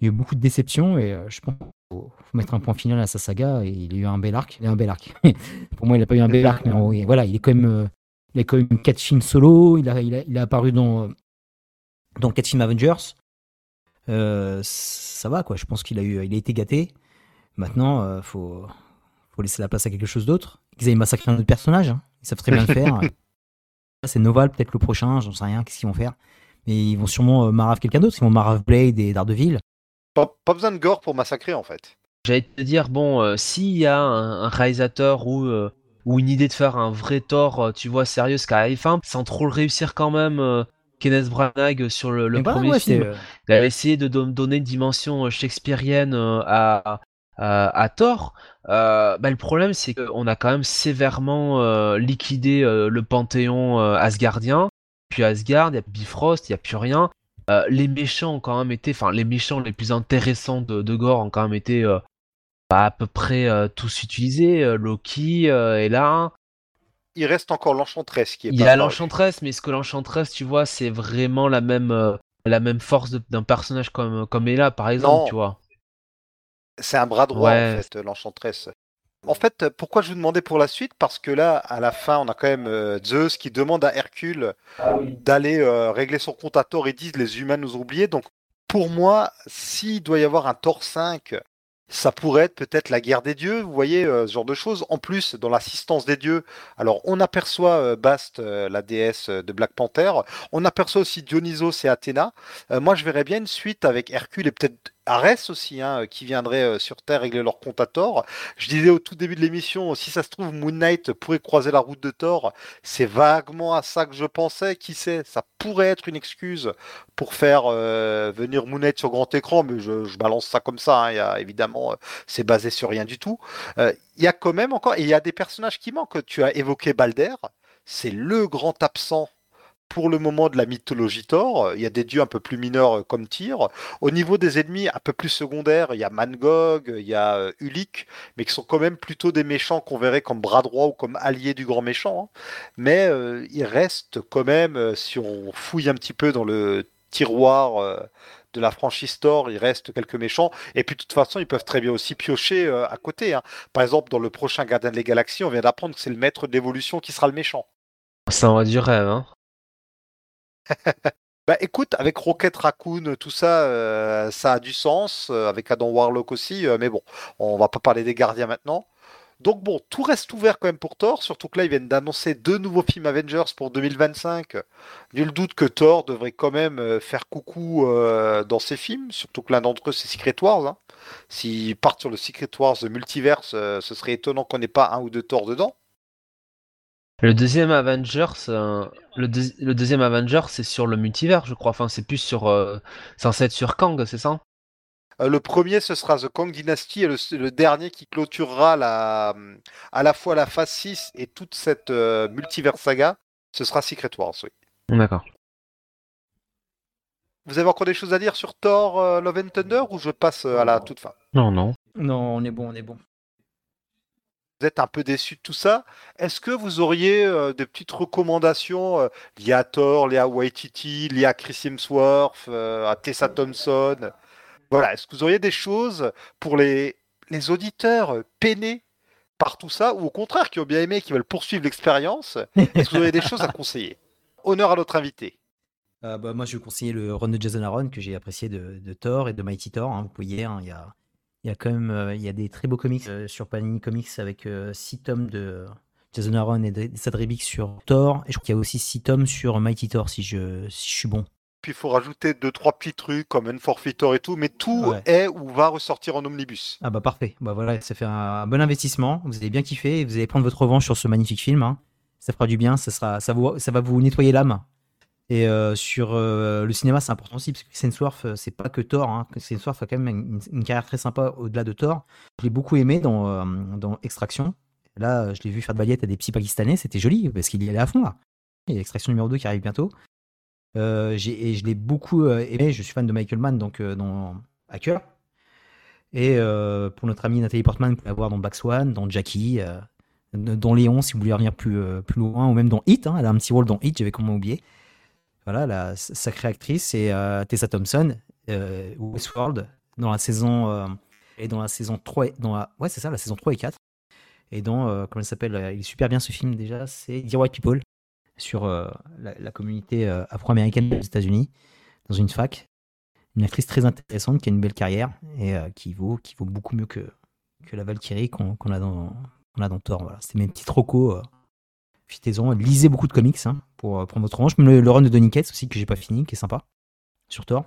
il y a eu beaucoup de déceptions et euh, je pense faut, mettre un point final à sa saga. Et il a eu un bel arc. A un bel arc. Pour moi, il n'a pas eu un bel arc, mais voilà, il est quand même, euh, il a quand même films solo. Il a, il a, il apparu dans, dans films Avengers. Euh, ça va, quoi. Je pense qu'il a eu, il a été gâté. Maintenant, euh, faut, faut laisser la place à quelque chose d'autre. Ils avaient massacré un autre personnage. Hein. Ils savent très bien le faire. C'est Noval, peut-être le prochain. J'en sais rien. Qu'est-ce qu'ils vont faire Mais ils vont sûrement marave quelqu'un d'autre. Ils vont marave Blade et Daredevil. Pas, besoin de gore pour massacrer en fait. J'allais te dire, bon, euh, s'il y a un, réalisateur ou, euh, ou une idée de faire un vrai euh, tu vois, sérieux, Sky fin, sans trop le réussir quand même, Kenneth Branagh sur le, premier film, il a essayé de donner une dimension shakespearienne à, à, Thor. Bah, le problème, c'est qu'on a quand même sévèrement liquidé le panthéon asgardien. Puis Asgard, il y a Bifrost, il n'y a plus rien. Euh, les méchants ont quand même été, enfin les méchants les plus intéressants de, Gore ont quand même été euh, à peu près euh, tous utilisés. Loki est là. Il reste encore l'enchantresse qui est. Il y a l'enchantresse, mais est-ce que l'enchantresse, tu vois, c'est vraiment la même la même force d'un personnage comme comme Ella par exemple, tu vois. C'est un bras droit en fait, l'enchantresse. En fait, pourquoi je vous demandais pour la suite? Parce que là, à la fin, on a quand même euh, Zeus qui demande à Hercule d'aller euh, régler son compte à Thor et disent les humains nous ont oubliés. Donc, pour moi, s'il doit y avoir un Thor 5 ça pourrait être peut-être la guerre des dieux, vous voyez, euh, ce genre de choses. En plus, dans l'assistance des dieux, alors on aperçoit Bast, la déesse de Black Panther, on aperçoit aussi Dionysos et Athéna. moi, je verrais bien une suite avec Hercule et peut-être Arès aussi, hein, qui viendrait sur Terre régler leur compte à Thor. Je disais au tout début de l'émission, si ça se trouve, Moon Knight pourrait croiser la route de Thor. C'est vaguement à ça que je pensais. Qui sait Ça pourrait être une excuse pour faire venir Moon Knight sur grand écran, mais je, balance ça comme ça. Hein. Évidemment euh, c'est basé sur rien du tout. Euh, il y a quand même encore, il y a des personnages qui manquent. Tu as évoqué Balder, c'est le grand absent pour le moment de la mythologie Thor. Il y a des dieux un peu plus mineurs euh, comme Tyr. Au niveau des ennemis un peu plus secondaires, il y a Mangog, il y a Ulik, mais qui sont quand même plutôt des méchants qu'on verrait comme bras droit ou comme alliés du grand méchant. Hein. Mais il reste quand même, si on fouille un petit peu dans le tiroir de la franchise Thor, il reste quelques méchants. Et puis de toute façon, ils peuvent très bien aussi piocher euh, à côté. Hein. Par exemple, dans le prochain Gardien des Galaxies, on vient d'apprendre que c'est le maître de l'évolution qui sera le méchant. Ça va du rêve, hein Bah écoute, avec Rocket Raccoon, tout ça, euh, ça a du sens, euh, avec Adam Warlock aussi, mais bon, on va pas parler des gardiens maintenant. Donc bon, tout reste ouvert quand même pour Thor, surtout que là ils viennent d'annoncer deux nouveaux films Avengers pour 2025. Nul doute que Thor devrait quand même euh, faire coucou euh, dans ces films, surtout que l'un d'entre eux c'est Secret Wars. Hein. S'ils partent sur le Secret Wars multiverse, euh, ce serait étonnant qu'on n'ait pas un ou deux Thor dedans. Le deuxième Avengers, le, deuxième Avengers, c'est sur le multivers, je crois. Enfin, c'est plus sur, censé être sur Kang, c'est ça? Euh, le premier, ce sera The Kong Dynasty, et le, dernier qui clôturera la, à la fois la phase 6 et toute cette euh, multivers saga, ce sera Secret Wars, oui. D'accord. Vous avez encore des choses à dire sur Thor euh, Love and Thunder ou je passe à la toute fin? Non, non. Non, on est bon, on est bon. Vous êtes un peu déçu de tout ça. Est-ce que vous auriez des petites recommandations liées à Thor, liées à Waititi, liées à Chris Hemsworth, à Tessa Thompson? Voilà, est-ce que vous auriez des choses pour les, les auditeurs peinés par tout ça, ou au contraire qui ont bien aimé, qui veulent poursuivre l'expérience? Est-ce que vous auriez des choses à conseiller? Honneur à notre invité. Euh, bah, moi, je vais conseiller le run de Jason Aaron que j'ai apprécié de, Thor et de Mighty Thor. Hein. Vous voyez, hein, il y, a, Il y a quand même euh, il y a des très beaux comics euh, sur Panini Comics avec 6 tomes de Jason Aaron et de Sad sur Thor. Et je crois qu'il y a aussi 6 tomes sur Mighty Thor si je, si je suis bon. Puis il faut rajouter deux trois petits trucs comme Unforfeitor et tout, mais tout Ouais. est ou va ressortir en omnibus. Ah bah parfait. Bah voilà, ça fait un bon investissement. Vous allez bien kiffer et vous allez prendre votre revanche sur ce magnifique film. hein. Ça fera du bien. Ça sera, ça, vous, ça va vous nettoyer l'âme. Et euh, sur euh, le cinéma, c'est important aussi parce que Chris Hemsworth, euh, c'est pas que Thor. Hein. A quand même une, carrière très sympa au-delà de Thor. Je l'ai beaucoup aimé dans, dans Extraction. Là, je l'ai vu faire de baguette à des petits Pakistanais. C'était joli parce qu'il y allait à fond là. Il y a Extraction numéro 2 qui arrive bientôt. J'ai- et je l'ai beaucoup aimé. Je suis fan de Michael Mann donc dans Hacker. Et pour notre amie Nathalie Portman, vous pouvez la voir dans Black Swan, dans Jackie, dans Léon, si vous voulez revenir plus, plus loin, ou même dans Hit. hein, elle a un petit rôle dans Hit, j'avais comment oublié. Voilà, la sacrée actrice, c'est euh, Tessa Thompson, euh, Westworld, dans la saison euh, et dans la saison 3, et- dans la, ouais, c'est ça, la saison 3 et 4. Et dans, euh, comment il s'appelle, il est super bien ce film déjà, c'est Dear White People, sur la, communauté afro-américaine aux États-Unis, dans une fac. Une actrice très intéressante qui a une belle carrière et qui, vaut, qui vaut beaucoup mieux que, que la Valkyrie qu'on a, dans, qu'on a dans Thor. Voilà. C'est mes petits trocos. Lisez beaucoup de comics hein, pour euh, prendre votre revanche. Même le, le run de Donny Cates aussi, que j'ai pas fini, qui est sympa, sur Thor.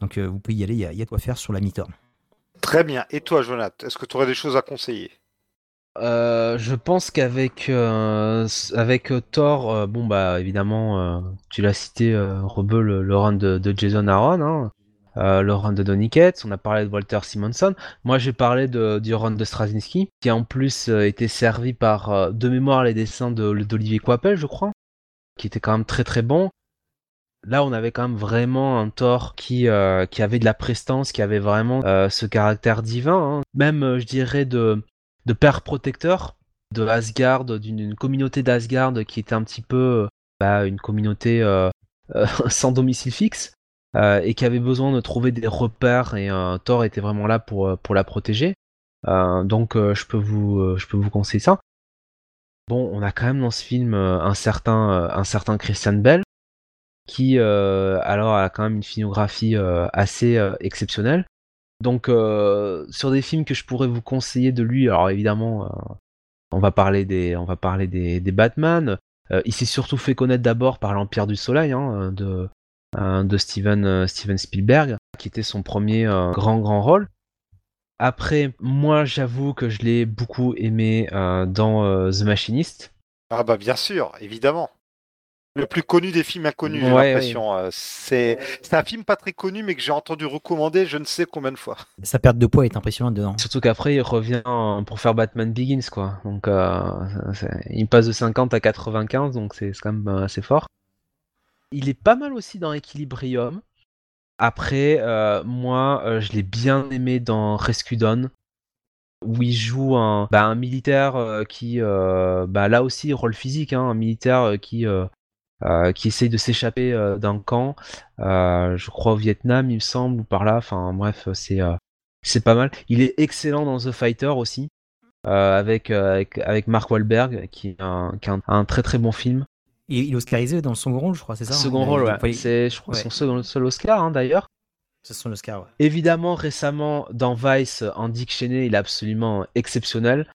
Donc euh, vous pouvez y aller, il y, y a de quoi faire sur la mi-Thor. Très bien. Et toi, Jonathan, est-ce que tu aurais des choses à conseiller? Euh, je pense qu'avec euh, avec Thor, euh, bon bah évidemment, euh, tu l'as cité, euh, Rebeu, le, le run de, de Jason Aaron, hein, euh, run de Cates, on a parlé de Walter Simonson. Moi j'ai parlé de, du run de Straczynski, qui en plus euh, était servi par euh, de mémoire les dessins de d'Olivier Coipel, je crois, qui était quand même très très bon. Là, on avait quand même vraiment un Thor qui, euh, qui avait de la prestance, qui avait vraiment ce caractère divin, hein. même, je dirais, de, de père protecteur de Asgard, d'une communauté d'Asgard qui était un petit peu bah, une communauté sans domicile fixe euh, et qui avait besoin de trouver des repères et euh, Thor était vraiment là pour, euh, pour la protéger. Donc je peux vous je peux vous conseiller ça. Bon, on a quand même dans ce film un certain un certain Christian Bell qui alors a quand même une filmographie assez exceptionnelle. Donc sur des films que je pourrais vous conseiller de lui, alors évidemment on va parler des on va parler des, des Batman. Il s'est surtout fait connaître d'abord par l'Empire du Soleil hein, de de Steven euh, Steven Spielberg, qui était son premier euh, grand grand rôle. Après, moi j'avoue que je l'ai beaucoup aimé euh, dans euh, The Machinist. Ah bah bien sûr, évidemment. Le plus connu des films inconnus, j'ai Ouais, l'impression. Euh, C'est c'est un film pas très connu, mais que j'ai entendu recommander je ne sais combien de fois. Sa perte de poids est impressionnante dedans. Surtout qu'après il revient pour faire Batman Begins quoi. Donc euh, c'est- il passe de 50 à 95 donc c'est c'est quand même assez fort. Il est pas mal aussi dans Equilibrium. Après euh, moi euh, je l'ai bien aimé dans Rescue Dawn où il joue un, bah, militaire euh, qui bah, là aussi rôle physique hein, un militaire qui qui essaye de s'échapper d'un camp, je crois au Vietnam, il me semble, ou par là. Enfin, bref, c'est c'est pas mal. Il est excellent dans The Fighter aussi, avec, Mark Wahlberg, qui est un très très bon film. Il, il est oscarisé dans le second rôle, je crois, c'est ça Second hein rôle, ouais. C'est, je crois, ouais. son second, seul Oscar hein, d'ailleurs. C'est son Oscar, ouais. Évidemment, récemment, dans Vice, en Dick Cheney, il est absolument exceptionnel.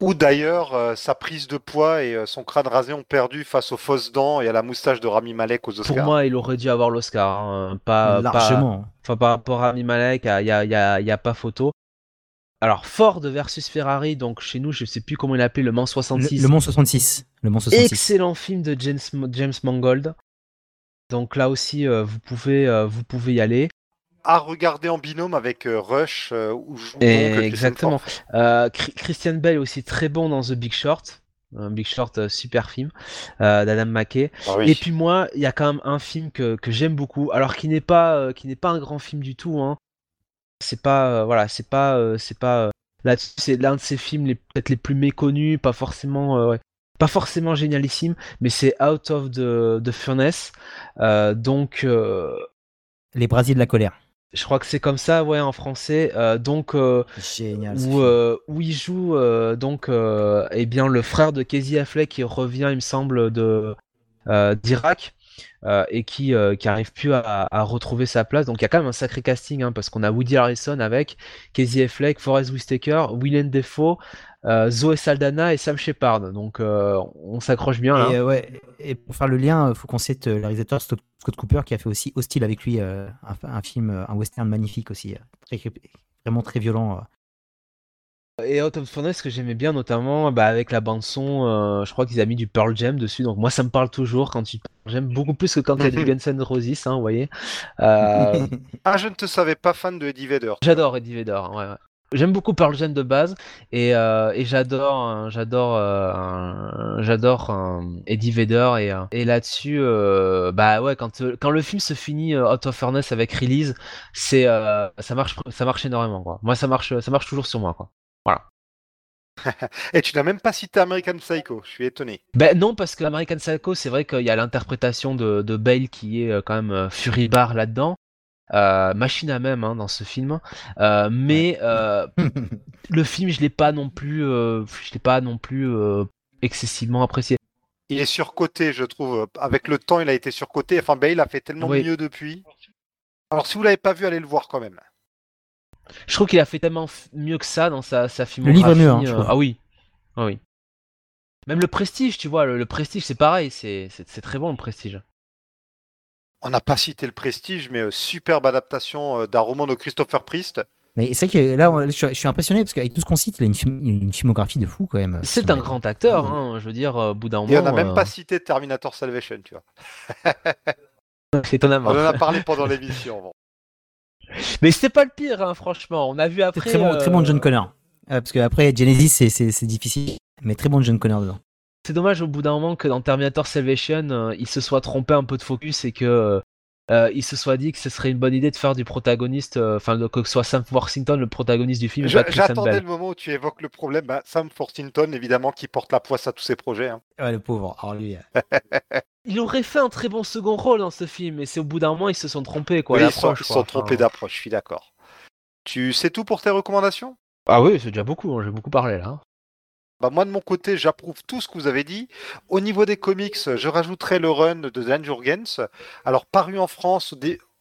Ou d'ailleurs, euh, sa prise de poids et euh, son crâne rasé ont perdu face aux fausses dents et à la moustache de Rami Malek aux Oscars. Pour moi, il aurait dû avoir l'Oscar. hein, Pas, pas- Largement. Enfin, par rapport à Rami Malek, il n'y a, y a- y a pas photo. Alors, Ford versus Ferrari, donc chez nous, je sais plus comment il appelait, Le Mans Le, 66. le Mont 66. Le Mont 66. Excellent film de James, James Mangold. Donc là aussi, euh, vous, pouvez, euh, vous pouvez y aller. À regarder en binôme avec euh, Rush, euh, Et Chris exactement. Euh, Christian Bale aussi très bon dans The Big Short. Un Big Short, euh, super film euh, d'Adam McKay. Ah oui. Et puis moi, il y a quand même un film que, que j'aime beaucoup, alors qui n'est pas euh, qui n'est pas un grand film du tout. Hein. C'est pas euh, voilà, c'est pas euh, c'est pas euh, là c'est l'un de ces films les peut-être les plus méconnus, pas forcément ouais, pas forcément génialissime, mais c'est Out of the, the Furnace. Donc Les Brasiers de la colère. je crois que c'est comme ça, ouais, en français. Euh, donc euh, Génial. où, euh, il joue donc eh bien le frère de Casey Affleck qui revient il me semble de euh, et qui qui arrive plus à, retrouver sa place. Donc il y a quand même un sacré casting hein, parce qu'on a Woody Harrison avec Casey Affleck, Forrest Whitaker, Willem Defoe, Zoe Saldana et Sam Shepard. Donc on s'accroche bien. Et, ouais, et pour faire le lien, il faut qu'on cite le réalisateur Scott Cooper qui a fait aussi Hostile avec lui, un, film, un western magnifique aussi, vraiment très violent. Et Out of Furnace, ce que j'aimais bien, notamment bah, avec la bande-son, euh, je crois qu'ils ont mis du Pearl Jam dessus, donc moi ça me parle toujours quand tu J'aime beaucoup plus que quand il y a du Guns N' Roses, hein, vous voyez. Euh, ah, je ne te savais pas fan de Eddie Vedder. J'adore Eddie Vedder, ouais, ouais. J'aime beaucoup Pearl Jam de base et, euh, et j'adore j'adore j'adore Eddie Vedder et, et là-dessus bah ouais quand quand le film se finit Out of Furnace avec Release c'est ça marche ça marche énormément quoi. Moi ça marche ça marche toujours sur moi quoi. Voilà. Et tu n'as même pas cité American Psycho, je suis étonné. Ben non, parce que American Psycho, c'est vrai qu'il y a l'interprétation de, de, Bale qui est euh, quand même euh, furibar là-dedans. Euh, machine à même hein, dans ce film, mais le film je l'ai pas non plus, je l'ai pas non plus excessivement apprécié. Il est surcoté, je trouve. Avec le temps, il a été surcoté. Enfin, Bale a fait tellement mieux depuis. Alors, si vous l'avez pas vu, allez le voir quand même. Je trouve qu'il a fait tellement mieux que ça dans sa, sa filmographie. Le livre mieux, hein, euh, ah oui. Ah oui. Même le Prestige, tu vois, le, Prestige, c'est pareil, c'est très bon le Prestige. On n'a pas cité le Prestige, mais euh, superbe adaptation euh, d'un roman de Christopher Priest. Mais c'est vrai que là, je suis impressionné parce qu'avec tout ce qu'on cite, il a une, filmographie de fou quand même. C'est un grand acteur, hein, je veux dire, au bout d'un moment. Et on n'a même pas cité Terminator Salvation, tu vois. c'est étonnamment. On en a parlé pendant l'émission. Mais c'était pas le pire, hein, franchement. On a vu après. Très bon, très bon John euh, Connor. Euh, parce qu'après, Genesis, c'est difficile. Mais très bon John Connor dedans. C'est dommage au bout d'un moment que dans Terminator Salvation, euh, il se soit trompé un peu de focus et que il se soit dit que ce serait une bonne idée de faire du protagoniste, enfin que ce soit Sam Worthington le protagoniste du film. J'attendais le moment où tu évoques le problème. Bah, Sam Worthington, évidemment, qui porte la poisse à tous ses projets. Hein. Ouais, le pauvre. Alors lui. Il aurait fait un très bon second rôle dans ce film, mais c'est au bout d'un moment ils se sont trompés quoi. ils sont, trompés d'approche, je suis d'accord. Tu sais tout pour tes recommandations? Ah oui, c'est déjà beaucoup, hein, j'ai beaucoup parlé là. Bah moi de mon côté, j'approuve tout ce que vous avez dit. Au niveau des comics, je rajouterai le run de Dan Jurgens. Alors paru en France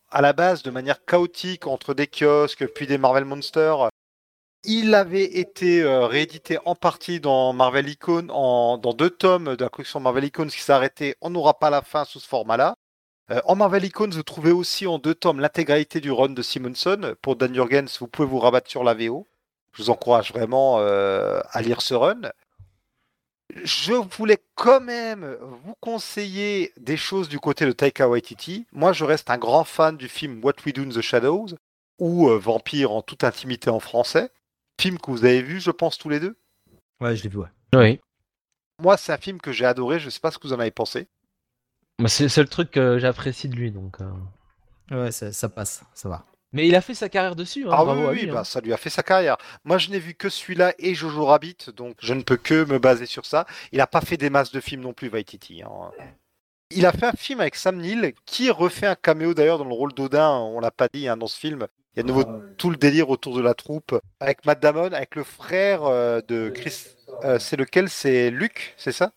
à la base de manière chaotique entre des kiosques puis des Marvel Monsters il avait été euh, réédité en partie dans Marvel Icon, dans deux tomes de la collection Marvel Icons qui s'arrêtait On n'aura pas la fin sous ce format-là. Euh, en Marvel Icons, vous trouvez aussi en deux tomes l'intégralité du run de Simonson. Pour Dan Jurgens, vous pouvez vous rabattre sur la VO. Je vous encourage vraiment euh, à lire ce run. Je voulais quand même vous conseiller des choses du côté de Taika Waititi. Moi, je reste un grand fan du film What We Do in the Shadows, ou Vampire en toute intimité en français film que vous avez vu, je pense, tous les deux? Ouais, je l'ai vu, ouais. Oui. Moi, c'est un film que j'ai adoré, je sais pas ce que vous en avez pensé. C'est le truc que j'apprécie de lui, donc. Euh. Ouais, ça, passe, ça va. Mais il a fait sa carrière dessus. Hein, ah oui, oui bah, hein. ça lui a fait sa carrière. Moi, je n'ai vu que celui-là et Jojo Rabbit, donc je ne peux que me baser sur ça. Il n'a pas fait des masses de films non plus, Vaititi. Hein. Il a fait un film avec Sam Neill, qui refait un caméo d'ailleurs dans le rôle d'Odin, on l'a pas dit dans ce film, il y a de nouveau tout le délire autour de la troupe avec Matt Damon, avec le frère euh, de Chris. Euh, c'est lequel? C'est Luke, c'est ça?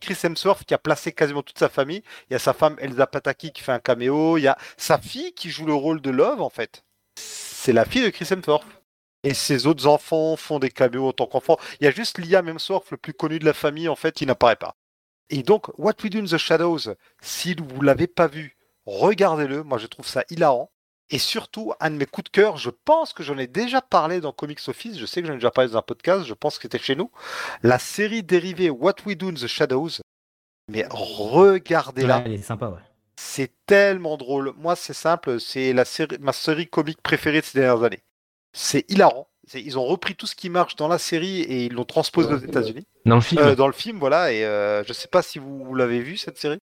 Chris Hemsworth qui a placé quasiment toute sa famille. Il y a sa femme Elsa Pataki qui fait un caméo. Il y a sa fille qui joue le rôle de Love en fait. C'est la fille de Chris Hemsworth. Et ses autres enfants font des caméos en tant qu'enfants. Il y a juste Liam Hemsworth, le plus connu de la famille en fait, qui n'apparaît pas. Et donc, What We Do in the Shadows, si vous l'avez pas vu, regardez-le. Moi, je trouve ça hilarant. Et surtout, un de mes coups de cœur, je pense que j'en ai déjà parlé dans Comics Office, je sais que j'en ai déjà parlé dans un podcast, je pense que c'était chez nous, la série dérivée What We Do in the Shadows. Mais regardez-la. elle est sympa, ouais. C'est tellement drôle. Moi, c'est simple, c'est la série, ma série comique préférée de ces dernières années. C'est hilarant. Ils ont repris tout ce qui marche dans la série et ils l'ont transposé aux États-Unis. Dans le film. Euh, dans le film, voilà. Et euh, je sais pas si vous, l'avez vu cette série.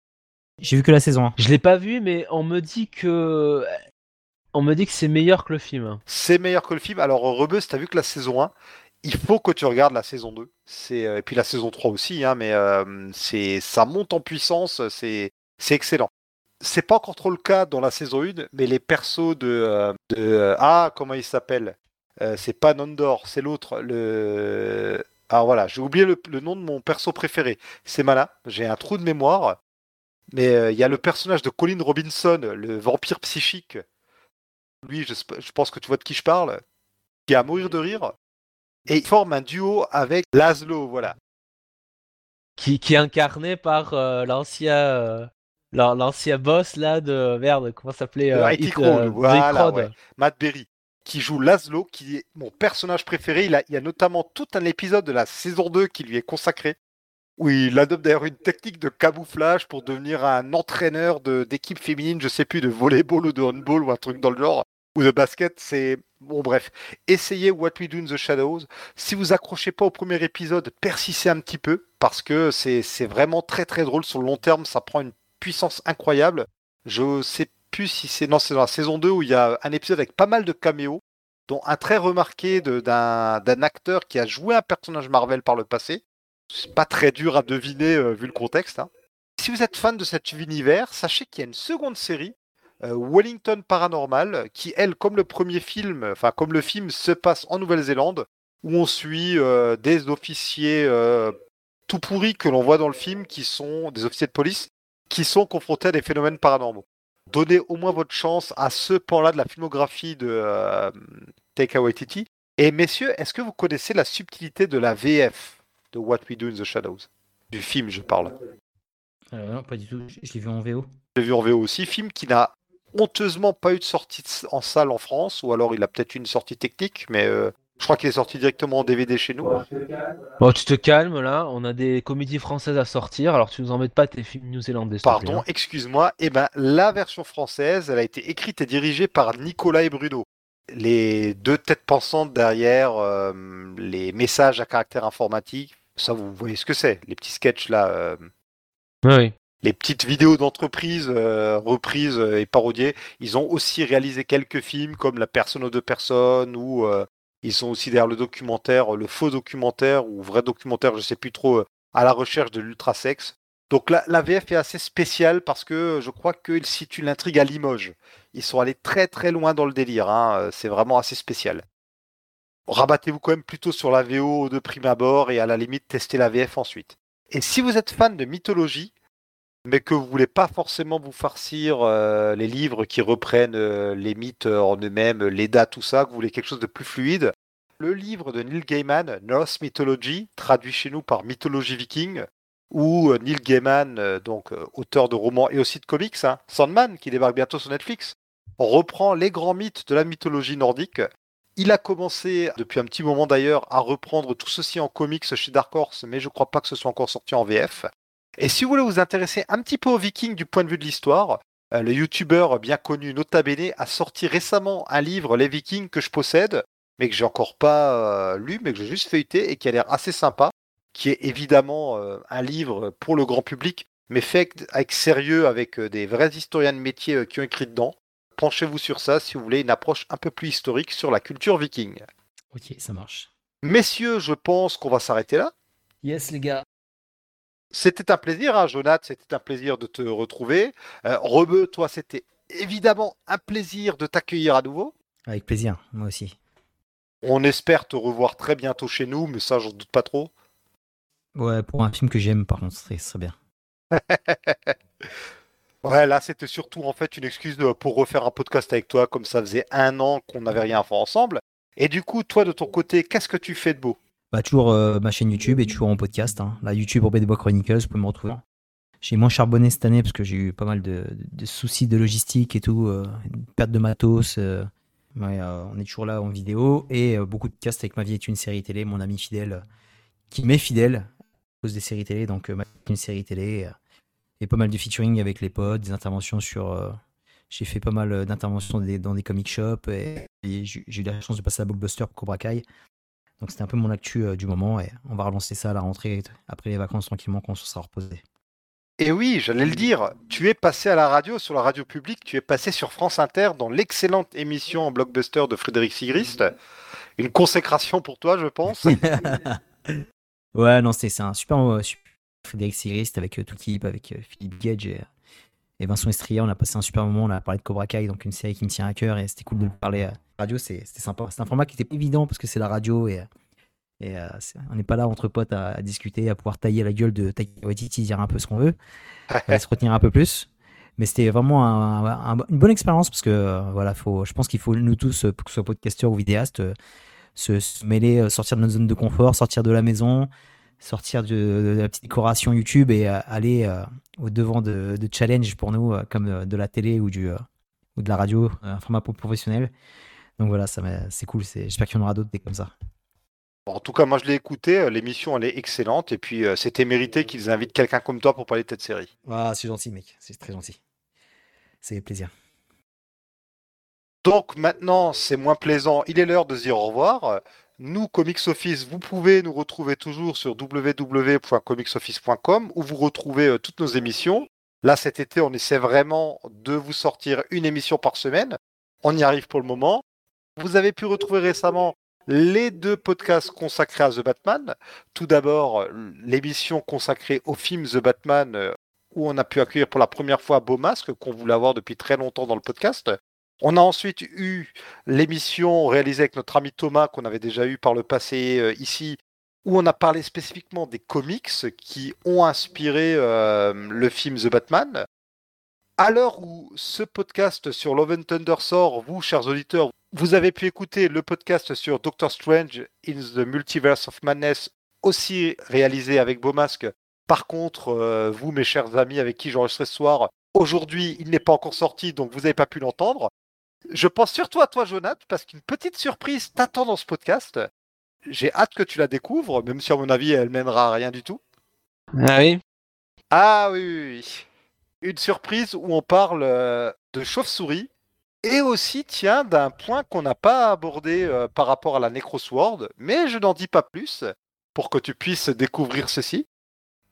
J'ai vu que la saison 1. Je l'ai pas vu, mais on me dit que on me dit que c'est meilleur que le film. C'est meilleur que le film. Alors, Rebus, t'as vu que la saison 1, il faut que tu regardes la saison 2. C'est, euh, et puis la saison 3 aussi, hein, mais euh, c'est, ça monte en puissance, c'est, excellent. C'est pas encore trop le cas dans la saison 1, mais les persos de. Euh, ah, comment il s'appelle C'est pas Nondor, c'est l'autre. Le. Ah voilà, j'ai oublié le, nom de mon perso préféré. C'est Mana, j'ai un trou de mémoire. Mais il y a le personnage de Colin Robinson, le vampire psychique. Lui, je, je pense que tu vois de qui je parle. Qui est à mourir de rire. Et il forme un duo avec Laszlo, voilà. Qui, qui est incarné par euh, l'ancien euh, l'an- l'ancien boss là de merde, comment s'appelait euh, IT euh, voilà, ouais. Matt Berry, qui joue Laszlo, qui est mon personnage préféré. Il, a- il y a notamment tout un épisode de la saison 2 qui lui est consacré, où il adopte d'ailleurs une technique de camouflage pour devenir un entraîneur d'équipe féminine, je sais plus, de volleyball ou de handball ou un truc dans le genre, ou de basket. C'est bon, bref. Essayez What We Do in the Shadows. Si vous accrochez pas au premier épisode, persistez un petit peu parce que c'est vraiment très très drôle sur le long terme. Ça prend une puissance incroyable. Je sais plus si c'est non, c'est dans la saison 2 où il y a un épisode avec pas mal de caméos, dont un très remarqué d'un acteur qui a joué un personnage Marvel par le passé. C'est pas très dur à deviner euh, vu le contexte. hein. Si vous êtes fan de cet univers, sachez qu'il y a une seconde série, Wellington Paranormal, qui elle, comme le premier film, enfin comme le film, se passe en Nouvelle-Zélande, où on suit euh, des officiers euh, tout pourris que l'on voit dans le film, qui sont des officiers de police, qui sont confrontés à des phénomènes paranormaux. Donnez au moins votre chance à ce pan-là de la filmographie de euh, Taika Waititi. Et messieurs, est-ce que vous connaissez la subtilité de la VF de What We Do in the Shadows? Du film, je parle. Euh, non, pas du tout. Je, je l'ai vu en VO. J'ai vu en VO aussi, film qui n'a honteusement pas eu de sortie en salle en France, ou alors il a peut-être eu une sortie technique, mais euh, je crois qu'il est sorti directement en DVD chez nous. Bon, tu te calmes là, on a des comédies françaises à sortir, alors tu nous embêtes pas tes films new-zélandais. Pardon, hein. excuse-moi. Eh ben, la version française, elle a été écrite et dirigée par Nicolas et Bruno. Les deux têtes pensantes derrière euh, les messages à caractère informatique, ça vous voyez ce que c'est, les petits sketchs là, euh, oui. Les petites vidéos d'entreprise euh, reprises et parodiées. Ils ont aussi réalisé quelques films comme La personne aux deux personnes ou euh, ils sont aussi derrière le documentaire, le faux documentaire ou vrai documentaire, je sais plus trop, euh, à la recherche de l'ultrasex. Donc la, la VF est assez spéciale parce que je crois qu'ils situent l'intrigue à Limoges. Ils sont allés très très loin dans le délire, hein, c'est vraiment assez spécial. Rabattez-vous quand même plutôt sur la VO de prime abord et à la limite testez la VF ensuite. Et si vous êtes fan de mythologie, mais que vous voulez pas forcément vous farcir euh, les livres qui reprennent euh, les mythes euh, en eux-mêmes, les dates, tout ça, que vous voulez quelque chose de plus fluide, le livre de Neil Gaiman, Norse Mythology, traduit chez nous par Mythologie Viking, où Neil Gaiman, donc auteur de romans et aussi de comics, hein, Sandman, qui débarque bientôt sur Netflix, reprend les grands mythes de la mythologie nordique. Il a commencé, depuis un petit moment d'ailleurs, à reprendre tout ceci en comics chez Dark Horse, mais je crois pas que ce soit encore sorti en VF. Et si vous voulez vous intéresser un petit peu aux Vikings du point de vue de l'histoire, euh, le youtubeur bien connu Nota Bene a sorti récemment un livre, Les Vikings, que je possède, mais que j'ai encore pas euh, lu, mais que j'ai juste feuilleté et qui a l'air assez sympa, qui est évidemment euh, un livre pour le grand public, mais fait avec sérieux, avec des vrais historiens de métier qui ont écrit dedans. Penchez-vous sur ça si vous voulez une approche un peu plus historique sur la culture viking. Ok, ça marche. Messieurs, je pense qu'on va s'arrêter là. Yes, les gars. C'était un plaisir, hein, Jonathan, c'était un plaisir de te retrouver. Euh, Rebeu, toi, c'était évidemment un plaisir de t'accueillir à nouveau. Avec plaisir, moi aussi. On espère te revoir très bientôt chez nous, mais ça, j'en doute pas trop. Ouais, pour un film que j'aime, par contre, ce serait, bien. Ouais, là, c'était surtout en fait une excuse de- pour refaire un podcast avec toi, comme ça faisait un an qu'on n'avait rien fait ensemble. Et du coup, toi, de ton côté, qu'est-ce que tu fais de beau? Bah, toujours euh, ma chaîne YouTube et toujours en podcast. Hein. La YouTube Rebelle des Bois Chronicles, vous pouvez me retrouver. J'ai moins charbonné cette année parce que j'ai eu pas mal de, soucis de logistique et tout, euh, une perte de matos. euh. On est toujours là en vidéo et beaucoup de podcasts avec ma vie est une série télé, mon ami fidèle, qui m'est fidèle à cause des séries télé. Donc, ma vie est une série télé et pas mal de featuring avec les potes, des interventions sur. j'ai fait pas mal d'interventions dans des comic shops et, et j'ai eu la chance de passer à Blockbuster pour Cobra Kai. Donc c'était un peu mon actu euh, du moment et on va relancer ça à la rentrée après les vacances tranquillement quand on se sera reposé. Et oui, j'allais le dire, tu es passé à la radio, sur la radio publique, tu es passé sur France Inter dans l'excellente émission en blockbuster de Frédéric Sigrist. Une consécration pour toi, je pense. ouais, non, c'est un super, euh, super Frédéric Sigrist avec euh, toute l'équipe, avec Philippe Gage et, et Vincent Estria. On a passé un super moment, on a parlé de Cobra Kai, donc une série qui me tient à cœur et c'était cool de le parler à la radio, c'était sympa. C'est un format qui était évident parce que c'est la radio et, Et euh, c'est- on n'est pas là entre potes à, à discuter, à pouvoir tailler la gueule de Taika Waititi, dire un peu ce qu'on veut. On va se retenir un peu plus. Mais c'était vraiment un- un- une bonne expérience parce que euh, voilà, faut, je pense qu'il faut nous tous, euh, que ce soit podcasteurs ou vidéastes, euh, se, se mêler, euh, sortir de notre zone de confort, sortir de la maison, sortir de, de la petite décoration YouTube et euh, aller euh, au devant de, de challenges pour nous, euh, comme de la télé ou, du, ou de la radio, un format pro- professionnel. Donc voilà, c'est cool. J'espère qu'il y en aura d'autres des comme ça. Bon, en tout cas, moi je l'ai écouté, l'émission elle est excellente et puis euh, c'était mérité qu'ils invitent quelqu'un comme toi pour parler de cette série. Ah, c'est gentil, mec. C'est très gentil. C'est plaisir. Donc maintenant, c'est moins plaisant, il est l'heure de se dire au revoir. Nous, Comics Office, vous pouvez nous retrouver toujours sur www.comicsoffice.com où vous retrouvez euh, toutes nos émissions. Là, cet été, on essaie vraiment de vous sortir une émission par semaine. On y arrive pour le moment. Vous avez pu retrouver récemment les deux podcasts consacrés à The Batman. Tout d'abord, l'émission consacrée au film The Batman, euh, où on a pu accueillir pour la première fois Beau Masque, qu'on voulait avoir depuis très longtemps dans le podcast. On a ensuite eu l'émission réalisée avec notre ami Thomas, qu'on avait déjà eu par le passé euh, ici, où on a parlé spécifiquement des comics qui ont inspiré euh, le film The Batman. À l'heure où ce podcast sur Love and Thunder sort, vous, chers auditeurs, vous avez pu écouter le podcast sur Doctor Strange in the Multiverse of Madness, aussi réalisé avec Beaumasque. Par contre, euh, vous, mes chers amis avec qui j'enregistre ce soir, aujourd'hui, il n'est pas encore sorti, donc vous n'avez pas pu l'entendre. Je pense surtout à toi, Jonathan, parce qu'une petite surprise t'attend dans ce podcast. J'ai hâte que tu la découvres, même si à mon avis, elle mènera à rien du tout. Ah oui Ah oui, oui, oui. Une surprise où on parle euh, de chauve-souris et aussi, tiens, d'un point qu'on n'a pas abordé euh, par rapport à la Necrosword, mais je n'en dis pas plus pour que tu puisses découvrir ceci.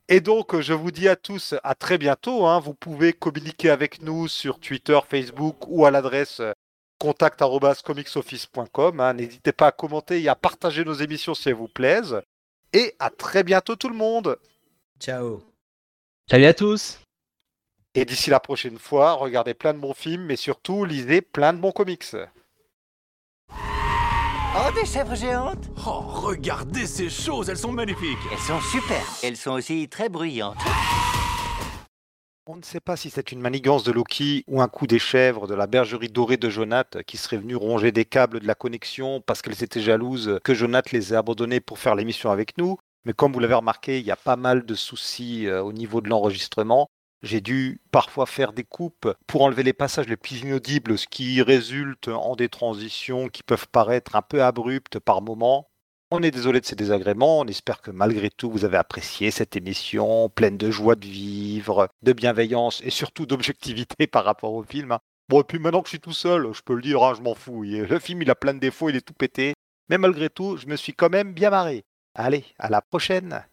Et donc, je vous dis à tous à très bientôt. hein. Vous pouvez communiquer avec nous sur Twitter, Facebook ou à l'adresse contact@comicsoffice.com. hein. N'hésitez pas à commenter et à partager nos émissions si elles vous plaisent. Et à très bientôt tout le monde. Ciao. Salut à tous Et d'ici la prochaine fois, regardez plein de bons films, mais surtout lisez plein de bons comics. Oh, des chèvres géantes Oh, regardez ces choses, elles sont magnifiques. Elles sont super. Elles sont aussi très bruyantes. On ne sait pas si c'est une manigance de Loki ou un coup des chèvres de la bergerie dorée de Jonath qui serait venu ronger des câbles de la connexion parce qu'elles étaient jalouses que Jonath les ait abandonnés pour faire l'émission avec nous. Mais comme vous l'avez remarqué, il y a pas mal de soucis euh, au niveau de l'enregistrement. J'ai dû parfois faire des coupes pour enlever les passages les plus inaudibles, ce qui résulte en des transitions qui peuvent paraître un peu abruptes par moments. On est désolé de ces désagréments, on espère que malgré tout vous avez apprécié cette émission pleine de joie de vivre, de bienveillance et surtout d'objectivité par rapport au film. hein. Bon, et puis maintenant que je suis tout seul, je peux le dire, hein, je m'en fous. Le film il a plein de défauts, il est tout pété. Mais malgré tout, je me suis quand même bien marré. Allez, à la prochaine